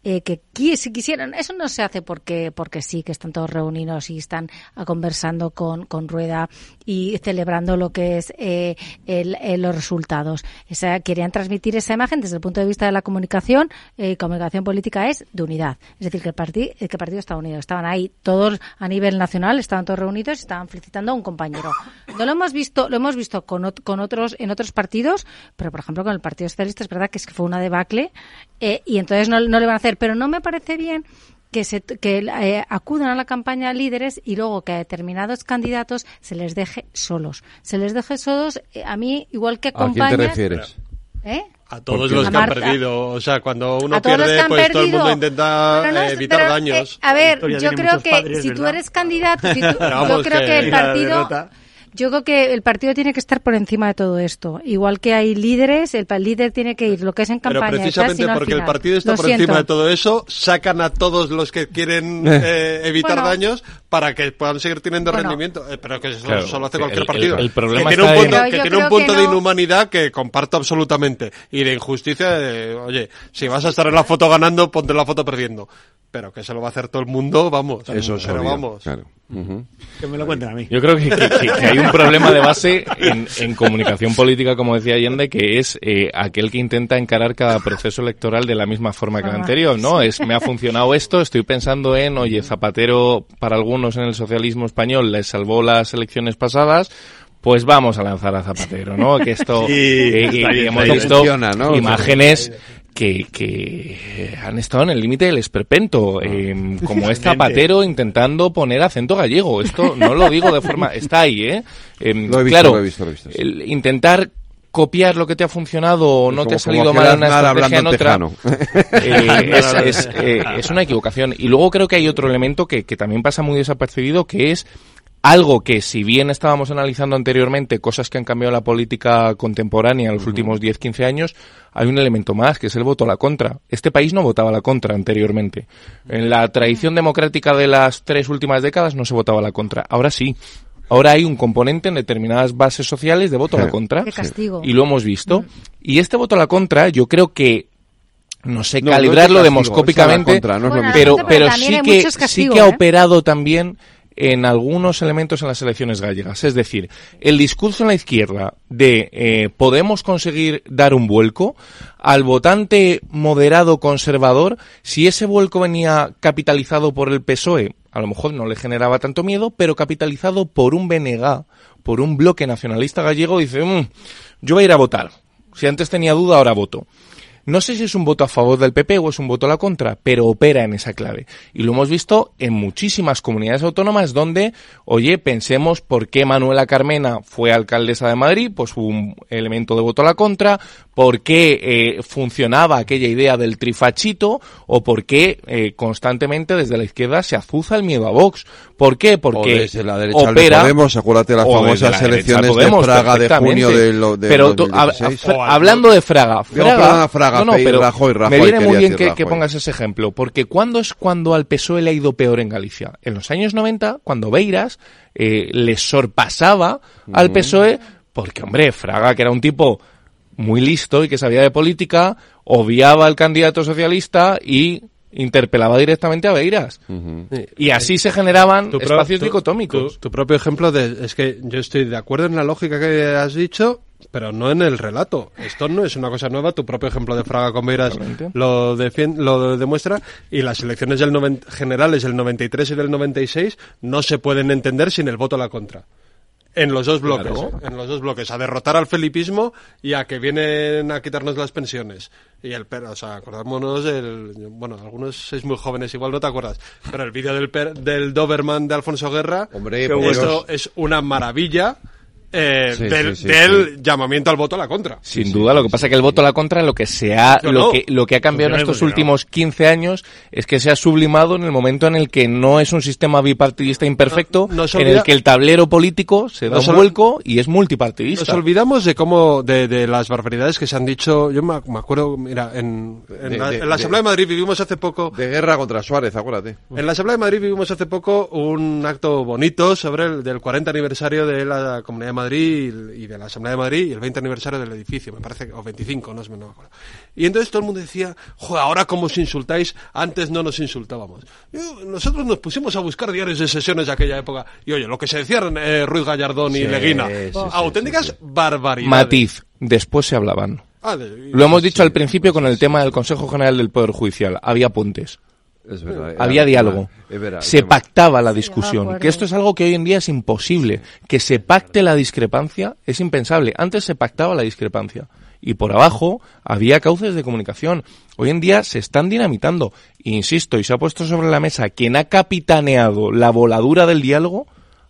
Eh, que si quisieran, eso no se hace porque porque sí, que están todos reunidos y están ah, conversando con, con Rueda y celebrando lo que es eh, el- eh, los resultados. Esa, querían transmitir esa imagen desde el punto de vista de la comunicación. eh, comunicación política es de unidad. Es decir, que el, partido que el partido está unido. Estaban ahí todos a nivel nacional, estaban todos reunidos y estaban felicitando a un compañero. No lo hemos visto, lo hemos visto con, con otros en otros partidos, pero por ejemplo con el Partido Socialista es verdad que es que fue una debacle eh, y entonces no, no le van a hacer. Pero no me parece bien que se que eh, acudan a la campaña líderes y luego que a determinados candidatos se les deje solos. Se les deje solos, eh, a mí, igual que ¿A quién te acompañas... refieres? ¿Eh? A todos los que han perdido. O sea, cuando uno pierde, pues todo el perdido. mundo intenta no eh, evitar pero, daños. eh, a ver, yo creo que padres, si tú ¿verdad? eres candidato, si tú- yo creo que- que el partido, derrota. Yo creo que el partido tiene que estar por encima de todo esto. Igual que hay líderes, el líder tiene que ir lo que es en campaña. Pero precisamente porque el partido está por encima de todo eso, sacan a todos los que quieren eh, evitar daños para que puedan seguir teniendo rendimiento. Eh, pero que eso solo hace cualquier partido. El, problema que tiene un punto, que tiene un punto de inhumanidad que comparto absolutamente. Y de injusticia de, oye, si vas a estar en la foto ganando, ponte la foto perdiendo pero que se lo va a hacer todo el mundo, vamos. Eso es pero vamos. Que me lo cuenten a mí. Yo creo que, hay un problema de base en, comunicación política, como decía Allende, que es eh, aquel que intenta encarar cada proceso electoral de la misma forma que el anterior, ¿no? Es, me ha funcionado esto, estoy pensando en, oye, Zapatero para algunos en el socialismo español les salvó las elecciones pasadas, pues vamos a lanzar a Zapatero, ¿no? Que esto eh, hemos visto imágenes que, que han estado en el límite del esperpento, eh, como es Zapatero intentando poner acento gallego. Esto no lo digo de forma... Está ahí, ¿eh? Em, lo he visto, claro, lo he visto, lo he visto. El intentar copiar lo que te ha funcionado o no te ha salido mal en una estrategia en otra eh, es, es, eh, es, una equivocación y luego creo que hay otro elemento que, que también pasa muy desapercibido que es algo que si bien estábamos analizando anteriormente cosas que han cambiado la política contemporánea en los últimos 10-15 años, hay un elemento más, que es el voto a la contra. Este país no votaba a la contra anteriormente. En la tradición democrática de las tres últimas décadas no se votaba a la contra. Ahora sí. Ahora hay un componente en determinadas bases sociales de voto a la contra. Y lo hemos visto. Y este voto a la contra, yo creo que no sé calibrarlo demoscópicamente, pero, pero sí que, sí que ha ¿eh? operado también en algunos elementos en las elecciones gallegas. Es decir, el discurso en la izquierda de eh, podemos conseguir dar un vuelco al votante moderado conservador, si ese vuelco venía capitalizado por el PSOE, a lo mejor no le generaba tanto miedo, pero capitalizado por un BNG, por un bloque nacionalista gallego, dice, mm, yo voy a ir a votar. Si antes tenía duda, ahora voto. No sé si es un voto a favor del PP o es un voto a la contra, pero opera en esa clave. Y lo hemos visto en muchísimas comunidades autónomas donde, oye, pensemos por qué Manuela Carmena fue alcaldesa de Madrid, pues un elemento de voto a la contra, por qué eh, funcionaba aquella idea del trifachito o por qué eh, constantemente desde la izquierda se azuza el miedo a Vox. ¿Por qué? Porque o desde la derecha opera, Podemos, acuérdate las famosas elecciones de Fraga de junio de, de Pero hablando de Fraga, Fraga no, no, pero me viene muy bien que, pongas ese ejemplo, porque ¿cuándo es cuando al PSOE le ha ido peor en Galicia? En los años 90, cuando Beiras eh, le sorpasaba al PSOE, porque, hombre, Fraga, que era un tipo muy listo y que sabía de política, obviaba al candidato socialista y interpelaba directamente a Beiras. Y así se generaban espacios dicotómicos. Tu, propio ejemplo de, es que yo estoy de acuerdo en la lógica que has dicho, pero no en el relato. Esto no es una cosa nueva. Tu propio ejemplo de Fraga con Beiras lo, lo demuestra. Y las elecciones del generales del 93 y del 96 no se pueden entender sin el voto a la contra. En los dos bloques, en los dos bloques, a derrotar al felipismo y a que vienen a quitarnos las pensiones. Y el perro, o sea, acordémonos del, bueno, algunos sois muy jóvenes, igual no te acuerdas, pero el vídeo del, del Doberman de Alfonso Guerra, Hombre, que esto es una maravilla eh, del, llamamiento al voto a la contra. Sin duda, lo que pasa es que el voto a la contra lo que se ha, lo que, lo que ha cambiado en estos últimos 15 años es que se ha sublimado en el momento en el que no es un sistema bipartidista imperfecto, en el que el tablero político se da un vuelco y es multipartidista. Nos olvidamos de cómo, de, las barbaridades que se han dicho, yo me, acuerdo, mira, en, la, Asamblea de Madrid vivimos hace poco... De guerra contra Suárez, acuérdate. En la Asamblea de Madrid vivimos hace poco un acto bonito sobre el del 40 aniversario de la Comunidad de Madrid y de la Asamblea de Madrid y el 20 aniversario del edificio, me parece, o 25, no, es, no Y entonces todo el mundo decía, joder, ahora como os insultáis, antes no nos insultábamos. nosotros nos pusimos a buscar diarios de sesiones de aquella época y oye, lo que se decían eh, Ruiz Gallardón y Leguina, auténticas barbaridades. Matiz, después se hablaban. Ah, lo hemos dicho al principio con el tema del Consejo General del Poder Judicial. Había puntes. Había diálogo. se pactaba la discusión. Que esto es algo que hoy en día es imposible. Que se pacte la discrepancia es impensable. Antes se pactaba la discrepancia. Y por abajo había cauces de comunicación. Hoy en día se están dinamitando. Insisto, y se ha puesto sobre la mesa quien ha capitaneado la voladura del diálogo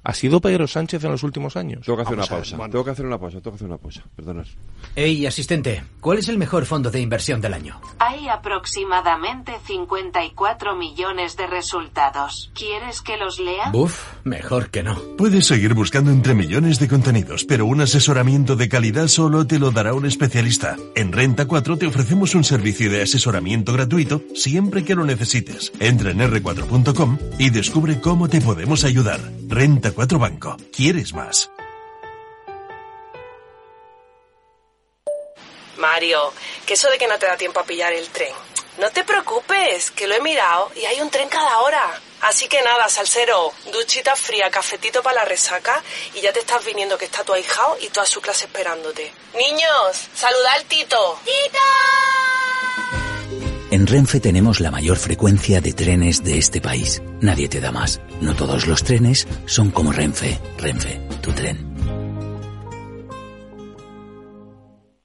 ¿Ha sido Pedro Sánchez en los últimos años? Tengo que hacer una pausa. Tengo que hacer una pausa. Tengo que hacer una pausa. Perdonad. Ey, asistente, ¿cuál es el mejor fondo de inversión del año? Hay aproximadamente 54 millones de resultados. ¿Quieres que los lea? Buf, mejor que no. Puedes seguir buscando entre millones de contenidos, pero un asesoramiento de calidad solo te lo dará un especialista. En Renta 4 te ofrecemos un servicio de asesoramiento gratuito siempre que lo necesites. Entra en r4.com y descubre cómo te podemos ayudar. Renta 4 Banco. ¿Quieres más? Mario, que eso de que no te da tiempo a pillar el tren. No te preocupes, que lo he mirado y hay un tren cada hora. Así que nada, salsero, duchita fría, cafetito para la resaca y ya te estás viniendo que está tu ahijao y toda su clase esperándote. Niños, saluda al Tito. ¡Tito! En Renfe tenemos la mayor frecuencia de trenes de este país. Nadie te da más. No todos los trenes son como Renfe. Renfe, tu tren.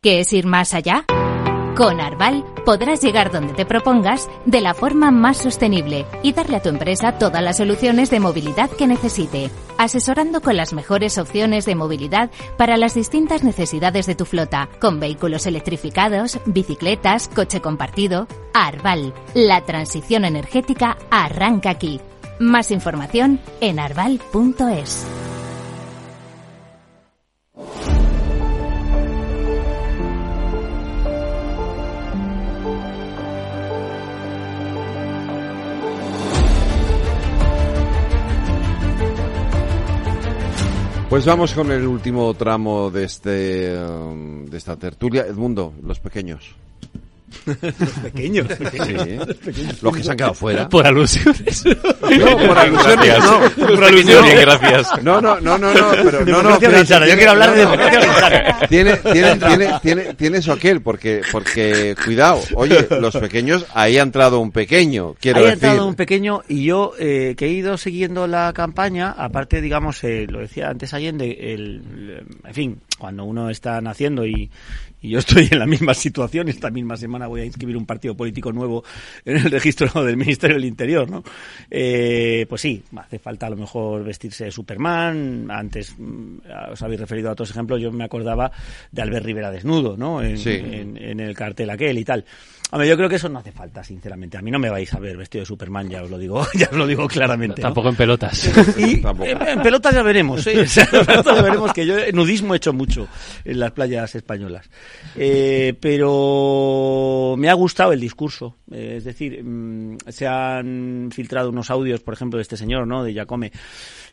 ¿Qué es ir más allá? Con Arval podrás llegar donde te propongas de la forma más sostenible y darle a tu empresa todas las soluciones de movilidad que necesite, asesorando con las mejores opciones de movilidad para las distintas necesidades de tu flota, con vehículos electrificados, bicicletas, coche compartido. Arval, la transición energética arranca aquí. Más información en arval.es. Pues vamos con el último tramo de este um, de esta tertulia. Edmundo, los pequeños. Los pequeños. Sí. Los que se han quedado fuera. Por alusiones. No, por alusiones no. Por alusiones. gracias. No, no, no, no, no, pero no, no. Yo quiero hablar de democracia Orensana. Tiene, tiene, tiene, tiene, tiene eso aquel, porque, porque, cuidado, oye, los pequeñños, ahí ha entrado un pequeño, quiero Ahí ha decir. entrado un pequeño y yo eh, que he ido siguiendo la campaña, aparte, digamos, eh, lo decía antes Allende, el, en fin, cuando uno está naciendo y, y yo estoy en la misma situación, esta misma semana voy a inscribir un partido político nuevo en el registro del Ministerio del Interior, ¿no? Eh, pues sí, hace falta a lo mejor vestirse de Superman, antes mm, os habéis referido a otros ejemplos, yo me acordaba de Albert Rivera desnudo, ¿no? En, Sí. en- en el cartel aquel y tal. Hombre, yo creo que eso no hace falta, sinceramente. A mí no me vais a ver vestido de Superman, ya os lo digo, ya os lo digo claramente. ¿no? Tampoco en pelotas. Y en, en pelotas ya veremos, ¿eh? O sea, en pelotas ya veremos que yo nudismo he hecho mucho en las playas españolas. Eh, pero me ha gustado el discurso. Eh, es decir, mm, se han filtrado unos audios, por ejemplo, de este señor, ¿no? De Giacome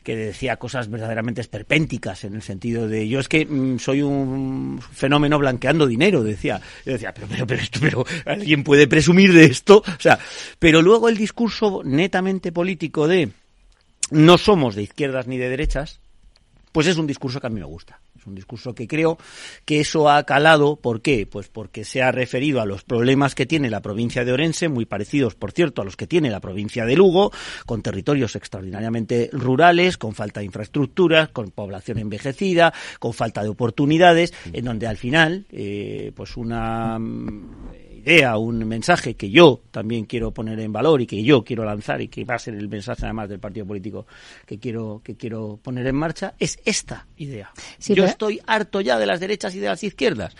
que decía cosas verdaderamente esperpénticas en el sentido de yo es que mm, soy un fenómeno blanqueando dinero decía yo decía pero pero pero pero alguien puede presumir de esto o sea pero luego el discurso netamente político de no somos de izquierdas ni de derechas, pues es un discurso que a mí me gusta. Es un discurso que creo que eso ha calado. ¿Por qué? Pues porque se ha referido a los problemas que tiene la provincia de Orense, muy parecidos, por cierto, a los que tiene la provincia de Lugo, con territorios extraordinariamente rurales, con falta de infraestructuras, con población envejecida, con falta de oportunidades, en donde al final, eh, pues una mm, idea, un mensaje que yo también quiero poner en valor y que yo quiero lanzar y que va a ser el mensaje además del partido político que quiero que quiero poner en marcha es esta idea. Sí, yo pero- estoy harto ya de las derechas y de las izquierdas.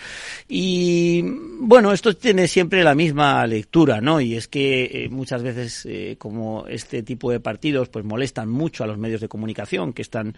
Y bueno, esto tiene siempre la misma lectura, ¿no? Y es que eh, muchas veces eh, como este tipo de partidos pues molestan mucho a los medios de comunicación que están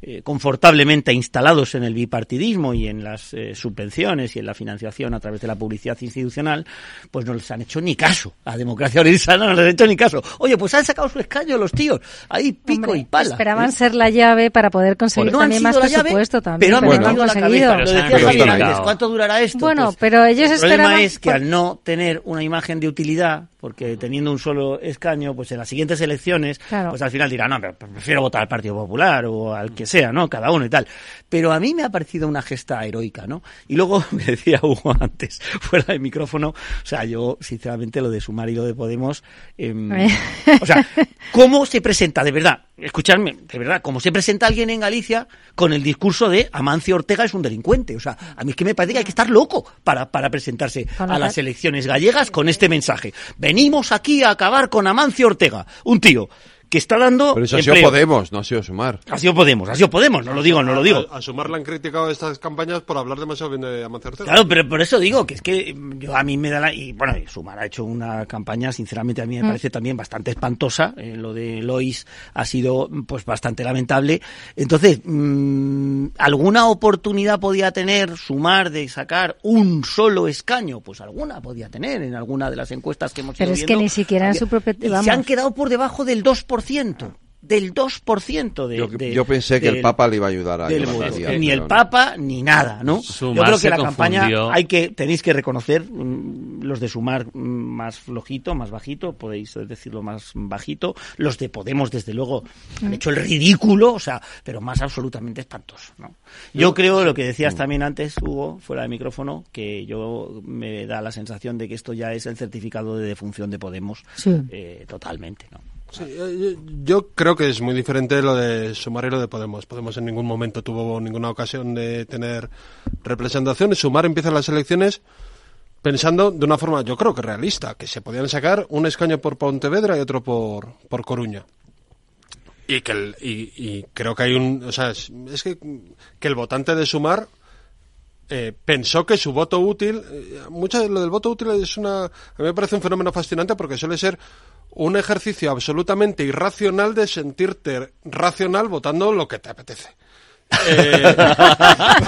eh, confortablemente instalados en el bipartidismo y en las subvenciones y en la financiación a través de la publicidad institucional, pues no les han hecho ni caso. A Democracia Orensana no les han hecho ni caso. Oye, pues han sacado su escaño los tíos. Ahí pico Hombre, y pala. Esperaban ¿eh? ser la llave para poder conseguir No han también más la presupuesto también. pero han no lo metido la conseguido. cabeza. Lo decía Pero Javier antes, ¿cuánto durará esto? Bueno, Pues, pero ellos el problema esperaban... es que al no tener una imagen de utilidad, porque teniendo un solo escaño, pues en las siguientes elecciones, Claro. pues al final dirán, no, pero prefiero votar al Partido Popular o al que sea, ¿no? Cada uno y tal. Pero a mí me ha parecido una gesta heroica, ¿no? Y luego me decía Hugo antes, fuera de micrófono, o sea, yo sinceramente lo de Sumar y lo de Podemos, em, o sea, ¿cómo se presenta de verdad? Escuchadme, de verdad, ¿cómo se presenta alguien en Galicia con el discurso de Amancio Ortega es un delincuente? O sea, a mí es que me parece que hay que estar loco para, para presentarse a la- las elecciones gallegas con este mensaje. Venimos aquí a acabar con Amancio Ortega, un tío que está dando. Pero eso ha sido Podemos, no ha sido Sumar. Ha sido Podemos, ha sido Podemos, no lo digo, no lo digo. A, Sumar le han criticado estas campañas por hablar demasiado bien de Amancio Claro, pero por eso digo que es que yo a mí me da la. Y bueno, Sumar ha hecho una campaña, sinceramente, a mí me mm. parece también bastante espantosa. Eh, lo de Lois ha sido pues bastante lamentable. Entonces, mm, ¿alguna oportunidad podía tener Sumar de sacar un solo escaño? Pues alguna podía tener en alguna de las encuestas que hemos Pero es que ni siquiera en su propio... Se han quedado por debajo del 2% del 2% de, yo, yo pensé que el Papa le iba a ayudar a Ni el Papa ni nada, ¿no? yo creo que la campaña hay que tenéis que reconocer mm, los de Sumar mm, más flojito, más bajito, podéis decirlo más bajito, los de Podemos desde luego han mm. hecho el ridículo, o sea, pero más absolutamente espantoso, ¿no? Yo creo lo que decías también antes, Hugo, fuera de micrófono, que yo me da la sensación de que esto ya es el certificado de defunción de Podemos eh, totalmente, ¿no? Sí, eh, yo, creo que es muy diferente lo de Sumar y lo de Podemos. Podemos en ningún momento tuvo ninguna ocasión de tener representación. Sumar empieza las elecciones pensando de una forma, yo creo que realista, que se podían sacar un escaño por Pontevedra y otro por, por Coruña. Y que el, y, creo que hay un, o sea, es, que, que el votante de Sumar eh, pensó que su voto útil, eh, mucho de lo del voto útil es una, a mí me parece un fenómeno fascinante porque suele ser un ejercicio absolutamente irracional de sentirte racional votando lo que te apetece. Eh,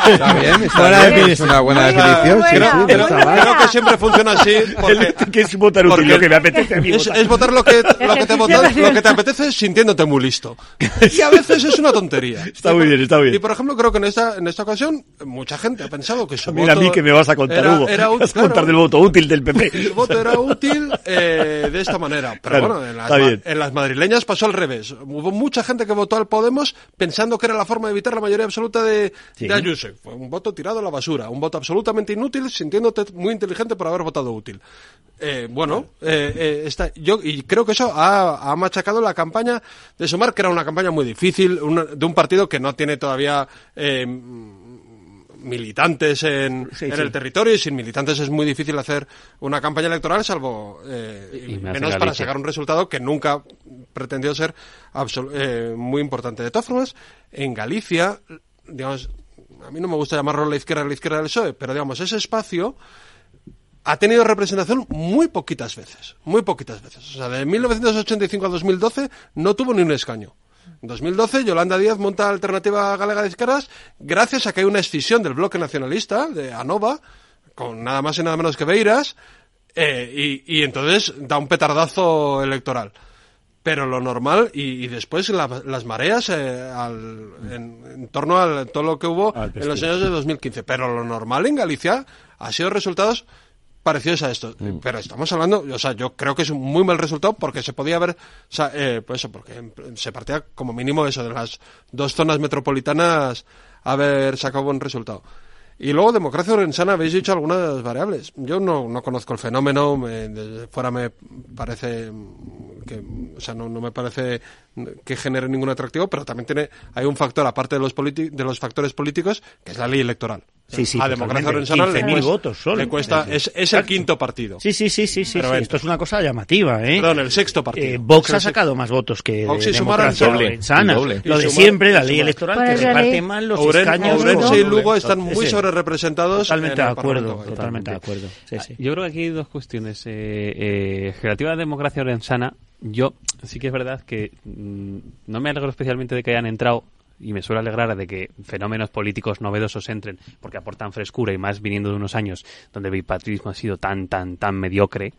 está bien, está bien, es una buena definición. creo, que siempre funciona así. Porque, que es votar útil, lo que me apetece a mí es, es, votar lo que, lo que, te votas, lo que te apetece sintiéndote muy listo. Y a veces es una tontería. Está muy bien, está bien. Y por ejemplo, creo que en esta, en esta ocasión mucha gente ha pensado que su Mira voto... a mí que me vas a contar, Hugo. Era, vas a contar del voto útil del PP. El voto era útil eh, de esta manera. Pero bueno, en las, en las madrileñas pasó al revés. Hubo mucha gente que votó al Podemos pensando que era la forma de evitar la mayoría absoluta de, Ayuso. Fue un voto tirado a la basura, un voto absolutamente inútil, sintiéndote muy inteligente por haber votado útil. Eh, bueno, eh, eh, está, yo y creo que eso ha, machacado la campaña de Sumar, que era una campaña muy difícil, de un partido que no tiene todavía militantes en, el territorio y sin militantes es muy difícil hacer una campaña electoral, salvo menos para sacar un resultado que nunca pretendió ser muy importante. De todas formas, en Galicia digamos, a mí no me gusta llamarlo la izquierda, la izquierda del PSOE, pero digamos, ese espacio ha tenido representación muy poquitas veces, muy poquitas veces. O sea, de 1985 a 2012 no tuvo ni un escaño. En 2012 Yolanda Díaz monta Alternativa Galega de Izquierdas gracias a que hay una escisión del bloque nacionalista de ANOVA, con nada más y nada menos que Beiras, eh, y entonces da un petardazo electoral. Pero lo normal y, después las mareas eh, en, torno a todo lo que hubo en los años de 2015 pero lo normal en Galicia ha sido resultados parecidos a esto mm. pero estamos hablando o sea yo creo que es un muy mal resultado porque se podía haber o sea, eh, pues eso porque se partía como mínimo eso de las dos zonas metropolitanas haber sacado buen resultado y luego, democracia orensana, habéis dicho algunas variables. Yo no, no conozco el fenómeno, desde fuera me parece que, o sea, no, no me parece que genere ningún atractivo, pero también tiene, hay un factor, aparte de los, de los factores políticos, que es la ley electoral. Sí, sí, a Democracia Orensana le cuesta, votos solo. le cuesta es, es, el quinto partido. Sí, sí, sí, sí, sí, esto es una cosa llamativa, ¿eh? Perdón, el sexto partido. Eh, Vox ha sacado más votos que Vox y Democracia Orensana. Lo de siempre, la ley electoral que reparte mal los escaños. Ourense y Lugo están muy sobre representados. Totalmente de acuerdo, totalmente de acuerdo. Yo creo que aquí hay dos cuestiones. Eh, eh, relativa a Democracia Orensana, yo sí que es verdad que mm, no me alegro especialmente de que hayan entrado y me suele alegrar de que fenómenos políticos novedosos entren porque aportan frescura y más viniendo de unos años donde el bipartidismo ha sido tan, tan, tan mediocre.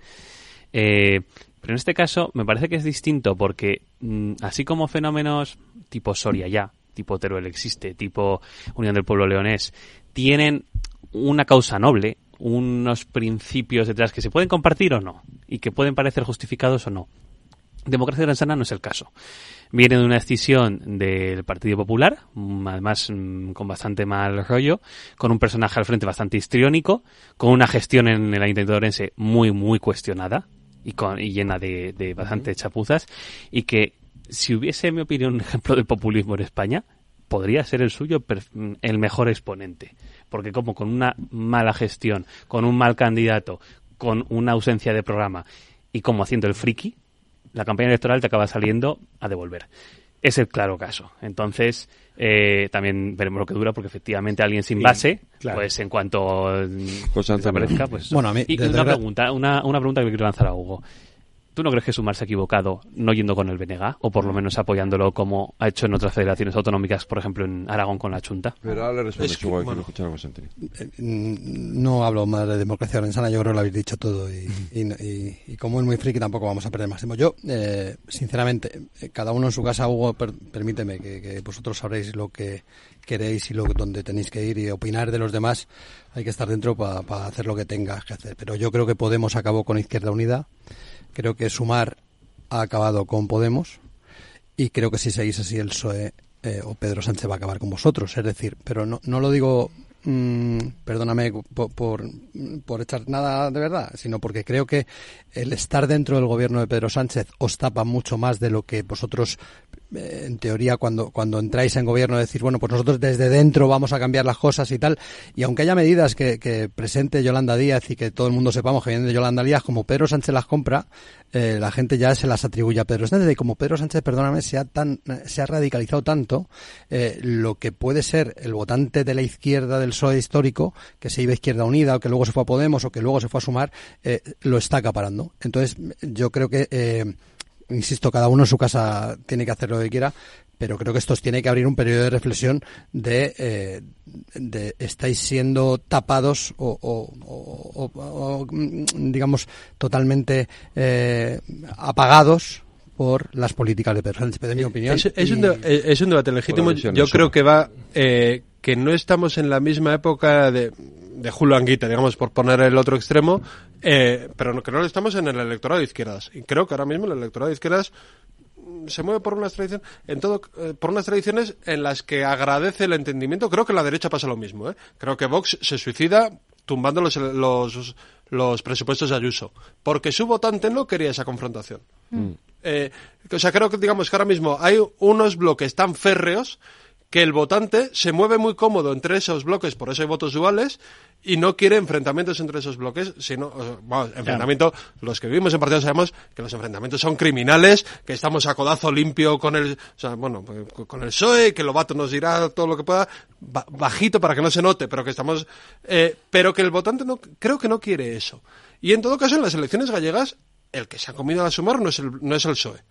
Eh, pero en este caso me parece que es distinto porque mm, así como fenómenos tipo Soria ya, tipo Teruel existe, tipo Unión del Pueblo Leonés, tienen una causa noble, unos principios detrás que se pueden compartir o no, y que pueden parecer justificados o no. Democracia Orensana no es el caso. Viene de una decisión del Partido Popular, además mm, con bastante mal rollo, con un personaje al frente bastante histriónico, con una gestión en el Ayuntamiento de Orense muy, muy cuestionada y, con, y llena de, de bastante chapuzas, y que si hubiese, en mi opinión, un ejemplo de populismo en España, podría ser el suyo el mejor exponente. Porque como con una mala gestión, con un mal candidato, con una ausencia de programa y como haciendo el friki, la campaña electoral te acaba saliendo a devolver. Es el claro caso. Entonces, eh, también veremos lo que dura, porque efectivamente alguien sin base, pues en cuanto pues desaparezca, pues... Bueno, a mí, y una pregunta, una, una pregunta que quiero lanzar a Hugo. ¿Tú no crees que Sumar se ha equivocado no yendo con el BNG o por lo menos apoyándolo como ha hecho en otras federaciones autonómicas, por ejemplo en Aragón con la Chunta? Pero ahora le respondes, que, bueno, que no No hablo más de democracia orensana, yo creo que lo habéis dicho todo y, y, y, como es muy friki tampoco vamos a perder más tiempo. Yo, eh, sinceramente, eh, cada uno en su casa, Hugo, per, permíteme que, que, vosotros sabréis lo que queréis y lo donde tenéis que ir y opinar de los demás. Hay que estar dentro para pa hacer lo que tengas que hacer. Pero yo creo que Podemos acabó con Izquierda Unida. Creo que Sumar ha acabado con Podemos y creo que si seguís así el PSOE eh, o Pedro Sánchez va a acabar con vosotros. Es decir, pero no, no lo digo, mmm, perdóname por, por, por, echar nada de verdad, sino porque creo que el estar dentro del gobierno de Pedro Sánchez os tapa mucho más de lo que vosotros en teoría cuando, cuando entráis en gobierno decir, bueno, pues nosotros desde dentro vamos a cambiar las cosas y tal, y aunque haya medidas que, presente Yolanda Díaz y que todo el mundo sepamos que vienen de Yolanda Díaz, como Pedro Sánchez las compra, eh, la gente ya se las atribuye a Pedro Sánchez y como Pedro Sánchez, perdóname, se ha, tan, se ha radicalizado tanto, eh, lo que puede ser el votante de la izquierda del PSOE histórico, que se iba a Izquierda Unida o que luego se fue a Podemos o que luego se fue a Sumar, eh, lo está acaparando. Entonces, yo creo que eh, insisto, cada uno en su casa tiene que hacer lo que quiera, pero creo que esto tiene que abrir un periodo de reflexión de, eh, de estáis siendo tapados o, o, o, o digamos, totalmente eh, apagados por las políticas de Pedro Sánchez, en mi opinión. Es, es, y... un, de, es un, debate legítimo. Yo creo que va, eh, que no estamos en la misma época de, de Julio Anguita, digamos, por poner el otro extremo, eh, pero no, que no estamos en el electorado de izquierdas. Y creo que ahora mismo el electorado de izquierdas se mueve por unas tradiciones, en todo, eh, por unas tradiciones en las que agradece el entendimiento. Creo que en la derecha pasa lo mismo, ¿eh? Creo que Vox se suicida tumbando los, los, los presupuestos de Ayuso, porque su votante no quería esa confrontación. Mm. Eh, o sea, creo que digamos que ahora mismo hay unos bloques tan férreos que el votante se mueve muy cómodo entre esos bloques, por eso hay votos duales, y no quiere enfrentamientos entre esos bloques, sino, bueno, enfrentamiento, claro. los que vivimos en partidos sabemos que los enfrentamientos son criminales, que estamos a codazo limpio con el, o sea, bueno, con el PSOE, que Lobato nos dirá todo lo que pueda, bajito para que no se note, pero que estamos, eh, pero que el votante no, creo que no quiere eso. Y en todo caso, en las elecciones gallegas, el que se ha comido a sumar no es el, no es el PSOE.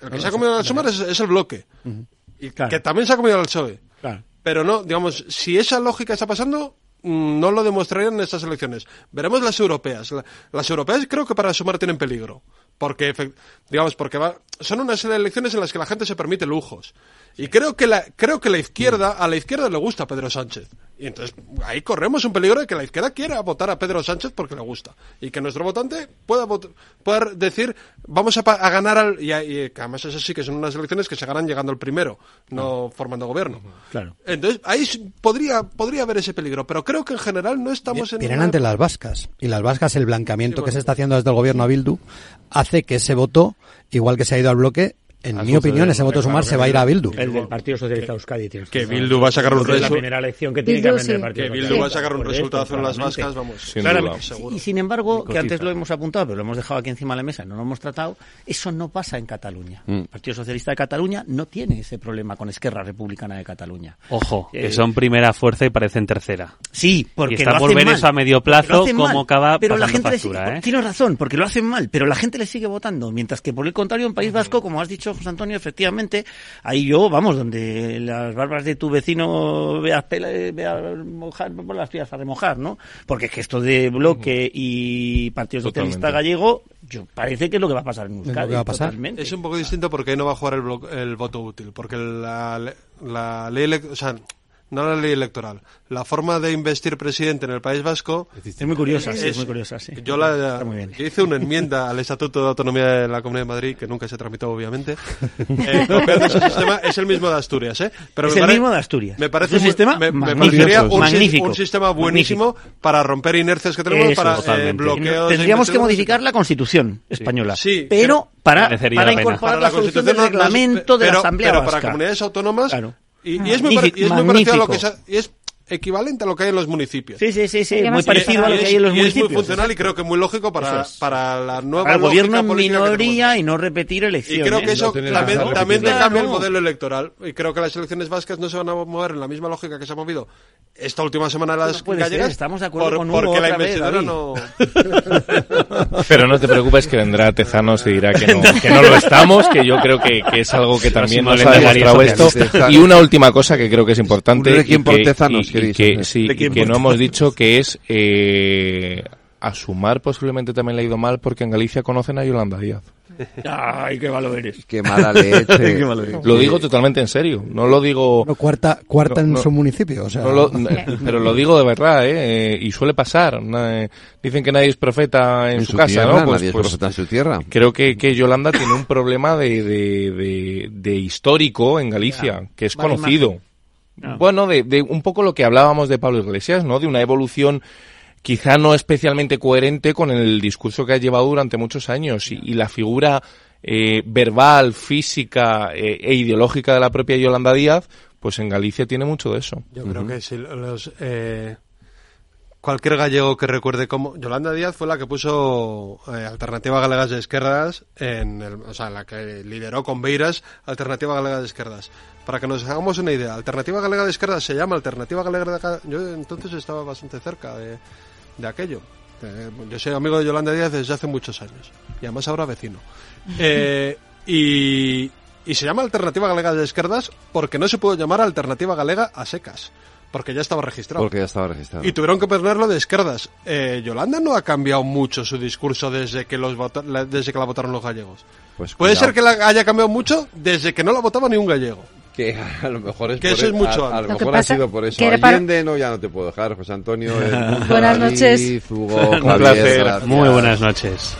El que no, se ha comido a sumar es, es el bloque. Uh -huh. Y claro. que también se ha comido al PSOE. Claro. Pero no, digamos, si esa lógica está pasando, no lo demostrarían en estas elecciones. Veremos las europeas. Las europeas creo que para sumar tienen peligro. Porque, digamos, porque va, son unas elecciones en las que la gente se permite lujos. Y creo que la, creo que la izquierda, a la izquierda le gusta Pedro Sánchez. Y entonces ahí corremos un peligro de que la izquierda quiera votar a Pedro Sánchez porque le gusta. Y que nuestro votante pueda, pueda decir, vamos a, a ganar al. Y, y, que además es así, que son unas elecciones que se ganan llegando al primero, no formando gobierno. Claro. Entonces ahí podría, podría haber ese peligro. Pero creo que en general no estamos en. Vienen ante las vascas. Y las vascas, el blanqueamiento sí, bueno. que se está haciendo desde el gobierno a Bildu, hace que ese voto, igual que se ha ido al bloque, en mi opinión, ese voto sumar se va a ir a Bildu. El del Partido Socialista Euskadi. Tienes que Bildu va a sacar un resultado. la primera elección que tiene Bildu, que sí. el Partido Que Bildu va a sacar un resultado en las vascas, vamos. Sin Claramente. Seguro. Y, sin embargo, que antes lo hemos apuntado, pero lo hemos dejado aquí encima de la mesa, no lo hemos tratado, eso no pasa en Cataluña. Mm. El Partido Socialista de Cataluña no tiene ese problema con Esquerra Republicana de Cataluña. Ojo, eh, que son primera fuerza y parecen tercera. Sí, porque y está lo por ver mal. eso a medio plazo cómo acaba pero la gente factura, ¿eh? Tienes razón, porque lo hacen mal, pero la gente le sigue votando, mientras que por el contrario en País Vasco, como has dicho José Antonio, efectivamente ahí yo, vamos, donde las barbas de tu vecino veas, pela, veas mojar, pues las tías a remojar, ¿no? Porque es que esto de bloque y Partido Socialista Gallego, yo parece que es lo que va a pasar en Euskadi. Es, va a pasar. Totalmente. es un poco distinto porque ahí no va a jugar el, el voto útil, porque la, la ley, o sea, no la ley electoral. La forma de investir presidente en el País Vasco es muy curiosa, es, sí, es muy curiosa, sí. Yo, la, yo hice una enmienda al Estatuto de Autonomía de la Comunidad de Madrid que nunca se tramitó, obviamente. eh, ese sistema es el mismo de Asturias, ¿eh? Pero es el mismo de Asturias. Me parece un muy, sistema me, me magnífico, parecería un, magnífico, un sistema buenísimo magnífico. para romper inercias que tenemos Eso, para eh, bloqueos. Tendríamos que modificar la Constitución española, sí, pero para, para incorporar para la, la solución del reglamento pero, de la Asamblea pero Vasca. para comunidades autónomas claro. Y, y, es muy, y, es muy parecido a lo que se, y es equivalente a lo que hay en los municipios. Sí, sí, sí, sí muy parecido a lo que hay en los municipios. es muy funcional y creo que muy lógico para, para la nueva para el gobierno en minoría y no repetir elecciones. Y creo que eso también, te cambia el modelo electoral. Y creo que las elecciones vascas no se van a mover en la misma lógica que se ha movido esta última semana de las gallegas. Estamos de acuerdo con Porque la investidura no... Pero no te preocupes que vendrá Tezanos y dirá que no, que no lo estamos, que yo creo que, que es algo que también no le ha demostrado esto. Y una última cosa que creo que es importante. Y que, no hemos dicho que es eh, a sumar posiblemente también le ha ido mal porque en Galicia conocen a Yolanda Díaz. Ay, qué malo eres. Qué mala leche. Lo digo totalmente en serio. No lo digo. cuarta cuarta en su municipio. O sea. pero lo digo de verdad, ¿eh? Y suele pasar. Dicen que nadie es profeta en, su, casa, ¿no? Pues, nadie es pues profeta en su tierra. Creo que, que Yolanda tiene un problema de, de, de, histórico en Galicia, que es conocido. Bueno, de, de un poco lo que hablábamos de Pablo Iglesias, ¿no? De una evolución quizá no especialmente coherente con el discurso que ha llevado durante muchos años y, la figura eh, verbal, física eh, e ideológica de la propia Yolanda Díaz, pues en Galicia tiene mucho de eso. Yo creo que si los, eh, cualquier gallego que recuerde cómo Yolanda Díaz fue la que puso Alternativa Galegas de Izquierdas en el, o sea, la que lideró con Beiras Alternativa Galega de Izquierdas. Para que nos hagamos una idea, Alternativa Galega de Izquierdas se llama Alternativa Galega de Yo entonces estaba bastante cerca de de aquello. Eh, yo soy amigo de Yolanda Díaz desde hace muchos años y además ahora vecino. Eh, y, y se llama Alternativa Galega de Izquierdas porque no se pudo llamar Alternativa Galega a secas. Porque ya estaba registrado. Porque ya estaba registrado. Y tuvieron que ponerlo de izquierdas. Eh, Yolanda no ha cambiado mucho su discurso desde que, los desde que la votaron los gallegos. Pues Puede ser que la haya cambiado mucho desde que no la votaba ni un gallego que a lo mejor es que eso es mucho a, lo, mejor ha sido por eso. Allende no ya no te puedo dejar José Antonio buenas noches. Hugo, un placer. muy buenas noches